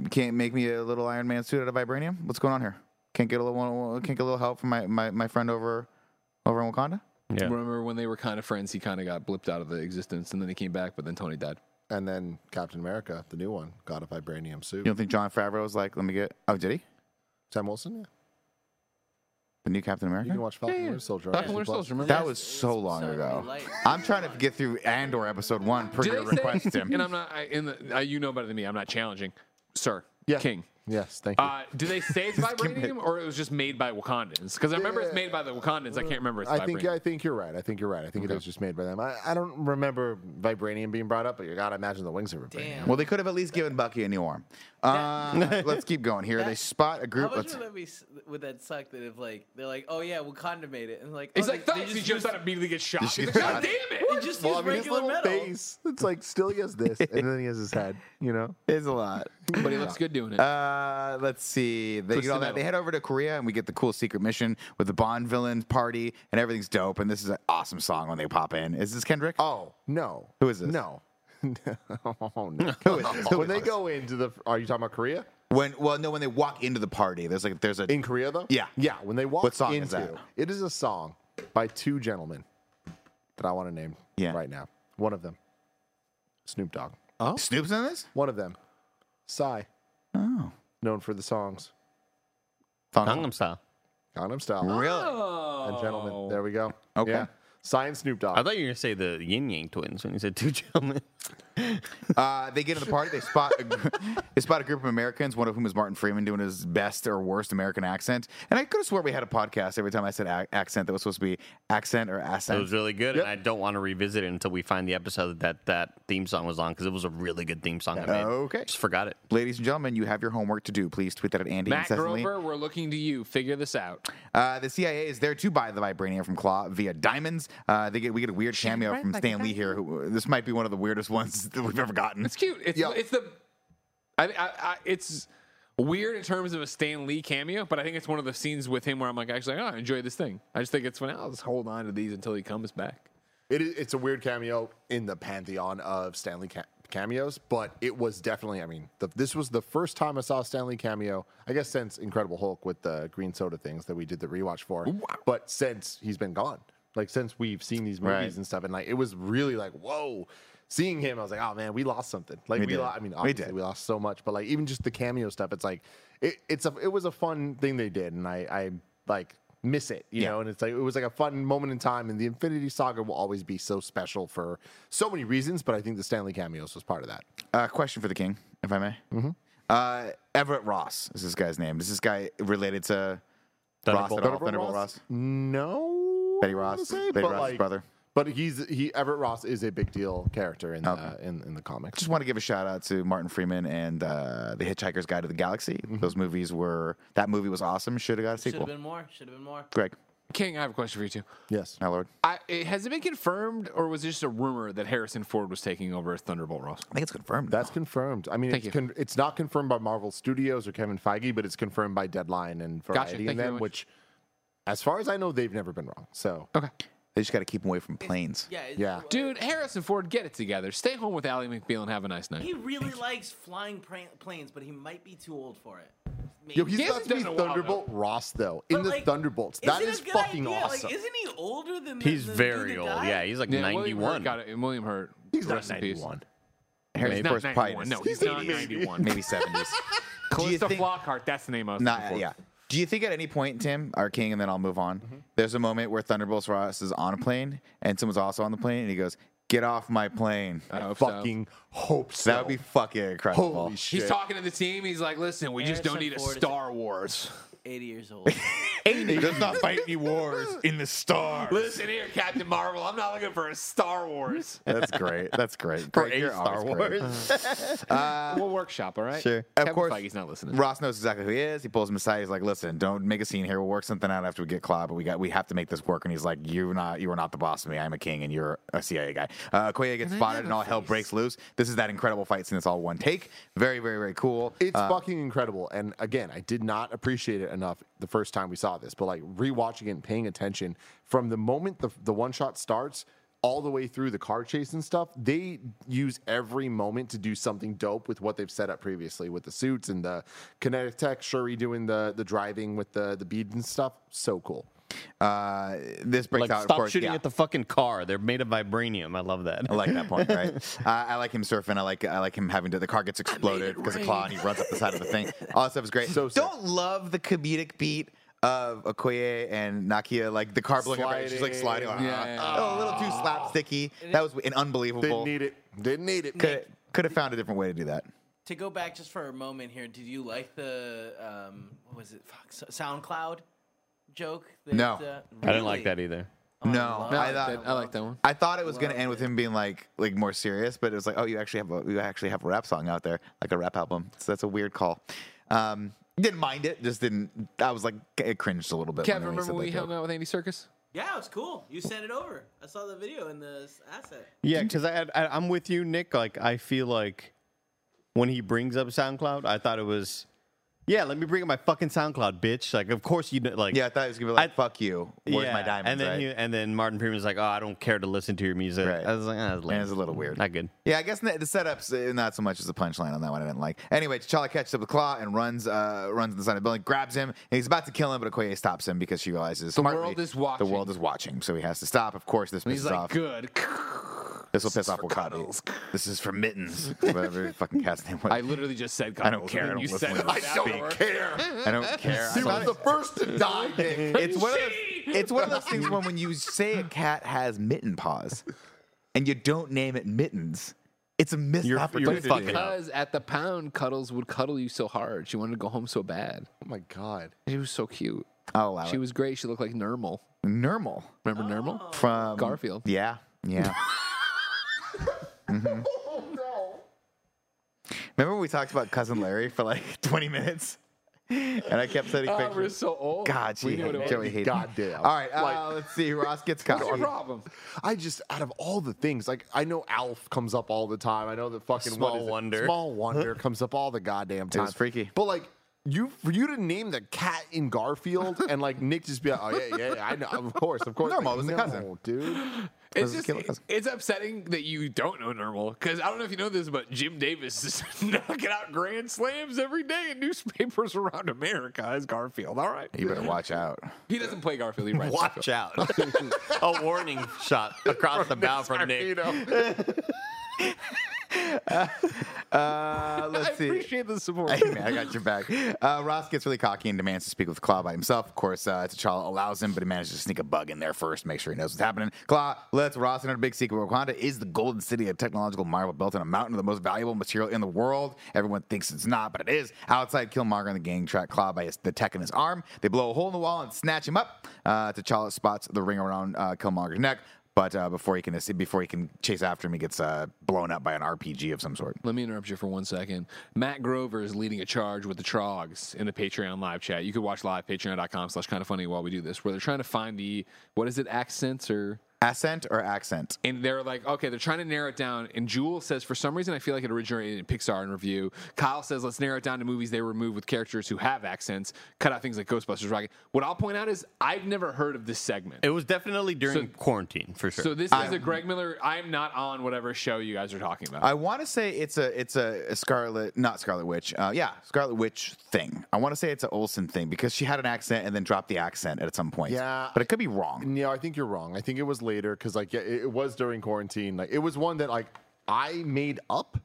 Speaker 1: can't make me a little Iron Man suit out of vibranium. What's going on here? Can't get a little can't get a little help from my, my, my friend over over in Wakanda.
Speaker 4: yeah?
Speaker 3: Remember when they were kind of friends? He kind of got blipped out of the existence, and then he came back, but then Tony died.
Speaker 2: And then Captain America, the new one, got a vibranium suit.
Speaker 1: You don't think Jon Favreau was like, let me get? Oh, did he?
Speaker 2: Sam Wilson, yeah.
Speaker 1: The new Captain America.
Speaker 2: You can watch Falcon Winter Soldier.
Speaker 3: Falcon Winter Soldier, remember?
Speaker 1: That was so long ago. I'm trying to get through Andor episode one per
Speaker 3: Did
Speaker 1: your request, Tim.
Speaker 3: And I'm not. I, in the, uh, you know better than me. I'm not challenging, sir.
Speaker 2: Yeah.
Speaker 3: King.
Speaker 2: Yes, thank you.
Speaker 3: Uh, do they say it's vibranium or it was just made by Wakandans? Because I remember it's made by the Wakandans. I can't remember it's
Speaker 2: I
Speaker 3: vibranium.
Speaker 2: think I think you're right. I think you're right. I think it was just made by them. I, I don't remember vibranium being brought up, but you gotta imagine the wings are vibranium.
Speaker 5: Damn.
Speaker 1: Well, they could have at least given Bucky a new arm. Uh, let's keep going here. they spot a group.
Speaker 5: How
Speaker 1: group.
Speaker 5: much
Speaker 1: Let's,
Speaker 5: would that be? Would that suck? That if like they're like, oh yeah, Wakanda made it, and like,
Speaker 3: He's
Speaker 5: oh,
Speaker 3: like,
Speaker 5: they-
Speaker 3: thanks.
Speaker 5: they
Speaker 3: He jumps out immediately gets shot.
Speaker 1: Just
Speaker 3: He's like,
Speaker 1: shot.
Speaker 3: God damn it!
Speaker 5: They just
Speaker 2: Well,
Speaker 5: use
Speaker 2: I mean, his
Speaker 5: regular
Speaker 2: little
Speaker 5: metal.
Speaker 2: face. It's like still he has this, and then he has his head. You know.
Speaker 1: It's a lot.
Speaker 3: But he looks good doing it.
Speaker 1: Uh, let's see. They,
Speaker 3: Push
Speaker 1: get all
Speaker 3: the
Speaker 1: that. they head over to Korea and we get the cool secret mission with the Bond villain party and everything's dope. And this is an awesome song when they pop in. Is this Kendrick?
Speaker 2: Oh no.
Speaker 1: Who is this?
Speaker 2: No. Oh, no.
Speaker 1: Who is this? Who
Speaker 2: when
Speaker 1: is
Speaker 2: they go into the, are you talking about Korea?
Speaker 1: When well, no, when they walk into the party, there's like there's a
Speaker 2: In Korea though?
Speaker 1: Yeah.
Speaker 2: Yeah. When they walk
Speaker 1: What song
Speaker 2: into
Speaker 1: is that?
Speaker 2: it is a song by two gentlemen that I want to name
Speaker 1: Yeah.
Speaker 2: right now. One of them, Snoop Dogg. Oh?
Speaker 1: Snoop's in this.
Speaker 2: One of them, Psy,
Speaker 1: Oh,
Speaker 2: known for the songs
Speaker 4: Gangnam Style.
Speaker 2: Gangnam Style.
Speaker 1: really?
Speaker 3: oh,
Speaker 2: And gentlemen, there we go.
Speaker 1: Okay.
Speaker 2: Yeah. Psy and Snoop Dogg.
Speaker 4: I thought you were gonna say the Ying Yang twins when you said two gentlemen.
Speaker 1: Uh, they get to the party. They spot a, they spot a group of Americans, one of whom is Martin Freeman doing his best or worst American accent. And I could have swore we had a podcast every time I said ac- accent that was supposed to be accent or accent.
Speaker 4: It was really good, and I don't want to revisit it until we find the episode that that theme song was on because it was a really good theme song. I made.
Speaker 1: Okay.
Speaker 4: just forgot it.
Speaker 1: Ladies and gentlemen, you have your homework to do. Please tweet that at Andy
Speaker 3: Matt. Grover, we're looking to you. Figure this out.
Speaker 1: Uh, the CIA is there to buy the vibranium from Klaue via diamonds. Uh, they get we get a weird cameo from Stan Lee here. Who, this might be one of the weirdest ones that we've ever gotten.
Speaker 3: It's cute. It's it's the, I, I, I it's weird in terms of a Stan Lee cameo, but I think it's one of the scenes with him where I'm like, actually, oh, I enjoy this thing. I just think it's when I'll just hold on to these until he comes back.
Speaker 2: It is, it's a weird cameo in the pantheon of Stan Lee ca- cameos, but it was definitely. I mean, the, this was the first time I saw a Stan Lee cameo. I guess since Incredible Hulk with the green soda things that we did the rewatch for, but since he's been gone, like since we've seen these movies
Speaker 1: Right.
Speaker 2: and stuff, and like it was really like whoa. Seeing him, I was like, "Oh man, we lost something." Like
Speaker 1: We
Speaker 2: we,
Speaker 1: did.
Speaker 2: lo- I mean,
Speaker 1: We
Speaker 2: obviously
Speaker 1: did.
Speaker 2: we lost so much, but like even just the cameo stuff, it's like it, it's a it was a fun thing they did, and I I like miss it, you
Speaker 1: Yeah.
Speaker 2: know. And it's like it was like a fun moment in time, and the Infinity Saga will always be so special for so many reasons. But I think the Stan Lee cameos was part of that.
Speaker 1: Uh, question for the king, if I may. Mm-hmm. Uh, Everett Ross is this guy's name. Is this guy related to Ross at all?
Speaker 4: Thunderbolt?
Speaker 1: Thunderbolt Ross?
Speaker 2: No,
Speaker 1: Betty Ross?
Speaker 2: wanna say,
Speaker 1: Betty
Speaker 2: but,
Speaker 1: Ross's
Speaker 2: like-
Speaker 1: brother?
Speaker 2: But he's he Everett Ross is a big deal character in the
Speaker 1: Okay.
Speaker 2: in, in the comics.
Speaker 1: Just want to give a shout out to Martin Freeman and uh, the Hitchhiker's Guide to the Galaxy. Those movies were that movie was awesome. Should have got a sequel.
Speaker 5: Should have been more. Should have been more.
Speaker 1: Greg,
Speaker 3: King, I have a question for you too.
Speaker 2: Yes,
Speaker 1: my lord.
Speaker 3: I, has it been confirmed, or was it just a rumor that Harrison Ford was taking over as Thunderbolt Ross?
Speaker 1: I think it's confirmed.
Speaker 2: that's confirmed. I mean,
Speaker 3: Thank
Speaker 2: it's,
Speaker 3: you.
Speaker 2: con- it's not confirmed by Marvel Studios or Kevin Feige, but it's confirmed by Deadline and
Speaker 3: Gotcha.
Speaker 2: Variety
Speaker 3: Thank
Speaker 2: and
Speaker 3: you very
Speaker 2: them.
Speaker 3: much.
Speaker 2: Which, as far as I know, they've never been wrong. So
Speaker 3: Okay.
Speaker 1: they just got to keep him away from planes.
Speaker 5: Yeah. it-
Speaker 2: Yeah.
Speaker 3: Dude, Harrison Ford, get it together. Stay home with Ally McBeal and have a nice night.
Speaker 5: He really likes flying pra- planes, but he might be too old for it.
Speaker 2: Yo, he's
Speaker 3: He
Speaker 2: got
Speaker 3: hasn't
Speaker 2: to be
Speaker 3: done a while,
Speaker 2: Thunderbolt Ross though in
Speaker 5: But,
Speaker 2: the
Speaker 5: like,
Speaker 2: Thunderbolts.
Speaker 5: is
Speaker 2: That
Speaker 5: it
Speaker 2: is
Speaker 5: a good
Speaker 2: fucking
Speaker 5: idea?
Speaker 2: awesome.
Speaker 5: Like, isn't he older than? Me?
Speaker 4: He's
Speaker 5: the, the
Speaker 4: very
Speaker 5: dude that
Speaker 4: old.
Speaker 5: died?
Speaker 4: Yeah, he's like
Speaker 3: Yeah, William Hurt
Speaker 4: 91.
Speaker 3: got it. William Hurt.
Speaker 2: he's not
Speaker 3: rest in peace.
Speaker 2: 91.
Speaker 1: Harrison
Speaker 3: He's not
Speaker 1: Ford's probably
Speaker 3: 91. No, he's not 91.
Speaker 1: maybe 70s.
Speaker 3: Calista
Speaker 1: think-
Speaker 3: Flockhart. That's the name I was
Speaker 1: Not
Speaker 3: looking for.
Speaker 1: yeah. Do you think at any point, Tim, our king, and then I'll move on?
Speaker 2: Mm-hmm.
Speaker 1: There's a moment where Thunderbolts Ross is on a plane and someone's also on the plane, and he goes, "Get off my plane."
Speaker 3: I hope so.
Speaker 2: Fucking hope so.
Speaker 1: That would be fucking incredible.
Speaker 2: holy shit.
Speaker 3: He's talking to the team. He's like, "Listen, we just don't need a
Speaker 5: Ford
Speaker 3: Star Wars."
Speaker 5: 80 years old. 80.
Speaker 1: Let's not fight any wars in the stars.
Speaker 3: Listen here, Captain Marvel. I'm not looking for a Star Wars.
Speaker 1: That's great. That's great.
Speaker 4: For
Speaker 1: Great.
Speaker 4: a
Speaker 1: You're
Speaker 4: Star
Speaker 1: always great.
Speaker 4: Wars.
Speaker 3: we'll workshop, all right?
Speaker 1: Sure. Of
Speaker 3: Kevin
Speaker 1: course.
Speaker 3: Feige's not listening.
Speaker 1: Ross knows exactly who he is. He pulls him aside. He's like, "Listen, don't make a scene here. We'll work something out after we get Klaue, but we got we have to make this work." And he's like, "You're not. You are not the boss of me. I'm a king, and you're a CIA guy." Uh, Koye gets spotted, and all hell breaks loose. This is that incredible fight scene. That's all one take. Very, very, very cool.
Speaker 2: It's
Speaker 1: Uh,
Speaker 2: fucking incredible. And again, I did not appreciate it enough the first time we saw this, but like rewatching it and paying attention from the moment the, the one shot starts all the way through the car chase and stuff, they use every moment to do something dope with what they've set up previously with the suits and the kinetic tech, Shuri doing the the driving with the the beads and stuff. So cool.
Speaker 1: Uh, this breaks
Speaker 4: Like,
Speaker 1: out.
Speaker 4: stop
Speaker 1: course,
Speaker 4: shooting
Speaker 1: yeah.
Speaker 4: at the fucking car. They're made of vibranium. I love that.
Speaker 1: I like that point, right? uh, I like him surfing. I like I like him having to. The car gets exploded because of Klaue, and he runs up the side of the thing. All that stuff is great.
Speaker 2: So
Speaker 1: don't love the comedic beat of Okoye and Nakia, like the car blowing up. She's like sliding.
Speaker 2: Sliding.
Speaker 1: like,
Speaker 3: Yeah,
Speaker 1: ah,
Speaker 3: yeah,
Speaker 1: oh, a little too slapsticky. That was an unbelievable.
Speaker 2: Didn't need it. Didn't need it.
Speaker 1: Could could have found a different way to do that.
Speaker 5: to go back just for a moment here, did you like the um, what was it? Fuck, SoundCloud joke? that,
Speaker 1: No.
Speaker 5: uh,
Speaker 4: I didn't like that either.
Speaker 1: no,
Speaker 5: love
Speaker 3: No,
Speaker 1: I
Speaker 3: I,
Speaker 1: thought
Speaker 3: like that, I like that one.
Speaker 1: I thought it was going to
Speaker 5: Love
Speaker 1: end with him being like like more serious, but it was like, oh, you actually have a you actually have a rap song out there, like a rap album. So that's a weird call. Um, didn't mind it, just didn't. I was like, it cringed a little bit.
Speaker 3: Kevin,
Speaker 1: when
Speaker 3: remember
Speaker 1: said
Speaker 3: when we hung out with Andy Serkis?
Speaker 5: Yeah, it was cool. You sent it over. I saw the video in the s- asset.
Speaker 4: Yeah, because I, I, I'm with you, Nick. Like, I feel like when he brings up SoundCloud, I thought it was, yeah, let me bring up my fucking SoundCloud, bitch. Like, of course you know, like,
Speaker 1: Yeah, I thought he was gonna be like,
Speaker 4: I-
Speaker 1: "Fuck you, where's
Speaker 4: yeah.
Speaker 1: my diamonds?"
Speaker 4: And then
Speaker 1: right?
Speaker 4: he, and then Martin Freeman's like, oh, I don't care to listen to your music.
Speaker 1: Right.
Speaker 4: I was like, ah, that's lame.
Speaker 1: And it's a little weird.
Speaker 4: Not good.
Speaker 1: Yeah, I guess the the setup's uh, not so much as the punchline on that one. I didn't like. Anyway, T'Challa catches up with Klaue and runs, uh, runs inside the side of the building, grabs him, and he's about to kill him, but Okoye stops him because she realizes
Speaker 3: The
Speaker 1: smartly,
Speaker 3: world is watching.
Speaker 1: The world is watching, so he has to stop. Of course, this
Speaker 3: And
Speaker 1: pisses
Speaker 3: he's like,
Speaker 1: off.
Speaker 3: good.
Speaker 1: This will piss off Wakabi. This is for mittens. Whatever fucking cat's name was.
Speaker 3: I literally just said Cuddles.
Speaker 1: I don't care. I don't
Speaker 3: You said
Speaker 1: to
Speaker 3: it
Speaker 1: you
Speaker 3: like
Speaker 1: speak.
Speaker 2: care.
Speaker 1: I don't care.
Speaker 2: He
Speaker 1: I
Speaker 2: was the first to die, Nick.
Speaker 1: it's one of those, it's one of those things when when you say a cat has mitten paws, and you don't name it mittens, it's a missed
Speaker 4: You're- you're
Speaker 1: opportunity.
Speaker 4: fucking up.
Speaker 3: Because at the pound, Cuddles would cuddle you so hard. She wanted to go home so bad.
Speaker 2: Oh my god.
Speaker 3: She was so cute.
Speaker 1: I'll allow
Speaker 3: She
Speaker 1: it.
Speaker 3: was great. She looked like Nermal.
Speaker 1: Nermal
Speaker 3: Remember Nermal?
Speaker 1: from
Speaker 3: Garfield.
Speaker 1: Yeah, yeah. Mhm. Remember when we talked about cousin Larry for like 20 minutes, and I kept sending
Speaker 3: Oh, we're
Speaker 1: pictures.
Speaker 3: so old.
Speaker 1: God,
Speaker 3: We
Speaker 1: she
Speaker 3: knew what it
Speaker 1: hated,
Speaker 3: was.
Speaker 1: Joey hated. me.
Speaker 2: Goddamn.
Speaker 1: All right, uh,
Speaker 2: Like-
Speaker 1: let's see. Ross gets caught.
Speaker 3: What's your problem?
Speaker 2: I just out of all the things, like I know Alf comes up all the time. I know the fucking
Speaker 4: Small
Speaker 2: what is it?
Speaker 4: Wonder.
Speaker 2: Small Wonder comes up all the goddamn time.
Speaker 1: was freaky.
Speaker 2: But like you, for you to name the cat in Garfield and like Nick just be like, oh yeah, yeah, yeah I know, of course, of course.
Speaker 1: Normal
Speaker 2: Like,
Speaker 1: was the
Speaker 2: no,
Speaker 1: cousin.
Speaker 2: dude.
Speaker 3: It's just
Speaker 1: kill us.
Speaker 3: it's upsetting that you don't know Nermal because I don't know if you know this, but Jim Davis is knocking out grand slams every day in newspapers around America as Garfield. All right,
Speaker 1: You better watch out.
Speaker 3: he doesn't play Garfield. He writes
Speaker 4: Watch out. a warning shot across the bow from Nick.
Speaker 1: Uh, let's
Speaker 3: I
Speaker 1: see.
Speaker 3: appreciate the support.
Speaker 1: Hey, man, I got your back. Uh, Ross gets really cocky and demands to speak with Klaue by himself. Of course, uh, T'Challa allows him, but he manages to sneak a bug in there first, make sure he knows what's happening. Klaue lets Ross in on a big secret. Wakanda is the golden city, a technological marvel built on a mountain of the most valuable material in the world. Everyone thinks it's not, but it is. Outside, Killmonger and the gang track Klaue by his, the tech in his arm. They blow a hole in the wall and snatch him up. Uh, T'Challa spots the ring around uh, Killmonger's neck. But uh, before he can before he can chase after him, he gets uh, blown up by an RPG of some sort.
Speaker 3: Let me interrupt you for one second. Matt Grover is leading a charge with the Trogs in the Patreon live chat. You can watch live patreon.com slash kind of funny while we do this, where they're trying to find the what is it, accents or
Speaker 1: Accent or accent?
Speaker 3: and they're like, okay, they're trying to narrow it down. And Jewel says, for some reason, I feel like it originated in Pixar in review. Kyle says, let's narrow it down to movies they remove with characters who have accents, cut out things like Ghostbusters. Rocket. What I'll point out is I've never heard of this segment.
Speaker 4: It was definitely during quarantine for sure.
Speaker 3: so this is a Greg Miller. I'm not on whatever show you guys are talking about.
Speaker 1: I want to say it's a it's a, a Scarlet, not Scarlet Witch. Uh, yeah, Scarlet Witch thing. I want to say it's an Olsen thing because she had an accent and then dropped the accent at some point.
Speaker 2: Yeah.
Speaker 1: but it could be wrong.
Speaker 2: Yeah, I think you're wrong. I think it was later because like yeah, it, it was during quarantine. Like it was one that like I made up,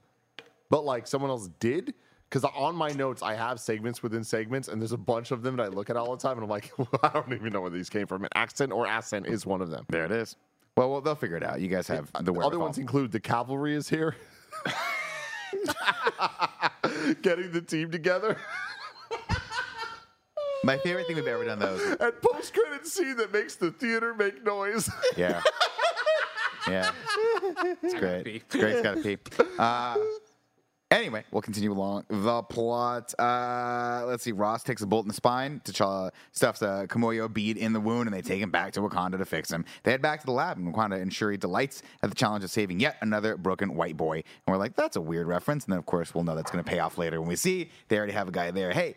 Speaker 2: but like someone else did. Because on my notes, I have segments within segments, and there's a bunch of them that I look at all the time, and I'm like, I don't even know where these came from. An accent or accent is one of them.
Speaker 1: There it is. Well, well, they'll figure it out. You guys have the
Speaker 2: The other ones include the cavalry is here, getting the team together,
Speaker 1: My favorite thing we've ever done those.
Speaker 2: and post credit scene that makes the theater make noise.
Speaker 1: Yeah. Yeah. It's great. Greg's got to pee. Uh, anyway, we'll continue along the plot. Uh, let's see. Ross takes a bolt in the spine. T'Challa stuffs a Kimoyo bead in the wound, and they take him back to Wakanda to fix him. They head back to the lab, and Wakanda and Shuri delights at the challenge of saving yet another broken white boy. And we're like, that's a weird reference. And then, of course, we'll know that's going to pay off later when we see they already have a guy there. Hey,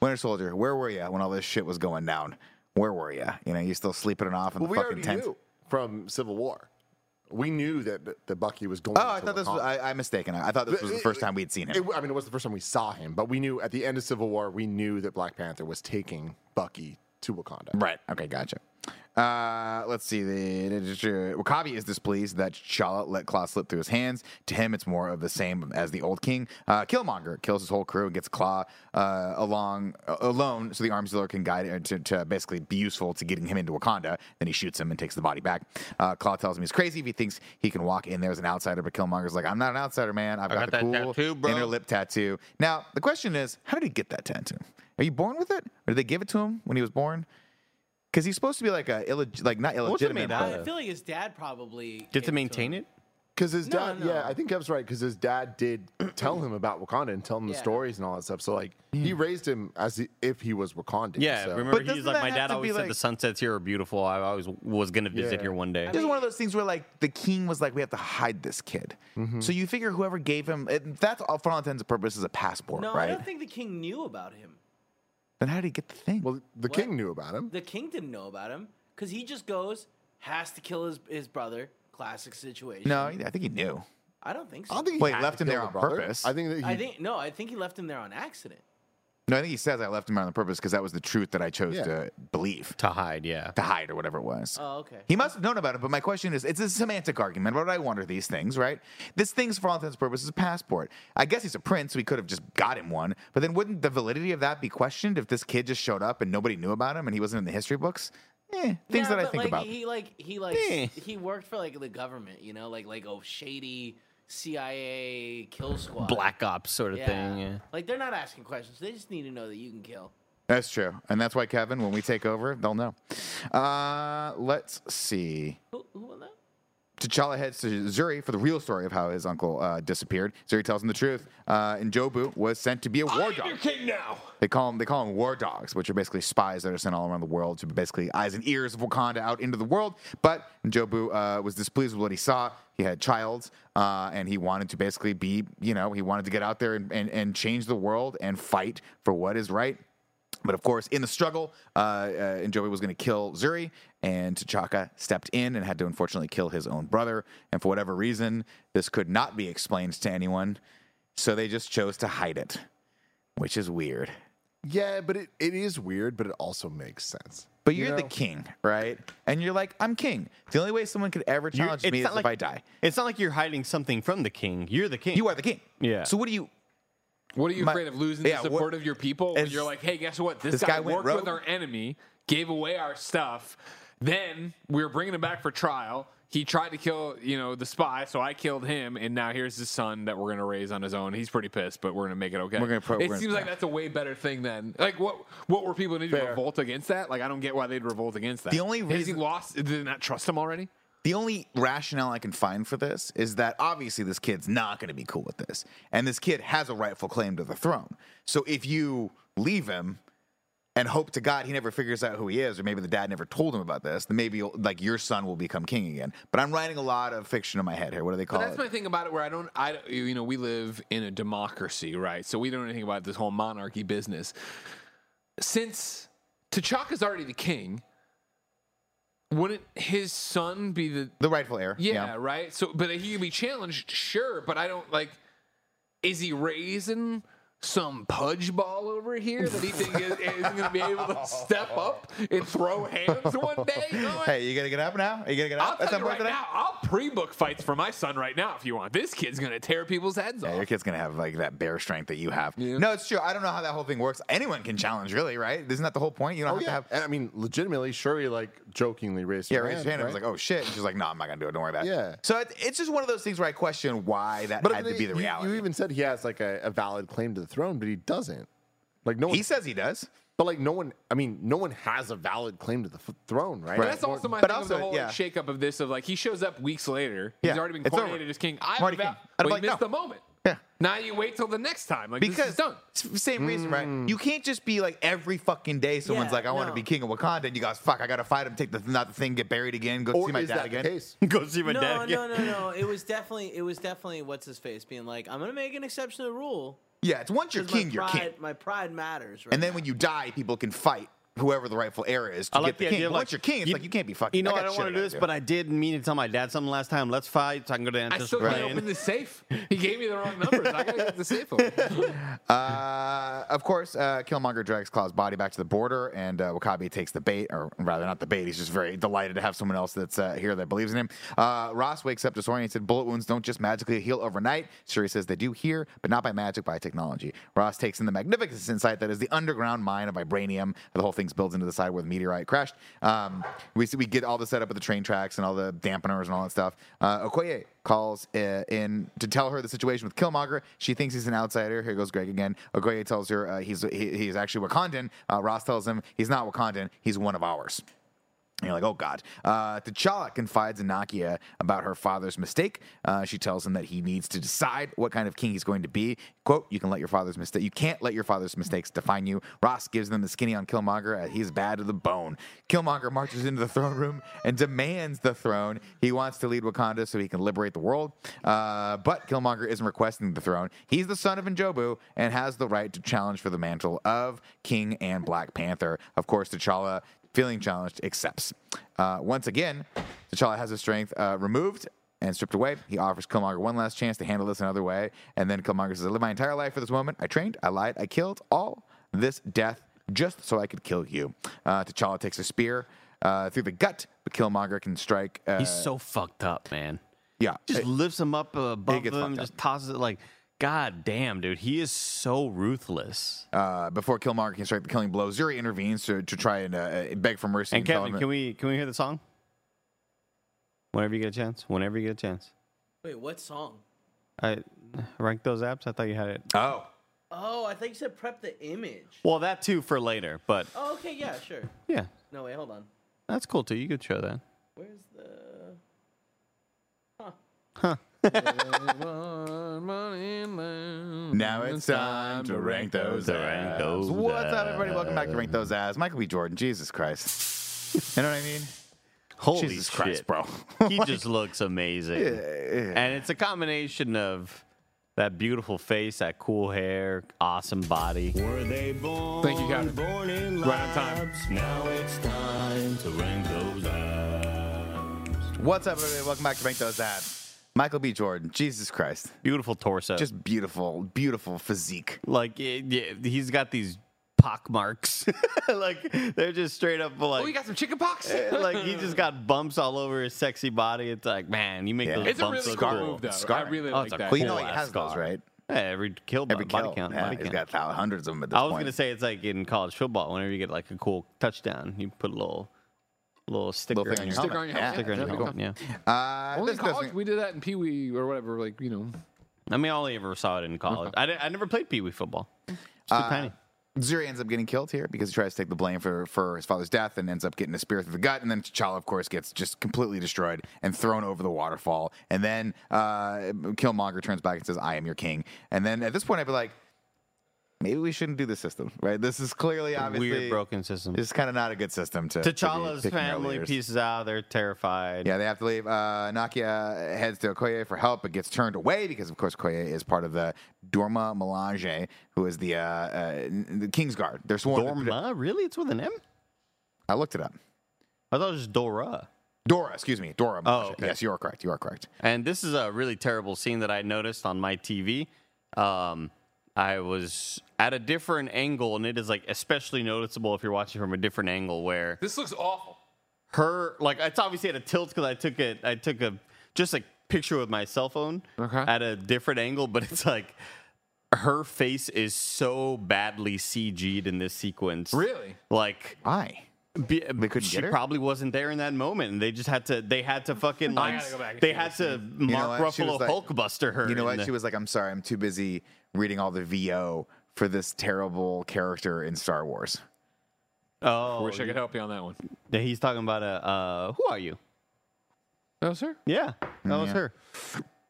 Speaker 1: Winter Soldier, where were you when all this shit was going down? Where were you? You know, you still sleeping it off in
Speaker 2: Well,
Speaker 1: the
Speaker 2: we
Speaker 1: fucking tent.
Speaker 2: knew from Civil War. We knew that the Bucky was going.
Speaker 1: Oh, I thought this Was, I, I'm mistaken. I, I thought this was the first time we'd seen him.
Speaker 2: It, I mean, it was the first time we saw him, but we knew at the end of Civil War, we knew that Black Panther was taking Bucky to Wakanda.
Speaker 1: Right. Okay. Gotcha. Uh, let's see. The Wakabi is displeased that T'Challa let Klaue slip through his hands. To him, it's more of the same as the old king. Uh, Killmonger kills his whole crew and gets Klaue uh, along uh, alone, so the arms dealer can guide him to, to basically be useful to getting him into Wakanda. Then he shoots him and takes the body back. Uh, Klaue tells him he's crazy if he thinks he can walk in there as an outsider, but Killmonger's like, "I'm not an outsider, man. I've got,
Speaker 4: got
Speaker 1: the cool
Speaker 4: tattoo, bro."
Speaker 1: inner lip tattoo." Now, the question is, how did he get that tattoo? Are you born with it, or did they give it to him when he was born? Because he's supposed to be like a illeg- like not
Speaker 4: What's it
Speaker 1: illegitimate.
Speaker 4: made out
Speaker 1: but-
Speaker 5: I feel like his dad probably
Speaker 4: Did to maintain
Speaker 5: him.
Speaker 4: it?
Speaker 2: Because his
Speaker 5: No,
Speaker 2: dad,
Speaker 5: no.
Speaker 2: yeah, I think Kev's right. Because his dad did tell him about Wakanda and tell him the
Speaker 5: Yeah.
Speaker 2: stories and all that stuff. So like, he raised him as he, if he was Wakandan.
Speaker 4: Yeah,
Speaker 2: so.
Speaker 4: remember
Speaker 1: But
Speaker 4: he's
Speaker 1: doesn't
Speaker 4: like
Speaker 1: that
Speaker 4: my
Speaker 1: have
Speaker 4: dad
Speaker 1: to
Speaker 4: always
Speaker 1: be
Speaker 4: said
Speaker 1: like-
Speaker 4: the sunsets here are beautiful. I always was gonna visit
Speaker 2: Yeah.
Speaker 4: here one day.
Speaker 1: This is one of those things where like the king was like, we have to hide this kid.
Speaker 5: Mm-hmm.
Speaker 1: So you figure whoever gave him it, that's all for all intents and purposes a passport,
Speaker 5: No, I
Speaker 1: right?
Speaker 5: don't think the king knew about him.
Speaker 1: Then how did he get the thing?
Speaker 2: well, the king knew about him.
Speaker 5: The king didn't know about him because he just goes, has to kill his, his brother. Classic situation.
Speaker 1: no, I think he knew.
Speaker 5: I don't think so.
Speaker 2: I don't think he
Speaker 1: Wait,
Speaker 2: had
Speaker 1: left
Speaker 2: to
Speaker 1: him there
Speaker 2: kill
Speaker 1: on
Speaker 2: brother.
Speaker 1: purpose?
Speaker 2: I think that he.
Speaker 5: I think no. I think he left him there on accident.
Speaker 1: No, I think he says I left him on purpose because that was the truth that I chose
Speaker 2: Yeah.
Speaker 1: to believe,
Speaker 4: to hide, yeah.
Speaker 1: to hide or whatever it was.
Speaker 5: Oh, okay.
Speaker 1: He must have known about it, but my question is it's a semantic argument. Why do I wonder these things, right? This thing's, for all intents and purposes, a passport. I guess he's a prince, so he could have just got him one. But then wouldn't the validity of that be questioned if this kid just showed up and nobody knew about him and he wasn't in the history books? Eh, things
Speaker 5: Yeah,
Speaker 1: that I think
Speaker 5: like,
Speaker 1: about.
Speaker 5: He like he like
Speaker 4: Eh.
Speaker 5: he worked for like the government, you know, like like a shady CIA kill squad.
Speaker 4: Black ops sort of
Speaker 5: Yeah.
Speaker 4: thing. Yeah.
Speaker 5: Like they're not asking questions. They just need to know that you can kill.
Speaker 1: That's true. And that's why, Kevin, when we take over, they'll know. Uh, let's see.
Speaker 5: Who, who won that?
Speaker 1: T'Challa heads to Zuri for the real story of how his uncle uh, disappeared. Zuri tells him the truth. Uh, and Jobu was sent to be a war dog.
Speaker 3: king now.
Speaker 1: They call them they call them war dogs, which are basically spies that are sent all around the world to be basically eyes and ears of Wakanda out into the world. But Jobu uh, was displeased with what he saw. He had child, uh, and he wanted to basically be, you know, he wanted to get out there and, and, and change the world and fight for what is right. But of course, in the struggle, uh, uh, was going to kill Zuri, and T'Chaka stepped in and had to unfortunately kill his own brother. And for whatever reason, this could not be explained to anyone, so they just chose to hide it, which is weird.
Speaker 2: yeah, but it, it is weird, but it also makes sense.
Speaker 1: But
Speaker 2: You
Speaker 1: you're the king, right? And you're like, I'm king. The only way someone could ever challenge me is
Speaker 4: not
Speaker 1: if
Speaker 4: like-
Speaker 1: I die.
Speaker 4: It's not like you're hiding something from the king. You're the king.
Speaker 1: You are the king.
Speaker 4: Yeah.
Speaker 1: So what do you?
Speaker 3: What are you
Speaker 1: My-
Speaker 3: afraid of losing
Speaker 1: yeah,
Speaker 3: the
Speaker 1: what-
Speaker 3: support of your people? When
Speaker 1: as-
Speaker 3: you're like, hey, guess what? This,
Speaker 1: This
Speaker 3: guy,
Speaker 1: guy went
Speaker 3: worked with our enemy, gave away our stuff. Then we were bringing him back for trial. He tried to kill, you know, the spy, so I killed him, and now here's his son that we're gonna raise on his own. He's pretty pissed, but we're gonna make it okay.
Speaker 1: We're gonna pro-
Speaker 3: it
Speaker 1: we're
Speaker 3: seems
Speaker 1: gonna-
Speaker 3: like that's a way better thing than like what what were people need to
Speaker 2: Fair.
Speaker 3: revolt against that? Like I don't get why they'd revolt against that.
Speaker 1: The only
Speaker 3: Has he
Speaker 1: reason-
Speaker 3: lost? Did they not trust him already?
Speaker 1: The only rationale I can find for this is that obviously this kid's not going to be cool with this, and this kid has a rightful claim to the throne. So if you leave him, and hope to God he never figures out who he is, or maybe the dad never told him about this, then maybe like your son will become king again. But I'm writing a lot of fiction in my head here. What do they call
Speaker 3: But that's
Speaker 1: it?
Speaker 3: my thing about it. Where I don't, I don't- you know, we live in a democracy, right? So we don't know anything about this whole monarchy business. Since T'Chaka's already the king, wouldn't his son be the?
Speaker 1: the rightful heir.
Speaker 3: Yeah, right. So, but he can be challenged, sure. But I don't like. Is he raising? Some pudge ball over here that he think is, is going to be able to step up and throw hands one day. You know what?
Speaker 1: Hey, you gonna get up now? Are you gonna get
Speaker 3: I'll
Speaker 1: up at
Speaker 3: tell
Speaker 1: some
Speaker 3: you
Speaker 1: point
Speaker 3: right now, I'll pre-book fights for my son right now if you want. This kid's gonna tear people's heads
Speaker 1: Yeah,
Speaker 3: off.
Speaker 1: your kid's gonna have like that bear strength that you have.
Speaker 3: Yeah.
Speaker 1: No, it's true. I don't know how that whole thing works. Anyone can challenge, really, right? Isn't that the whole point? You don't
Speaker 2: Oh
Speaker 1: have
Speaker 2: yeah,
Speaker 1: to have.
Speaker 2: and I mean, legitimately, Shuri like jokingly raised
Speaker 1: Yeah,
Speaker 2: her
Speaker 1: raise your hand. I was like, oh shit. And she's like, no, I'm not gonna do it. Don't worry about it.
Speaker 2: Yeah.
Speaker 1: So it, it's just one of those things where I question why that
Speaker 2: but
Speaker 1: had
Speaker 2: I
Speaker 1: to be the
Speaker 2: you-
Speaker 1: reality.
Speaker 2: You, even said he has like a, a valid claim to the throne, but he doesn't. Like no one,
Speaker 1: he says he does.
Speaker 2: but like no one. I mean, no one has a valid claim to the f- throne, right?
Speaker 3: But that's also my
Speaker 1: But
Speaker 3: thing of the whole
Speaker 1: yeah.
Speaker 3: shakeup of this of like he shows up weeks later. He's
Speaker 1: Yeah,
Speaker 3: already been
Speaker 1: it's
Speaker 3: coronated
Speaker 1: over.
Speaker 3: as king. I
Speaker 1: I'm already
Speaker 3: have
Speaker 1: king.
Speaker 3: about,
Speaker 1: I'd be like,
Speaker 3: you missed
Speaker 1: no.
Speaker 3: the moment.
Speaker 1: Yeah.
Speaker 3: Now you wait till the next time. Like this
Speaker 1: Because
Speaker 3: is done.
Speaker 1: it's the same reason, right? Mm. You can't just be like every fucking day someone's
Speaker 5: Yeah,
Speaker 1: like, I want to
Speaker 5: no.
Speaker 1: be king of Wakanda, and you guys, fuck, I gotta fight him, take the not the thing, get buried again, go
Speaker 2: or
Speaker 1: see my
Speaker 2: is
Speaker 1: dad
Speaker 2: that
Speaker 1: again.
Speaker 2: the case?
Speaker 4: Go see my
Speaker 5: no,
Speaker 4: dad again.
Speaker 5: no, no, no. It was definitely, it was definitely what's his face being like, I'm gonna make an exception to the rule.
Speaker 1: Yeah, it's once you're king, you're king.
Speaker 5: My pride matters. Right
Speaker 1: And then
Speaker 5: now.
Speaker 1: when you die, people can fight whoever the rightful heir is to
Speaker 4: I like
Speaker 1: get the,
Speaker 4: the
Speaker 1: king.
Speaker 4: idea
Speaker 1: But
Speaker 4: of,
Speaker 1: once you're king, it's
Speaker 4: you-
Speaker 1: like you can't be fucking.
Speaker 4: You know,
Speaker 1: got
Speaker 4: I don't want to do
Speaker 1: gotta
Speaker 4: this, but I did mean to tell my dad something last time. Let's fight so I can go to
Speaker 3: I
Speaker 4: Antis
Speaker 3: still can't
Speaker 4: Plain.
Speaker 3: open the safe. He gave me the wrong numbers. I gotta get the safe open.
Speaker 1: Uh, of course, uh, Killmonger drags Klaue's body back to the border, and uh, Wakabi takes the bait, or rather, not the bait. He's just very delighted to have someone else that's uh, here that believes in him. Uh, Ross wakes up disoriented. Said, "Bullet wounds don't just magically heal overnight." Shuri says they do here, but not by magic, by technology. Ross takes in the magnificent insight that is the underground mine of vibranium. The whole thing's built into the side where the meteorite crashed. Um, we we get all the setup of the train tracks and all the dampeners and all that stuff. Uh, Okoye calls uh, in to tell her the situation with Killmonger. She thinks he's an outsider. Here goes Greg again. Okoye tells her uh, he's he, he's actually Wakandan. Uh, Ross tells him he's not Wakandan. He's one of ours. And you're like, oh God. Uh, T'Challa confides in Nakia about her father's mistake. Uh, she tells him that he needs to decide what kind of king he's going to be. Quote, you can let your father's mistake you can't let your father's mistakes define you. Ross gives them the skinny on Killmonger he's bad to the bone. Killmonger marches into the throne room and demands the throne. He wants to lead Wakanda so he can liberate the world. Uh, but Killmonger isn't requesting the throne. He's the son of Njobu and has the right to challenge for the mantle of King and Black Panther. Of course, T'Challa feeling challenged, accepts. Uh, once again, T'Challa has his strength uh, removed and stripped away. He offers Killmonger one last chance to handle this another way. And then Killmonger says, I lived my entire life for this moment. I trained, I lied, I killed all this death just so I could kill you. Uh, T'Challa takes a spear uh, through the gut, but Killmonger can strike. Uh,
Speaker 4: He's so fucked up, man.
Speaker 1: yeah.
Speaker 4: Just lifts him up above him,
Speaker 1: fucked
Speaker 4: just
Speaker 1: up.
Speaker 4: tosses it like, God damn, dude. He is so ruthless.
Speaker 1: Uh, before Killmonger can strike the killing blow, Zuri intervenes to, to try and uh, beg for mercy.
Speaker 4: And
Speaker 1: tell
Speaker 4: Kevin,
Speaker 1: him
Speaker 4: can we can we hear the song? Whenever you get a chance. Whenever you get a chance.
Speaker 5: wait, what song?
Speaker 4: I rank those apps. I thought you had it.
Speaker 1: Oh.
Speaker 5: Oh, I think you said prep the image.
Speaker 4: Well, that too for later, but
Speaker 5: Oh, okay, yeah, sure.
Speaker 4: yeah,
Speaker 5: No, wait, hold on.
Speaker 4: that's cool too. You could show that.
Speaker 5: Where's the?
Speaker 1: Now it's time to rank those
Speaker 4: To rank those
Speaker 1: What's up, everybody? Welcome back to Rank Those Abs. Michael B. Jordan. Jesus Christ. You know what I mean?
Speaker 4: Holy
Speaker 1: Jesus
Speaker 4: shit,
Speaker 1: Christ, bro.
Speaker 4: he just looks amazing. And it's a combination of that beautiful face, that cool hair, awesome body.
Speaker 7: Were they born?
Speaker 3: Thank you, Kevin.
Speaker 7: Born in
Speaker 3: Right on time.
Speaker 7: Now it's time to rank those abs.
Speaker 1: What's up, everybody? Welcome back to Rank Those Abs. Michael B. Jordan. Jesus Christ.
Speaker 4: Beautiful torso.
Speaker 1: Just beautiful, beautiful physique.
Speaker 4: like it- yeah, he's got these pock marks. like they're just straight up like
Speaker 3: Oh, you got some chicken pox?
Speaker 4: Eh, like he just got bumps all over his sexy body. It's like, man, you make
Speaker 1: Yeah.
Speaker 4: those
Speaker 3: It's a
Speaker 4: bumps
Speaker 3: really
Speaker 4: look
Speaker 3: cool
Speaker 4: cool.
Speaker 3: move, though.
Speaker 1: Scarring.
Speaker 3: I really
Speaker 4: Oh,
Speaker 3: like
Speaker 4: it's a
Speaker 3: that.
Speaker 1: Well, you
Speaker 4: Cool
Speaker 1: know he
Speaker 4: ass
Speaker 1: has those,
Speaker 4: scar.
Speaker 1: right?
Speaker 4: Yeah, every kill
Speaker 1: Every
Speaker 4: body
Speaker 1: kill.
Speaker 4: count.
Speaker 1: yeah,
Speaker 4: body
Speaker 1: he's
Speaker 4: count.
Speaker 1: got thou- hundreds of them at this
Speaker 4: I was
Speaker 1: point.
Speaker 4: gonna say it's like in college football. Whenever you get like a cool touchdown, you put a little little sticker
Speaker 1: thing on
Speaker 4: on
Speaker 1: your
Speaker 4: your
Speaker 3: Sticker on your
Speaker 1: Yeah.
Speaker 3: helmet.
Speaker 4: sticker on your
Speaker 3: Yeah,
Speaker 4: helmet. Yeah.
Speaker 1: Uh,
Speaker 3: Only
Speaker 1: this
Speaker 3: college,
Speaker 1: doesn't-
Speaker 3: we did that in Pee Wee or whatever. Like you know,
Speaker 4: I mean, I only ever saw it in college. I, I never played pee wee football. It's too
Speaker 1: Uh,
Speaker 4: tiny.
Speaker 1: Zuri ends up getting killed here because he tries to take the blame for, for his father's death and ends up getting a spear through the gut. And then T'Challa, of course, gets just completely destroyed and thrown over the waterfall. And then uh, Killmonger turns back and says, I am your king. And then at this point, I'd be like, maybe we shouldn't do the system, right? This is clearly obviously
Speaker 4: Weird broken system.
Speaker 1: This is kind of not a good system to. to
Speaker 4: T'Challa's
Speaker 1: our
Speaker 4: family pieces out. They're terrified.
Speaker 1: Yeah, they have to leave. Uh, Nakia heads to Okoye for help, but gets turned away because, of course, Okoye is part of the Dorma Milaje, who is the uh, uh, the Kingsguard. They're sworn.
Speaker 4: Dorma? Really? It's with an M?
Speaker 1: I looked it up.
Speaker 4: I thought it was just Dora.
Speaker 1: Dora, excuse me, Dora. Melange.
Speaker 4: okay.
Speaker 1: Yes, you are correct. You are correct.
Speaker 4: And this is a really terrible scene that I noticed on my TV. Um, I was at a different angle, and it is like especially noticeable if you're watching from a different angle where
Speaker 3: This looks awful.
Speaker 4: her like it's obviously at a tilt because I took it I took a just a picture with my cell phone
Speaker 3: Okay.
Speaker 4: at a different angle, but it's like her face is so badly CG'd in this sequence.
Speaker 3: Really?
Speaker 4: Like
Speaker 1: Why?
Speaker 4: be,
Speaker 1: couldn't
Speaker 4: she
Speaker 1: get her?
Speaker 4: probably wasn't there in that moment, and they just had to. They had to fucking like.
Speaker 3: gotta go back
Speaker 4: they had to
Speaker 1: know
Speaker 4: Mark
Speaker 1: what? She
Speaker 4: Ruffalo
Speaker 1: like-
Speaker 4: Hulkbuster her.
Speaker 1: You know
Speaker 4: in
Speaker 1: what?
Speaker 4: the-
Speaker 1: She was like, "I'm sorry, I'm too busy reading all the VO for this terrible character in Star Wars."
Speaker 4: Oh,
Speaker 3: Wish I could help you on that one.
Speaker 4: yeah, he's talking about a. Uh, who are you?
Speaker 3: No, sir.
Speaker 4: Yeah, that was
Speaker 1: Yeah.
Speaker 4: her.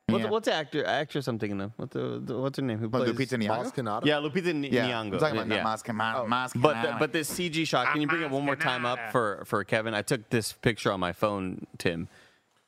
Speaker 4: What's,
Speaker 1: Yeah.
Speaker 4: what's the actor? Actress I'm thinking of. What's the, the what's her name? Who
Speaker 1: What,
Speaker 4: plays?
Speaker 1: Lupita Nyong'o?
Speaker 2: Kanata?
Speaker 4: Yeah, Lupita N-
Speaker 1: Yeah,
Speaker 4: Nyong'o.
Speaker 1: I'm talking about
Speaker 4: yeah.
Speaker 1: Mas- Mas- Mas-
Speaker 4: But
Speaker 1: Kanata.
Speaker 4: the, but this CG shot. Can you bring it one more time up for for Kevin? I took this picture on my phone, Tim,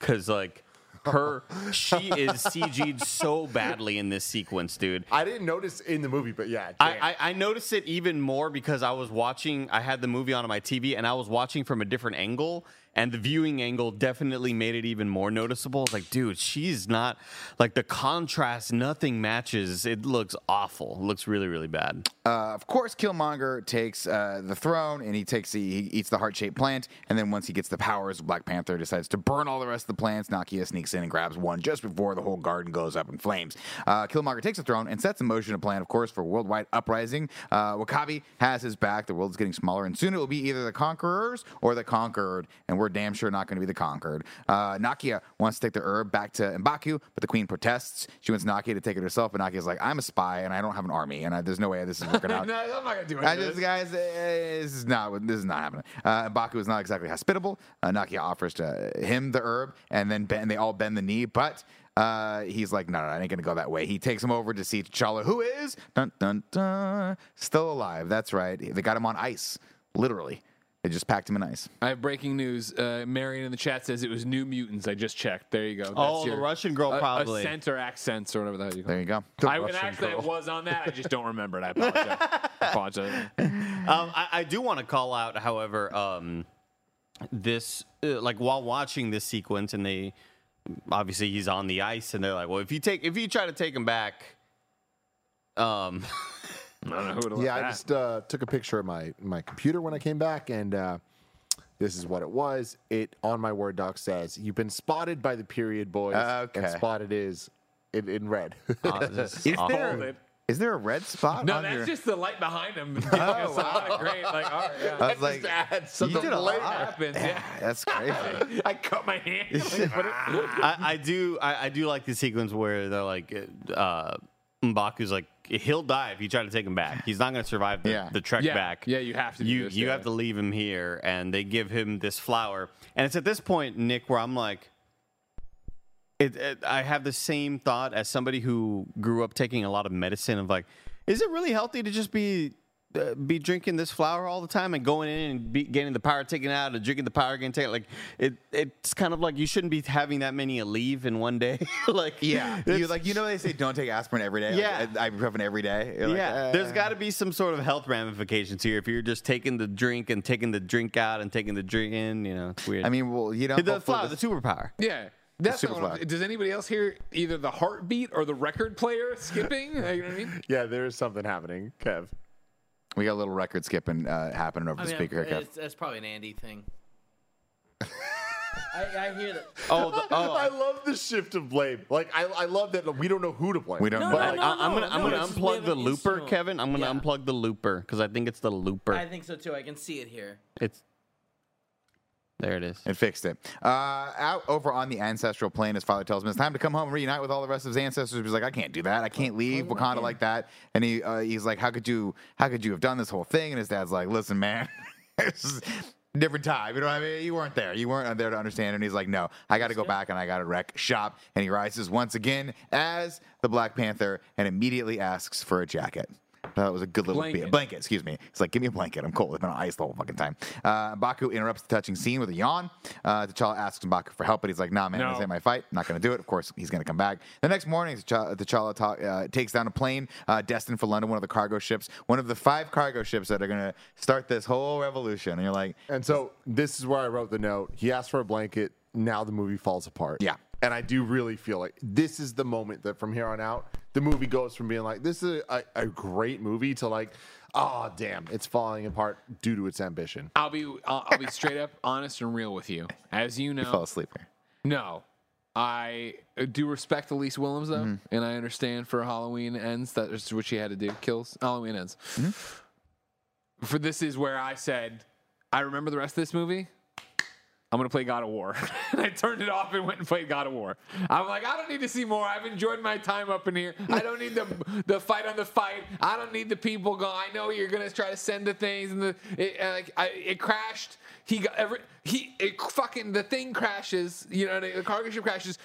Speaker 4: because like her, she is CG'd so badly in this sequence, dude.
Speaker 2: I didn't notice in the movie, but yeah.
Speaker 4: I. I, I noticed it even more because I was watching. I had the movie on my TV, and I was watching from a different angle, and the viewing angle definitely made it even more noticeable. It's like, dude, she's not like the contrast. Nothing matches. It looks awful. It looks really, really bad.
Speaker 1: Uh, of course, Killmonger takes uh, the throne and he takes he eats the heart shaped plant. And then once he gets the powers, Black Panther decides to burn all the rest of the plants. Nakia sneaks in and grabs one just before the whole garden goes up in flames. Uh, Killmonger takes the throne and sets in motion a plan, of course, for worldwide uprising. Uh, Wakabi has his back. The world's getting smaller, and soon it will be either the conquerors or the conquered. And we're damn sure not going to be the conquered. Uh, Nakia wants to take the herb back to Mbaku, but the queen protests. She wants Nakia to take it herself, but Nakia's like, I'm a spy and I don't have an army, and I, there's no way this is working out.
Speaker 3: no, I'm not gonna do
Speaker 1: I
Speaker 3: it.
Speaker 1: just, guys, eh, this is not this is not happening. Uh, Baku is not exactly hospitable. Uh, Nakia offers to him the herb, and then bend, they all bend the knee, but. Uh, he's like, no, no, I ain't gonna go that way. He takes him over to see T'Challa, who is dun dun dun still alive. That's right. They got him on ice, literally. They just packed him in ice.
Speaker 3: I have breaking news. Uh, Marion in the chat says it was New Mutants. I just checked. There you go. That's
Speaker 4: Oh, the Russian girl
Speaker 3: a-
Speaker 4: probably.
Speaker 3: Accent or accents or whatever the hell you call
Speaker 1: There you go.
Speaker 3: it. I, an accent was on that. I just don't remember it. I apologize. I apologize.
Speaker 4: Um, I, I do want to call out, however, um, this uh, like while watching this sequence, and they obviously he's on the ice, and they're like, "Well, if you take if you try to take him back, um,
Speaker 3: I don't know who would have
Speaker 2: yeah,
Speaker 3: left
Speaker 2: I
Speaker 3: that.
Speaker 2: just uh, took a picture of my my computer when I came back, and uh, this is what it was. It on my Word doc says, "You've been spotted by the period boys."
Speaker 1: Okay.
Speaker 2: And spotted is in, in red.
Speaker 4: uh, this
Speaker 1: Is
Speaker 4: awful.
Speaker 1: there, is there a red spot
Speaker 3: No,
Speaker 1: on
Speaker 3: that's
Speaker 1: your?
Speaker 3: just the light behind him. giving us a great, like, all right, yeah.
Speaker 1: I was like,
Speaker 2: some
Speaker 1: you did a lot.
Speaker 3: happens, yeah.
Speaker 1: That's crazy.
Speaker 3: I cut my hand. Put it-
Speaker 4: I, I do I, I do like the sequence where they're like uh Mbaku's like he'll die if you try to take him back. He's not going to survive the,
Speaker 1: Yeah.
Speaker 4: the trek
Speaker 3: Yeah,
Speaker 4: back.
Speaker 3: yeah, you have to
Speaker 4: You
Speaker 3: this,
Speaker 4: you
Speaker 3: yeah.
Speaker 4: have to leave him here, and they give him this flower. And it's at this point, Nick, where I'm like, it, it, I have the same thought as somebody who grew up taking a lot of medicine. Of like, is it really healthy to just be uh, be drinking this flower all the time and going in and be, getting the power taken out and drinking the power again? Take like it. It's kind of like you shouldn't be having that many a leave in one day. like
Speaker 1: Yeah, you
Speaker 4: it's-
Speaker 1: like you know they say don't take aspirin every day.
Speaker 4: Yeah.
Speaker 1: like, ibuprofen every day. You're like,
Speaker 4: yeah,
Speaker 1: uh,
Speaker 4: there's got to be some sort of health ramifications here. If you're just taking the drink and taking the drink out and taking the drink in, you know, it's weird.
Speaker 1: I mean, well, you know,
Speaker 4: the
Speaker 1: hopefully
Speaker 4: flower, the
Speaker 1: this-
Speaker 4: superpower.
Speaker 3: Yeah. That's
Speaker 1: super
Speaker 3: what I wanna-
Speaker 1: fly.
Speaker 3: Does anybody else hear either the heartbeat or the record player skipping? You know what I mean?
Speaker 2: yeah, there is something happening, Kev.
Speaker 1: We got a little record skipping uh, happening over
Speaker 5: I
Speaker 1: the
Speaker 5: mean,
Speaker 1: speaker here, Kev.
Speaker 5: it's, that's probably an Andy thing. I, I hear that.
Speaker 4: Oh, the, oh,
Speaker 2: I love the shift of blame. Like I, I love that we don't know who to blame.
Speaker 1: We don't
Speaker 5: No,
Speaker 1: know.
Speaker 5: no,
Speaker 4: I,
Speaker 5: no,
Speaker 4: I, am gonna I'm gonna
Speaker 5: it's just we have
Speaker 4: unplug the looper. Kevin. I'm gonna
Speaker 5: Yeah.
Speaker 4: unplug the looper because I think it's the looper.
Speaker 5: I think so too. I can see it here.
Speaker 4: it's there. It is.
Speaker 1: It fixed it. Uh, out over on the ancestral plane, his father tells him it's time to come home and reunite with all the rest of his ancestors. He's like, I can't do that. I can't leave Wakanda like that. And he uh, he's like, How could you? How could you have done this whole thing? And his dad's like, Listen, man. this is a different time. You know what I mean? You weren't there. You weren't there to understand. And he's like, No, I got to go back and I got to wreck shop. And he rises once again as the Black Panther and immediately asks for a jacket. That was a good little
Speaker 3: Blanket.
Speaker 1: bit. Blanket, excuse me. It's like, give me a blanket. I'm cold. I've been on ice the whole fucking time. Uh, Baku interrupts the touching scene with a yawn. Uh, T'Challa asks Baku for help, but he's like, nah, man,
Speaker 3: No.
Speaker 1: this ain't my fight. Not going to do it. Of course, he's going to come back. The next morning, T'Challa, T'Challa ta- uh, takes down a plane uh, destined for London, one of the cargo ships, one of the five cargo ships that are going to start this whole revolution. And you're like,
Speaker 2: And so this is where I wrote the note. He asked for a blanket. Now the movie falls apart.
Speaker 1: Yeah.
Speaker 2: And I do really feel like this is the moment that from here on out, the movie goes from being like, this is a, a great movie to like, oh, damn, it's falling apart due to its ambition.
Speaker 3: I'll be I'll, I'll be straight up honest and real with you. As you know,
Speaker 1: fall asleep here.
Speaker 3: No. I uh, do respect Elyse Willems though,
Speaker 1: Mm-hmm.
Speaker 3: and I understand for Halloween ends that is what she had to do. Kills Halloween ends.
Speaker 1: Mm-hmm.
Speaker 3: For this is where I said, I remember the rest of this movie. I'm gonna play God of War, and I turned it off and went and played God of War. I'm like, I don't need to see more. I've enjoyed my time up in here. I don't need the the fight on the fight. I don't need the people going. I know you're gonna try to send the things, and the it, uh, like I, it crashed. He got every he it fucking the thing crashes. You know, the cargo ship crashes.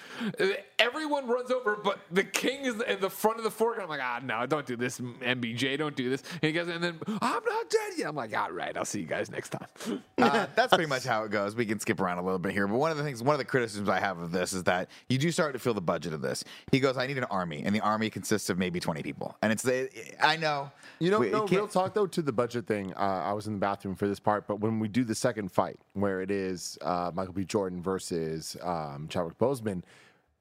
Speaker 3: Everyone runs over, but the king is in the front of the foreground. I'm like, ah, no, don't do this, MBJ, don't do this. And he goes, and then I'm not dead yet. I'm like, all right, I'll see you guys next time.
Speaker 1: Uh, that's pretty much how it goes. We can skip around a little bit here, but one of the things, one of the criticisms I have of this is that you do start to feel the budget of this. He goes, "I need an army," and the army consists of maybe twenty people, and it's the. I know,
Speaker 2: You know,
Speaker 1: we-
Speaker 2: no, real talk though to the budget thing. Uh, I was in the bathroom for this part, but when we do the second fight, where it is uh, Michael B. Jordan versus um, Chadwick Boseman,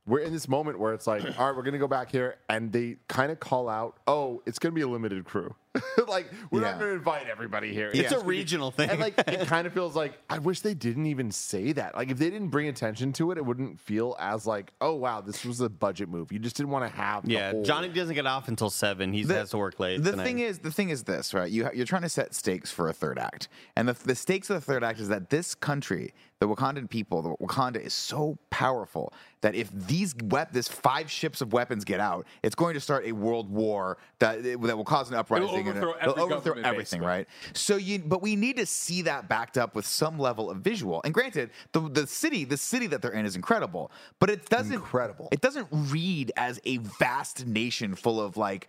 Speaker 2: we're in this moment where it's like, all right, we're gonna go back here, and they kind of call out, "Oh, it's gonna be a limited crew. like we're
Speaker 1: Yeah.
Speaker 2: not gonna invite everybody here.
Speaker 4: It's
Speaker 1: Yeah.
Speaker 4: a regional thing.
Speaker 2: And like it kind of feels like I wish they didn't even say that. Like if they didn't bring attention to it, it wouldn't feel as like, oh wow, this was a budget move. You just didn't want to have. the
Speaker 4: yeah,
Speaker 2: whole-
Speaker 4: Johnny doesn't get off until seven. He has to work late.
Speaker 1: The
Speaker 4: tonight.
Speaker 1: thing is, the thing is this, right? You, you're trying to set stakes for a third act, and the, the stakes of the third act is that this country, the Wakandan people, the Wakanda is so powerful that if these wep- this five ships of weapons get out, it's going to start a world war that that will cause an uprising. And
Speaker 3: overthrow
Speaker 1: it'll
Speaker 3: every
Speaker 1: overthrow everything,
Speaker 3: basically.
Speaker 1: right? So you, but we need to see that backed up with some level of visual. And granted, the the city, the city that they're in is incredible, but it doesn't
Speaker 2: Incredible.
Speaker 1: It doesn't read as a vast nation full of like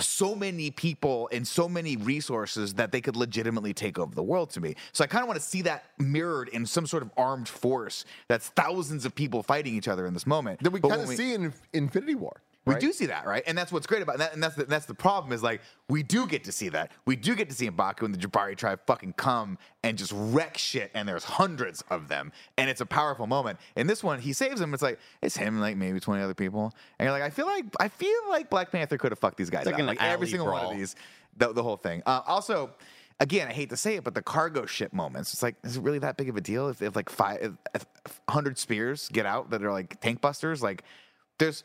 Speaker 1: so many people and so many resources that they could legitimately take over the world to me. So I kind of want to see that mirrored in some sort of armed force that's thousands of people fighting each other in this moment.
Speaker 2: that we kind
Speaker 1: when
Speaker 2: of see in Infinity War.
Speaker 1: We
Speaker 2: right?
Speaker 1: do see that, right? And that's what's great about that. And that's the, that's the problem is like we do get to see that. We do get to see Mbaku and the Jabari tribe fucking come and just wreck shit. And there's hundreds of them, and it's a powerful moment. In this one, he saves them. It's like it's him, and like maybe twenty other people, and you're like, I feel like I feel like Black Panther could have fucked these guys
Speaker 4: like
Speaker 1: out. Like every single one of these, the, the whole thing. Uh, also. Again, I hate to say it, but the cargo ship moments, it's like, is it really that big of a deal if, if like five, 100 spears get out that are like tank busters? Like, there's,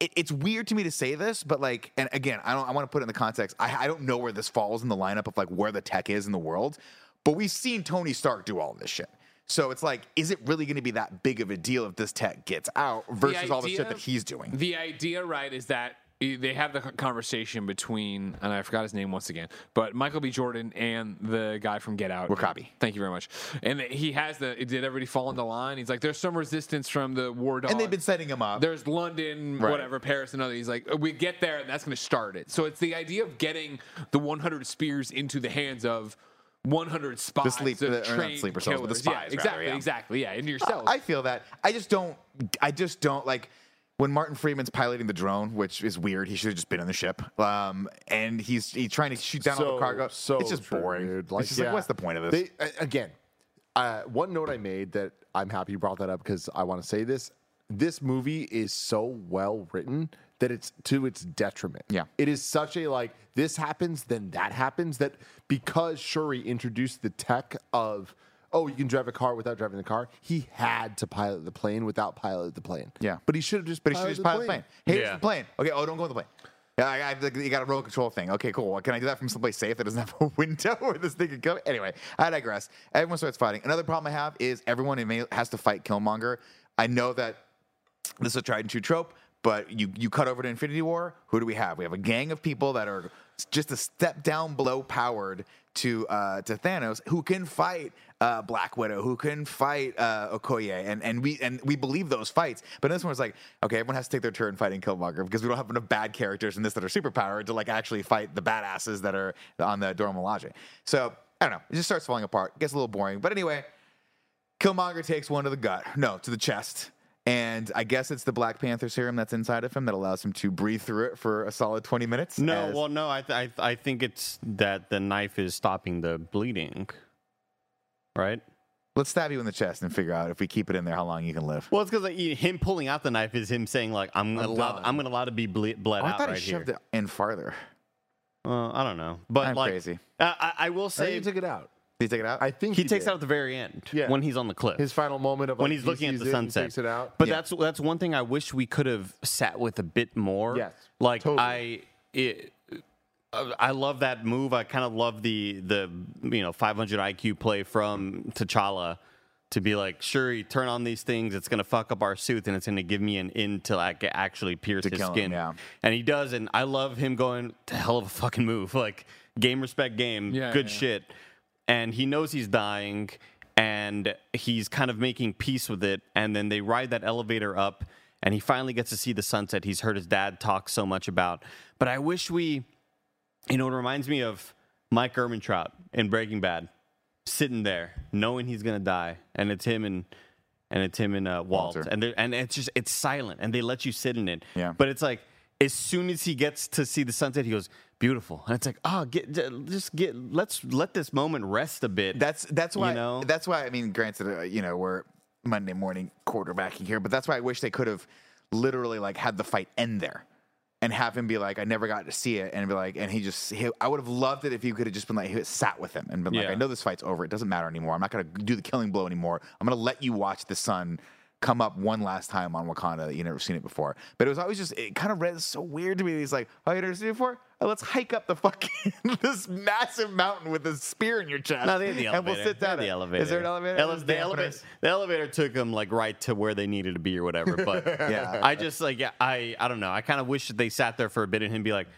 Speaker 1: it, it's weird to me to say this, but like, and again, I don't. I want to put it in the context. I, I don't know where this falls in the lineup of like where the tech is in the world, but we've seen Tony Stark do all this shit. So it's like, is it really going to be that big of a deal if this tech gets out versus all the shit that he's doing?
Speaker 3: The idea, right, is that they have the conversation between, and I forgot his name once again, but Michael B. Jordan and the guy from Get Out.
Speaker 1: Wakabi.
Speaker 3: Thank you very much. And he has the, did everybody fall into line? He's like, there's some resistance from the war dog.
Speaker 1: and they've been setting him up.
Speaker 3: There's London,
Speaker 1: Right.
Speaker 3: whatever, Paris, and other. He's like, we get there, and that's going to start it. So it's the idea of getting the 100 spears into the hands of 100 spies,
Speaker 1: sleep- the- not
Speaker 3: trained
Speaker 1: sleeper cells, but the spies,
Speaker 3: yeah,
Speaker 1: rather,
Speaker 3: exactly,
Speaker 1: yeah.
Speaker 3: exactly, yeah, into yourself.
Speaker 1: I feel that. I just don't. I just don't like when Martin Freeman's piloting the drone, which is weird. He should have just been on the ship. Um, and he's he's trying to shoot down all the cargo.
Speaker 2: So
Speaker 1: it's just
Speaker 2: true,
Speaker 1: boring.
Speaker 2: dude.
Speaker 1: it's just like, what's the point of this?
Speaker 2: They, again, uh, one note I made that I'm happy you brought that up because I want to say this. This movie is so well written that it's to its detriment.
Speaker 1: Yeah.
Speaker 2: It is such a like this happens, then that happens. That because Shuri introduced the tech of oh, you can drive a car without driving the car, he had to pilot the plane without pilot the plane.
Speaker 1: Yeah.
Speaker 2: But he should have just
Speaker 1: But he should just pilot the plane. Hey, here's
Speaker 4: Yeah.
Speaker 1: the plane. Okay, oh, don't go in the plane. Yeah, I, I, you got a remote control thing. Okay, cool. Well, can I do that from someplace safe that doesn't have a window where this thing can come? Anyway, I digress. Everyone starts fighting. Another problem I have is everyone in May- has to fight Killmonger. I know that this is a tried and true trope, but you you cut over to Infinity War. Who do we have? We have a gang of people that are just a step down below powered to uh, to Thanos, who can fight uh, Black Widow, who can fight uh, Okoye, and and we and we believe those fights. But this one was like, okay, everyone has to take their turn fighting Killmonger because we don't have enough bad characters in this that are superpowered to like actually fight the badasses that are on the Dora Milaje. So I don't know, it just starts falling apart, gets a little boring. But anyway, Killmonger takes one to the gut, no, to the chest. And I guess it's the Black Panther serum that's inside of him that allows him to breathe through it for a solid 20 minutes.
Speaker 4: No,
Speaker 1: as-
Speaker 4: well, no. I, th- I I think it's that the knife is stopping the bleeding. Right.
Speaker 1: let's stab you in the chest and figure out if we keep it in there how long you can live.
Speaker 4: Well, it's because like, him pulling out the knife is him saying like I'm allowed.
Speaker 2: done.
Speaker 4: I'm gonna allow to be ble- bled
Speaker 1: Oh, I
Speaker 4: out
Speaker 1: thought
Speaker 4: right
Speaker 1: he shoved
Speaker 4: here.
Speaker 1: it in farther.
Speaker 4: Uh, I don't know, but
Speaker 1: I'm
Speaker 4: like,
Speaker 1: crazy.
Speaker 4: I, I will say
Speaker 2: he took it out.
Speaker 1: Did he take it out?
Speaker 2: I think
Speaker 4: he, takes
Speaker 2: did.
Speaker 4: it out at the very end
Speaker 2: Yeah.
Speaker 4: when he's on the cliff.
Speaker 2: his final moment of
Speaker 4: when
Speaker 2: like,
Speaker 4: he's
Speaker 2: he
Speaker 4: looking at
Speaker 2: sees
Speaker 4: the
Speaker 2: it and
Speaker 4: sunset.
Speaker 2: takes it out.
Speaker 4: But
Speaker 1: Yeah.
Speaker 4: that's that's one thing I wish we could have sat with a bit more.
Speaker 2: Yes,
Speaker 4: like
Speaker 2: totally.
Speaker 4: I. It, uh, I love that move. I kind of love the the you know 500 IQ play from T'Challa to be like, sure, Shuri, turn on these things. It's gonna fuck up our suit, and it's gonna give me an in to like actually pierce
Speaker 1: To
Speaker 4: his
Speaker 1: kill him,
Speaker 4: skin.
Speaker 1: yeah.
Speaker 4: And he does, and I love him going to hell of a fucking move. Like game respect game,
Speaker 3: Yeah,
Speaker 4: good
Speaker 3: yeah, yeah.
Speaker 4: shit. And he knows he's dying, and he's kind of making peace with it. And then they ride that elevator up, and he finally gets to see the sunset he's heard his dad talk so much about. But I wish we, you know, it reminds me of Mike Ehrmantraut in Breaking Bad, sitting there knowing he's gonna die, and it's him and and it's him and uh, Walt,
Speaker 1: Walter.
Speaker 4: and and it's just it's silent, and they let you sit in it.
Speaker 1: Yeah.
Speaker 4: But it's like as soon as he gets to see the sunset, he goes beautiful, and it's like oh, get just get let's let this moment rest a bit.
Speaker 1: That's that's why
Speaker 4: You know?
Speaker 1: that's why I mean, granted, uh, you know, we're Monday morning quarterbacking here, but that's why I wish they could have literally like had the fight end there and have him be like, I never got to see it, and be like, and he just, he, I would have loved it if you could have just been like, he sat with him and been like,
Speaker 4: Yeah.
Speaker 1: I know this fight's over, it doesn't matter anymore. I'm not gonna do the killing blow anymore. I'm gonna let you watch the sun come up one last time on Wakanda that you never seen it before. But it was always just, it kind of read so weird to me. He's like, oh, you never seen it before? Oh, let's hike up the fucking this massive mountain with a spear in your chest.
Speaker 4: No, they had the
Speaker 1: and
Speaker 4: elevator.
Speaker 1: we'll sit down.
Speaker 4: the elevator.
Speaker 1: Is there an elevator?
Speaker 4: Ele- the, elevator the elevator took them like right to where they needed to be or whatever. But
Speaker 1: Yeah.
Speaker 4: I just like yeah, I I don't know. I kind of wish that they sat there for a bit and him be like,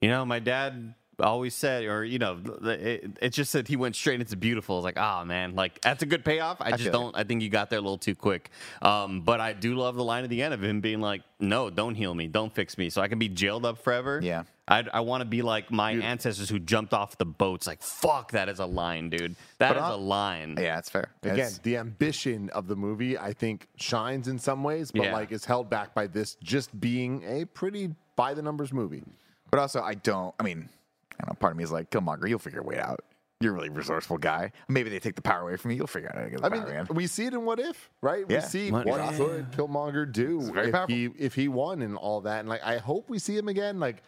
Speaker 4: you know, my dad always said, or you know, it, it's just that he went straight into beautiful. It's like, oh man, like that's a good payoff. I just
Speaker 1: feel
Speaker 4: don't. I think you got there a little too quick. Um, but I do love the line at the end of him being like, no, don't heal me, don't fix me, so I can be jailed up forever.
Speaker 1: Yeah.
Speaker 4: I'd, I want to be like my ancestors who jumped off the boats. Like, fuck, that is a line, dude. That is
Speaker 1: But, uh,
Speaker 4: a line.
Speaker 1: Yeah, it's fair.
Speaker 2: Again,
Speaker 1: It's-
Speaker 2: the ambition of the movie, I think, shines in some ways, but
Speaker 4: Yeah.
Speaker 2: like is held back by this just being a pretty by the numbers movie.
Speaker 1: But also, I don't. I mean, I don't know. Part of me is like, Killmonger, you'll figure your way out. You're a really resourceful guy. Maybe they take the power away from you. You'll figure out how to get the
Speaker 2: I
Speaker 1: power
Speaker 2: mean,
Speaker 1: again.
Speaker 2: we see it in What If, right?
Speaker 1: Yeah.
Speaker 2: We see
Speaker 4: What
Speaker 2: what
Speaker 4: If.
Speaker 2: could Killmonger do if
Speaker 1: powerful.
Speaker 2: he if he won and all that. And like, I hope we see him again. Like,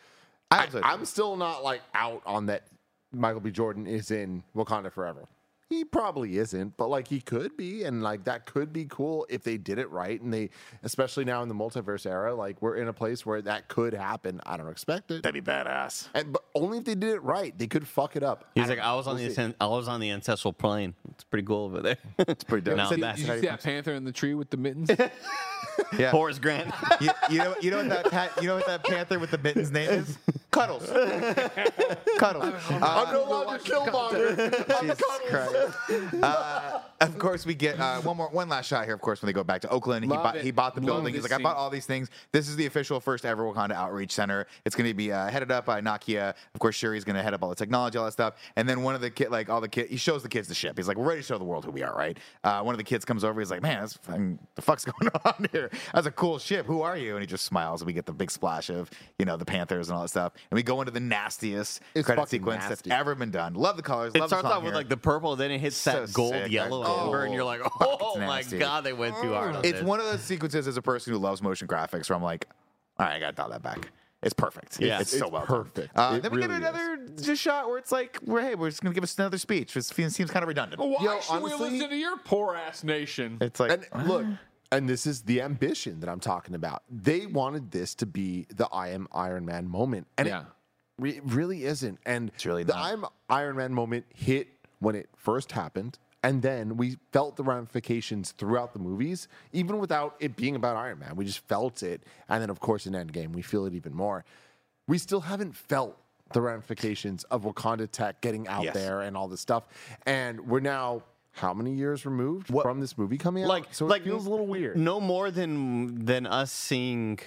Speaker 1: I
Speaker 2: I,
Speaker 1: hope so,
Speaker 2: I'm still not like out on that. Michael B. Jordan is in Wakanda forever. He probably isn't, but like he could be, and like that could be cool if they did it right. And they, especially now in the multiverse era, like we're in a place where that could happen. I don't expect it,
Speaker 1: That'd be badass.
Speaker 2: and but only if they did it right. They could fuck it up.
Speaker 4: He's
Speaker 2: I
Speaker 4: like, I was on
Speaker 2: We'll
Speaker 4: the
Speaker 2: see.
Speaker 4: I was on the ancestral plane. It's pretty cool over there.
Speaker 1: It's pretty dope.
Speaker 4: No,
Speaker 1: So-
Speaker 4: that's
Speaker 3: Did you see that panther in the tree with the mittens?
Speaker 1: yeah.
Speaker 4: Horace Grant.
Speaker 1: you, you know, you know what that pat, you know what that panther with the mittens name is? Cuddles. Cuddles.
Speaker 2: I'm
Speaker 1: Uh,
Speaker 2: no longer Killmonger. I'm
Speaker 1: Jesus Christ. Uh, of course, we get uh, one more, one last shot here. Of course, when they go back to Oakland, he
Speaker 3: Love
Speaker 1: bought,
Speaker 3: it.
Speaker 1: he bought the
Speaker 3: Love
Speaker 1: building. He's
Speaker 3: this
Speaker 1: like, I bought all these things. This is the official first ever Wakanda Outreach Center. It's going to be uh, headed up by Nakia. Of course, Shuri's going to head up all the technology, all that stuff. And then one of the kid, like all the kid, he shows the kids the ship. He's like, we're ready to show the world who we are, right? Uh, one of the kids comes over. He's like, man, that's fucking, the fuck's going on here? That's a cool ship. Who are you? And he just smiles, and we get the big splash of you know the Panthers and all that stuff. And we go into the nastiest
Speaker 2: It's
Speaker 1: credit
Speaker 2: fucking
Speaker 1: sequence
Speaker 2: nasty.
Speaker 1: that's ever been done. Love the colors.
Speaker 4: It
Speaker 1: love the
Speaker 4: starts
Speaker 1: song
Speaker 4: off with
Speaker 1: here.
Speaker 4: like the purple, then it hits
Speaker 1: So
Speaker 4: that gold,
Speaker 1: sick.
Speaker 4: yellow,
Speaker 1: That
Speaker 4: amber, and you're like, oh my god, they went too hard on
Speaker 1: It's
Speaker 4: this.
Speaker 1: one of those sequences as a person who loves motion graphics where I'm like, all right, I gotta dial that back. It's perfect.
Speaker 4: Yeah.
Speaker 1: it's, so
Speaker 2: It's
Speaker 1: well
Speaker 2: perfect.
Speaker 1: Done. Uh, then we get
Speaker 2: really is.
Speaker 1: another just shot where it's like, we're hey, we're just gonna give us another speech. It seems, seems kind of redundant.
Speaker 3: Why
Speaker 2: Yo,
Speaker 3: should we
Speaker 2: honestly-
Speaker 3: listen to your poor ass nation?
Speaker 1: It's like,
Speaker 2: And look, and this is the ambition that I'm talking about. They wanted this to be the I am Iron Man moment, and
Speaker 3: Yeah.
Speaker 2: it re- really isn't. And
Speaker 1: It's really
Speaker 2: the
Speaker 1: not.
Speaker 2: I am Iron Man moment hit when it first happened, and then we felt the ramifications throughout the movies, even without it being about Iron Man. We just felt it, and then of course in Endgame we feel it even more. We still haven't felt the ramifications of Wakanda tech getting out
Speaker 1: Yes.
Speaker 2: there and all this stuff. And we're now how many years removed from this movie coming out?
Speaker 4: like
Speaker 2: so
Speaker 4: like
Speaker 2: it feels a little weird.
Speaker 4: No more than than us seeing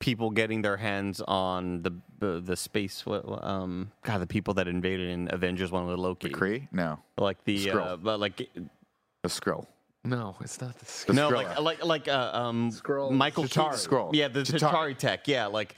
Speaker 4: people getting their hands on the the, the space. what- Um, God, the people that invaded in Avengers One with Loki.
Speaker 1: The Kree? No,
Speaker 4: Like the
Speaker 1: Skrull.
Speaker 4: uh, but like
Speaker 1: the Skrull.
Speaker 3: No, it's not the.
Speaker 1: The
Speaker 4: no like like like uh, um
Speaker 3: Skrull.
Speaker 4: Michael
Speaker 1: Chitauri.
Speaker 4: Keaton-
Speaker 1: Skrull.
Speaker 4: Yeah, the
Speaker 1: Chitauri.
Speaker 4: Chitari tech. Yeah, like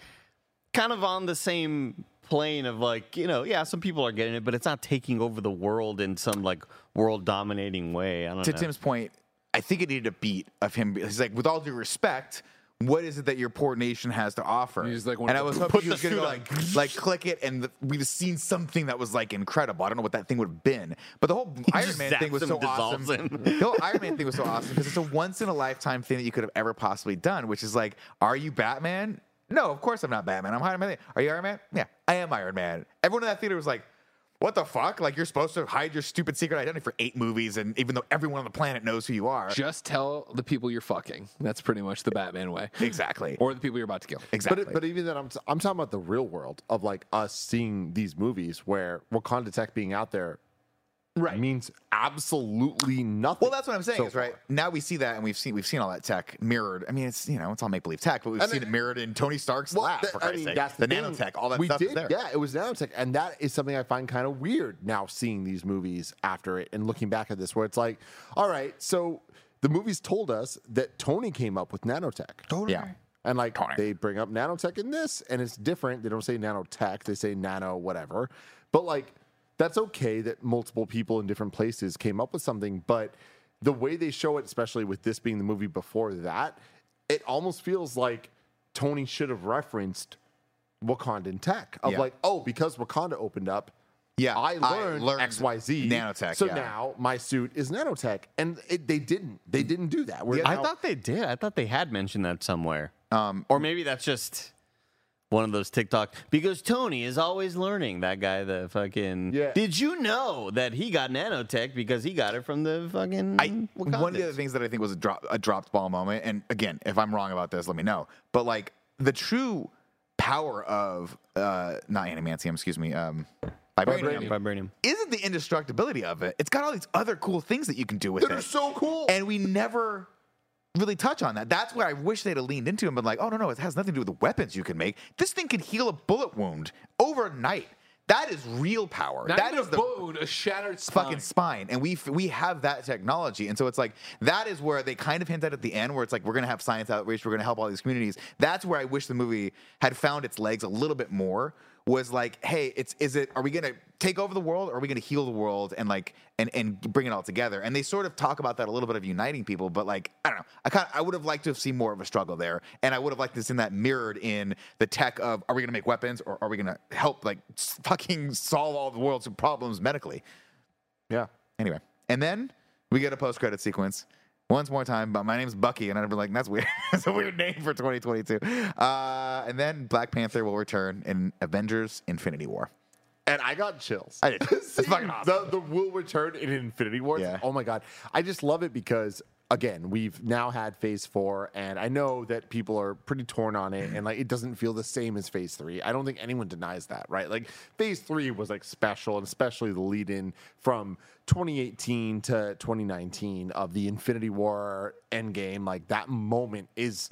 Speaker 4: kind of on the same plane of like you know yeah some people are getting it but it's not taking over the world in some like world dominating way i don't
Speaker 1: to
Speaker 4: know
Speaker 1: Tim's point, I think it needed a beat of him. He's like, with all due respect, what is it that your poor nation has to offer?
Speaker 3: He's like,
Speaker 1: and I was hoping he was going to like, like click it, and the, we'd have seen something that was like incredible. I don't know what that thing would have been, but the whole Iron Man thing was so awesome. the whole Iron Man thing was so awesome because it's a once in a lifetime thing that you could have ever possibly done, which is like, are you Batman? No, of course I'm not Batman. I'm Iron Man. Are you Iron Man? Yeah, I am Iron Man. Everyone in that theater was like, what the fuck? Like you're supposed to hide your stupid secret identity for eight movies, and even though everyone on the planet knows who you are,
Speaker 3: Just tell the people you're fucking. That's pretty much the Batman way.
Speaker 1: exactly,
Speaker 3: Or the people you're about to kill.
Speaker 1: exactly.
Speaker 2: But but even then, I'm t- I'm talking about the real world of like us seeing these movies where Wakanda tech being out there,
Speaker 1: Right.
Speaker 2: means absolutely nothing.
Speaker 1: well, that's what I'm saying.
Speaker 2: so
Speaker 1: is right now we see that, and we've seen we've seen all that tech mirrored. I mean, it's you know it's all make believe tech, but we've
Speaker 2: And
Speaker 1: seen
Speaker 2: it-
Speaker 1: it mirrored in Tony Stark's
Speaker 2: Well,
Speaker 1: lab.
Speaker 2: that-
Speaker 1: for
Speaker 2: I mean,
Speaker 1: sake.
Speaker 2: that's
Speaker 1: the,
Speaker 2: the, thing.
Speaker 1: nanotech, all that
Speaker 2: we
Speaker 1: stuff
Speaker 2: did,
Speaker 1: is there.
Speaker 2: Yeah, it was nanotech, and that is something I find kind of weird now seeing these movies after it and looking back at this, where it's like, all right, so the movies told us that Tony came up with nanotech.
Speaker 1: Yeah.
Speaker 2: And like
Speaker 1: Tony.
Speaker 2: they bring up nanotech in this, and it's different. They don't say nanotech; they say nano whatever. But like, that's okay that multiple people in different places came up with something. But the way they show it, especially with this being the movie before that, it almost feels like Tony should have referenced Wakandan tech of
Speaker 1: Yeah.
Speaker 2: like, oh, because Wakanda opened up.
Speaker 1: Yeah,
Speaker 2: I
Speaker 1: I
Speaker 2: learned,
Speaker 1: learned
Speaker 2: XYZ
Speaker 1: nanotech,
Speaker 2: So
Speaker 1: yeah.
Speaker 2: now my suit is nanotech, and it, they didn't. They didn't do that. We're
Speaker 4: I thought they did. I thought they had mentioned that somewhere. Um, or maybe that's just one of those TikTok because Tony is always learning. That guy, the fucking.
Speaker 2: Yeah.
Speaker 4: Did you know that he got nanotech because he got it from the fucking?
Speaker 1: I, one of the other things that I think was a, drop, a dropped ball moment, and again, if I'm wrong about this, let me know. But like the true power of uh, not adamantium, excuse me, um, vibranium,
Speaker 4: Vibranium.
Speaker 1: isn't the indestructibility of it. It's got all these other cool things that you can do with it.
Speaker 2: That
Speaker 1: it.
Speaker 2: are so cool.
Speaker 1: and we never really touch on that. That's where I wish they'd have leaned into and been like, oh no, no, it has nothing to do with the weapons you can make. This thing can heal a bullet wound overnight. That is real power.
Speaker 3: Not
Speaker 1: that is
Speaker 3: a
Speaker 1: the
Speaker 3: wound, a shattered spine.
Speaker 1: fucking spine and we we have that technology and so it's like that is where they kind of hint at at the end where it's like we're gonna have science outreach we're gonna help all these communities that's where i wish the movie had found its legs a little bit more was like hey it's is it are we gonna take over the world or are we gonna heal the world and like and and bring it all together? And they sort of talk about that a little bit of uniting people but like i don't know. I kind i would have liked to have seen more of a struggle there. And i would have liked to have seen that mirrored in the tech of are we gonna make weapons or are we gonna help like fucking solve all the world's problems medically?
Speaker 2: Yeah.
Speaker 1: Anyway, and then we get a post credit sequence. Once more time, but my name's Bucky, and I'd be like, "That's weird. That's a weird name for 2022." Uh, and then Black Panther will return in Avengers: Infinity War.
Speaker 2: and I got chills.
Speaker 1: I did. It's fucking awesome.
Speaker 2: the, the will return in Infinity War.
Speaker 1: Yeah.
Speaker 2: Oh my god, I just love it because again, we've now had Phase Four, and I know that people are pretty torn on it, and like it doesn't feel the same as Phase Three. I don't think anyone denies that, right? Like Phase Three was like special, and especially the lead in from 2018 to 2019 of the Infinity War Endgame. Like that moment is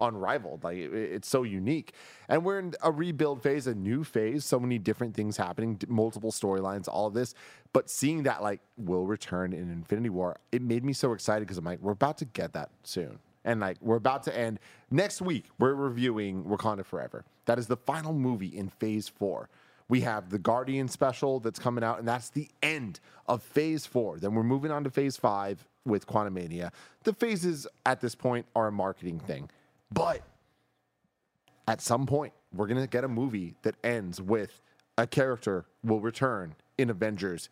Speaker 2: unrivaled. Like it- it's so unique. And we're in a rebuild phase, a new phase, so many different things happening, multiple storylines, all of this. But seeing that like will return in Infinity War, it made me so excited because I'm like, we're about to get that soon. And like we're about to end next week, we're reviewing Wakanda Forever. That is the final movie in phase four. We have the Guardian special that's coming out, and that's the end of phase four. Then we're moving on to phase five with Quantumania. The phases at this point are a marketing thing. But at some point, we're going to get a movie that ends with a character will return in Avengers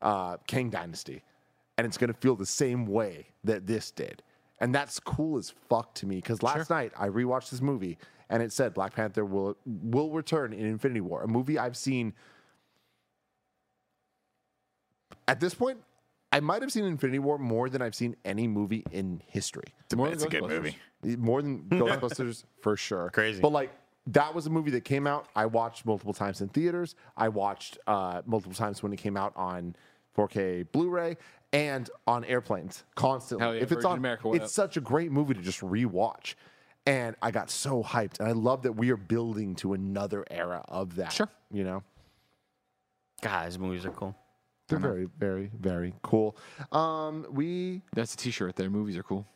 Speaker 2: uh, Kang Dynasty. And it's going to feel the same way that this did. And that's cool as fuck to me because last night I rewatched this movie and it said Black Panther will will return in Infinity War, a movie I've seen. At this point, I might have seen Infinity War more than I've seen any movie in history.
Speaker 1: It's a, it's a good movie.
Speaker 2: More than Ghostbusters for sure.
Speaker 4: Crazy.
Speaker 2: But like that was a movie that came out. I watched multiple times in theaters. I watched uh, multiple times when it came out on 4K Blu-ray and on airplanes constantly.
Speaker 3: Hell yeah,
Speaker 2: if it's on,
Speaker 3: America,
Speaker 2: it's
Speaker 3: up?
Speaker 2: such a great movie to just rewatch. And I got so hyped, and I love that we are building to another era of that.
Speaker 3: Sure.
Speaker 2: you know.
Speaker 4: Guys, movies are cool.
Speaker 2: They're very, very, very cool. Um, we
Speaker 3: That's a T-shirt. There, movies are cool.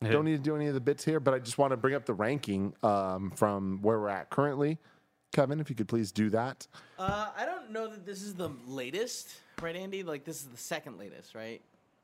Speaker 2: don't need to do any of the bits here, but I just want to bring up the ranking um, from where we're at currently. Kevin, if you could please do that.
Speaker 5: Uh, I don't know that this is the latest, right, Andy? Like this is the second latest, right?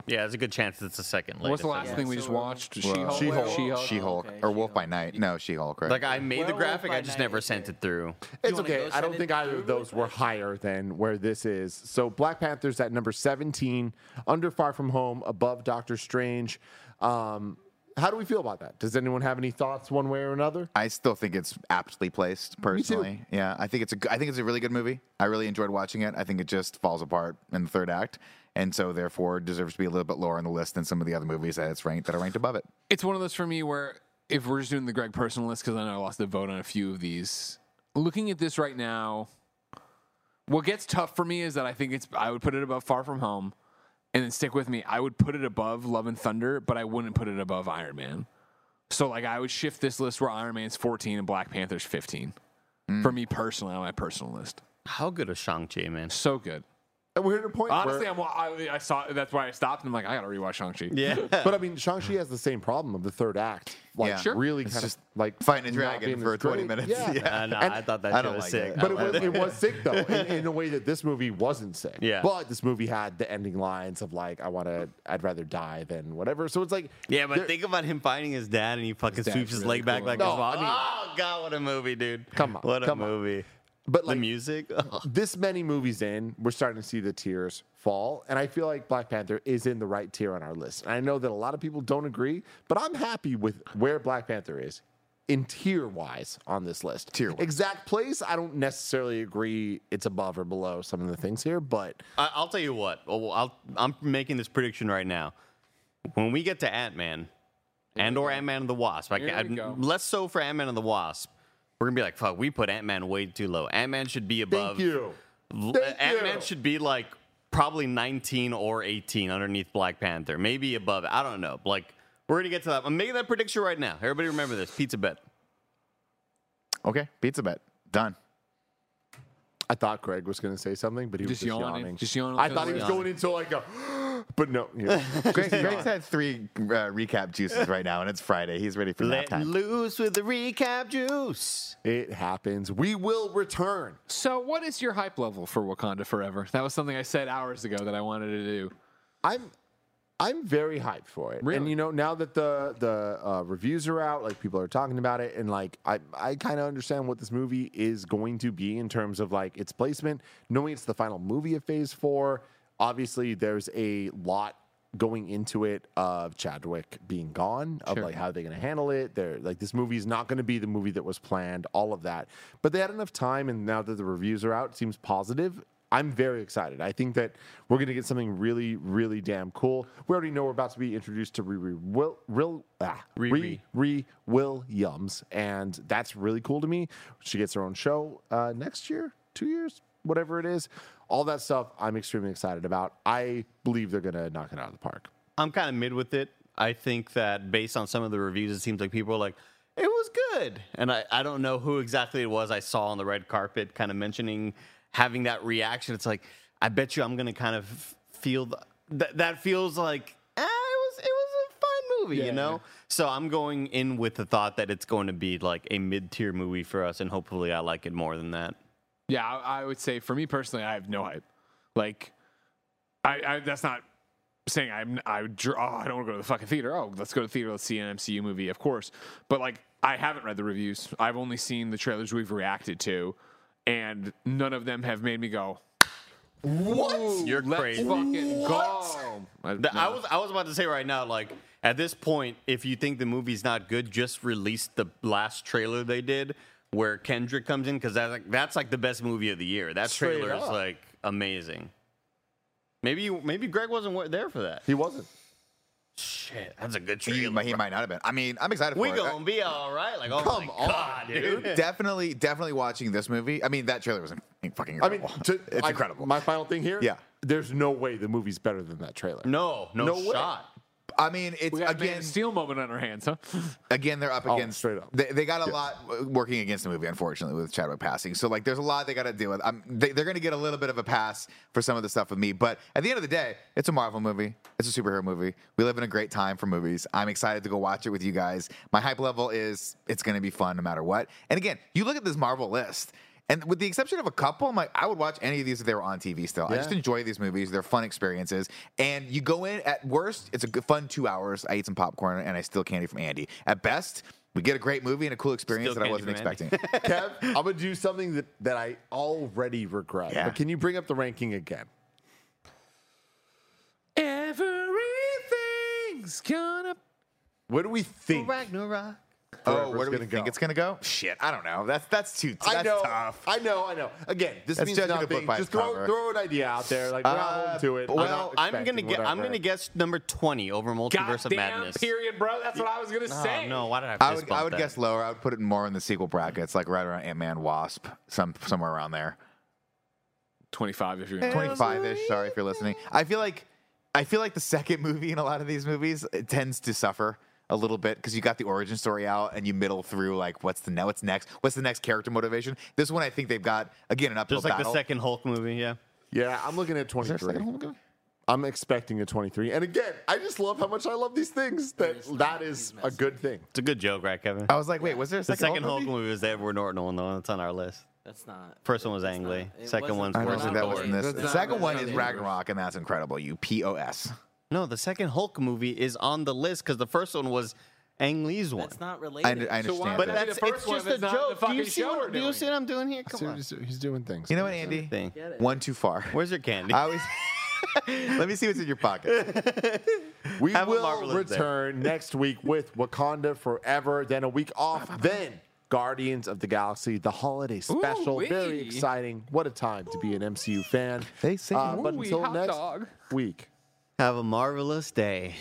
Speaker 4: Yeah, there's a good chance it's the second.
Speaker 3: What's the last
Speaker 4: I
Speaker 3: thing we just
Speaker 5: we're-
Speaker 3: watched?
Speaker 1: Well,
Speaker 3: She-Hulk.
Speaker 2: She-Hulk.
Speaker 3: She-Hulk.
Speaker 1: She-Hulk
Speaker 5: okay,
Speaker 1: or Wolf by
Speaker 5: She-Hulk.
Speaker 1: Night. No, She-Hulk. Right?
Speaker 4: Like I made the
Speaker 5: Werewolf
Speaker 4: graphic,
Speaker 5: by
Speaker 4: I just
Speaker 5: Night
Speaker 4: never
Speaker 5: is
Speaker 4: sent it through.
Speaker 2: It's
Speaker 5: wanna
Speaker 2: okay.
Speaker 5: go
Speaker 2: I
Speaker 5: send
Speaker 2: don't
Speaker 5: it
Speaker 2: think either of
Speaker 5: really
Speaker 2: those were higher than where this is. So Black Panther's at number 17, under Far From Home, above Doctor Strange. Um, how do we feel about that? Does anyone have any thoughts one way or another?
Speaker 1: I still think it's aptly placed
Speaker 2: too.
Speaker 1: personally. Yeah, I think it's a g- I think it's a really good movie. I really enjoyed watching it. I think it just falls apart in the third act, and so therefore deserves to be a little bit lower on the list than some of the other movies that it's ranked that are ranked above it.
Speaker 3: it's one of those for me where if we're just doing the Greg personal list because I know I lost the vote on a few of these. Looking at this right now, what gets tough for me is that I think it's I would put it above Far From Home, and then stick with me. I would put it above Love and Thunder, but I wouldn't put it above Iron Man. So like I would shift this list where Iron Man's 14 and Black Panther's 15. Mm. For me personally, on my personal list,
Speaker 4: How good is Shang-Chi, man?
Speaker 3: so good.
Speaker 2: And we're at a point
Speaker 3: Honestly,
Speaker 2: where,
Speaker 3: I'm, I, I saw that's why I stopped and I'm like I gotta rewatch Shang Chi.
Speaker 4: Yeah.
Speaker 2: but I mean, Shang-Chi has the same problem of the third act. Like,
Speaker 1: Yeah.
Speaker 3: Sure.
Speaker 2: really
Speaker 1: It's
Speaker 2: kind
Speaker 1: just
Speaker 2: of like
Speaker 1: fighting a dragon for 20
Speaker 2: great.
Speaker 1: minutes.
Speaker 2: Yeah.
Speaker 1: Yeah.
Speaker 4: Uh, no,
Speaker 2: And-
Speaker 4: I thought that
Speaker 1: I don't
Speaker 4: was
Speaker 1: like
Speaker 4: sick.
Speaker 1: it.
Speaker 2: But it was, it was sick though, in, in a way that this movie wasn't sick.
Speaker 4: Yeah.
Speaker 2: But this movie had the ending lines of like, "I want to, I'd rather die than whatever." So it's like,
Speaker 4: Yeah, but think about him fighting his dad and he fucking
Speaker 3: dad's
Speaker 4: sweeps his
Speaker 3: really
Speaker 4: leg back
Speaker 3: cool.
Speaker 4: like
Speaker 2: No,
Speaker 4: his mom.
Speaker 2: I mean-
Speaker 4: oh god, what a movie, dude!
Speaker 2: Come on,
Speaker 4: what a
Speaker 2: come on. But
Speaker 4: The
Speaker 2: like
Speaker 4: music.
Speaker 2: this many movies in, we're starting to see the tiers fall, and I feel like Black Panther is in the right tier on our list. And I know that a lot of people don't agree, but I'm happy with where Black Panther is in tier wise on this list.
Speaker 1: Tier-wise.
Speaker 2: exact place, I don't necessarily agree it's above or below some of the things here, but
Speaker 4: I, I'll tell you what. Oh, I'll, I'll, I'm making this prediction right now. When we get to Ant Man and or Ant Man and the Wasp, I
Speaker 3: Here
Speaker 4: can,
Speaker 3: we go.
Speaker 4: less so for Ant Man and the Wasp. We're gonna be like, fuck, we put Ant Man way too low. Ant Man should be above.
Speaker 2: thank you. Thank
Speaker 4: Ant Man should be like probably 19 or 18 underneath Black Panther, maybe above. it. I don't know. Like we're gonna get to that. I'm making that prediction right now. Everybody remember this. Pizza bet.
Speaker 1: Okay, pizza bet done.
Speaker 2: I thought Greg was going to say something, but he
Speaker 3: Just
Speaker 2: was just
Speaker 3: yawning.
Speaker 2: yawning.
Speaker 3: Just yawning
Speaker 2: I thought he was
Speaker 4: left.
Speaker 2: going into like a, but no. Yeah.
Speaker 1: Greg, Greg's had three uh, recap juices right now, and it's Friday. He's ready for nap
Speaker 4: Let
Speaker 1: time.
Speaker 4: loose with the recap juice.
Speaker 2: it happens. We will return.
Speaker 3: So, what is your hype level for Wakanda Forever? That was something I said hours ago that I wanted to do.
Speaker 2: I'm I'm very hyped for it. And you know, now that the the uh, reviews are out, like people are talking about it, and like I I kind of understand what this movie is going to be in terms of like its placement. Knowing it's the final movie of Phase Four, obviously there's a lot going into it of Chadwick being gone, of
Speaker 3: Sure.
Speaker 2: like how they're going to handle it. They're like this movie is not going to be the movie that was planned. All of that, but they had enough time, and now that the reviews are out, it seems positive. I'm very excited. I think that we're going to get something really, really damn cool. We already know we're about to be introduced to Riri Will, Will, ah,
Speaker 4: Riri.
Speaker 2: Riri Williams, and that's really cool to me. She gets her own show uh, next year, two years, whatever it is. All that stuff I'm extremely excited about. I believe they're going to knock it out of the park.
Speaker 4: I'm kind of mid with it. I think that based on some of the reviews, it seems like people are like, it was good. And I, I don't know who exactly it was I saw on the red carpet kind of mentioning having that reaction. It's like, I bet you I'm going to kind of feel th- that that feels like, eh, it was, it was a fine movie, you know? So I'm going in with the thought that it's going to be like a mid tier movie for us. And hopefully I like it more than that.
Speaker 3: Yeah, I, I would say for me personally, I have no hype. Like, I, I that's not saying I'm I would oh I don't want to go to the fucking theater. Oh, let's go to the theater. Let's see an MCU movie, of course. But like, I haven't read the reviews. I've only seen the trailers we've reacted to, and none of them have made me go. What?
Speaker 4: You're
Speaker 3: Let's
Speaker 4: crazy.
Speaker 3: fucking go. I,
Speaker 4: The- I was I was about to say right now, like at this point, if you think the movie's not good, just release the last trailer they did where Kendrick comes in because that's like, that's like the best movie of the year. That
Speaker 2: Straight
Speaker 4: trailer is like amazing. Maybe you, maybe Greg wasn't there for that.
Speaker 2: He wasn't.
Speaker 4: Shit, that's a good
Speaker 1: He,
Speaker 4: trailer.
Speaker 1: might- he might not have been. I mean, I'm excited for
Speaker 4: we
Speaker 1: it.
Speaker 4: gonna be all right. Like, oh
Speaker 2: Come
Speaker 4: my
Speaker 2: on,
Speaker 4: god, dude.
Speaker 1: definitely, definitely watching this movie. I mean, that trailer was in- fucking
Speaker 2: I mean,
Speaker 1: incredible.
Speaker 2: to,
Speaker 1: it's
Speaker 2: I-
Speaker 1: incredible.
Speaker 2: My final thing here.
Speaker 1: Yeah.
Speaker 2: There's no way the movie's better than that trailer.
Speaker 4: No, no,
Speaker 2: No way.
Speaker 1: I mean, it's
Speaker 3: We got
Speaker 1: again,
Speaker 3: of Steel moment on our hands, huh?
Speaker 1: again, they're up
Speaker 2: Oh,
Speaker 1: against.
Speaker 2: straight up.
Speaker 1: They, they got a lot uh, working against the movie, unfortunately, with Chadwick passing. So like, there's a lot they got to deal with. I'm, they, they're going to get a little bit of a pass for some of the stuff with me, but at the end of the day, it's a Marvel movie. It's a superhero movie. We live in a great time for movies. I'm excited to go watch it with you guys. My hype level is it's going to be fun no matter what. And again, you look at this Marvel list. And with the exception of a couple, I'm like, I would watch any of these if they were on TV still. I just enjoy these movies. They're fun experiences. And you go in at worst, it's a good, fun two hours. I eat some popcorn and I steal candy from Andy. At best, we get a great movie and a cool experience
Speaker 4: Steal
Speaker 1: that I wasn't expecting.
Speaker 2: Kev, I'm gonna do something that, that I already regret.
Speaker 1: Yeah.
Speaker 2: But can you bring up the ranking again?
Speaker 3: Everything's gonna.
Speaker 2: What do we think?
Speaker 4: Ragnarok.
Speaker 1: Oh,
Speaker 2: Forever's
Speaker 1: where do we
Speaker 2: gonna
Speaker 1: think
Speaker 2: go.
Speaker 1: it's going to go? Shit, I don't know. That's that's too that's
Speaker 2: I know.
Speaker 1: tough.
Speaker 2: I know. I know. Again, this
Speaker 1: That's
Speaker 2: means nothing. Just throw, throw an idea out there. Like we're not
Speaker 1: Uh,
Speaker 2: holding to it.
Speaker 1: well,
Speaker 2: I'm,
Speaker 4: I'm gonna get. I'm gonna guess number twenty over Multiverse of
Speaker 3: Goddamn
Speaker 4: Madness.
Speaker 3: period, bro. That's what I was gonna
Speaker 4: Oh,
Speaker 3: say.
Speaker 4: no, why did I?
Speaker 1: I would I would guess lower. I would put it more in the sequel brackets, like right around Ant Man Wasp, some somewhere around there.
Speaker 3: 25 if you're
Speaker 1: 25 ish. Sorry if you're listening. I feel like I feel like the second movie in a lot of these movies it tends to suffer a little bit because you got the origin story out and you middle through like what's the now what's next what's the next character motivation. This one I think they've got again an uphill
Speaker 4: Just like
Speaker 1: battle.
Speaker 4: the second Hulk movie, yeah.
Speaker 2: Yeah, I'm looking at
Speaker 1: Is
Speaker 2: 23.
Speaker 1: second Hulk movie?
Speaker 2: I'm expecting a 23. And again, I just love how much I love these things. That
Speaker 5: He's
Speaker 2: that
Speaker 5: not-
Speaker 2: is
Speaker 5: he's
Speaker 2: a good thing.
Speaker 4: It's a good joke, right, Kevin?
Speaker 1: I was like, wait, was there a
Speaker 4: the
Speaker 1: second,
Speaker 4: second Hulk
Speaker 1: movie?
Speaker 4: movie was the Edward Norton one, though. That's on our list.
Speaker 5: That's not.
Speaker 4: First one was
Speaker 5: that's
Speaker 4: Ang Lee. Second
Speaker 5: wasn't-
Speaker 4: one's
Speaker 1: I don't think that was in this. The second one
Speaker 5: not
Speaker 1: is
Speaker 5: the
Speaker 1: Ragnarok, and that's incredible. You POS.
Speaker 4: No, the second Hulk movie is on the list because the first one was Ang Lee's one.
Speaker 5: That's not
Speaker 1: I,
Speaker 5: related.
Speaker 1: I
Speaker 3: So why
Speaker 1: understand.
Speaker 3: would
Speaker 1: that.
Speaker 3: that be
Speaker 4: That's
Speaker 3: the
Speaker 4: it's
Speaker 3: first one
Speaker 4: just
Speaker 3: if
Speaker 4: a
Speaker 3: it's not the
Speaker 4: joke. Do you
Speaker 3: fucking
Speaker 4: see
Speaker 3: show
Speaker 4: what,
Speaker 3: we're
Speaker 4: do you
Speaker 3: doing?
Speaker 4: see what I'm doing here? Come
Speaker 2: what
Speaker 4: on.
Speaker 2: he's, he's doing things.
Speaker 1: you know what, Andy?
Speaker 4: Thing.
Speaker 5: Get it.
Speaker 1: One too far.
Speaker 4: Where's your candy?
Speaker 1: I always. Let me see what's in your pocket.
Speaker 2: We
Speaker 4: Have a
Speaker 2: will
Speaker 4: marvelous day.
Speaker 2: return next week with Wakanda Forever, then a week off, then Guardians of the Galaxy, the holiday special. Very
Speaker 3: Ooh-wee.
Speaker 2: exciting. What a time to be an MCU fan.
Speaker 1: They say
Speaker 2: Uh, but
Speaker 3: Ooh-wee,
Speaker 2: until
Speaker 3: hot
Speaker 2: next
Speaker 3: dog.
Speaker 2: week.
Speaker 4: Have a marvelous day.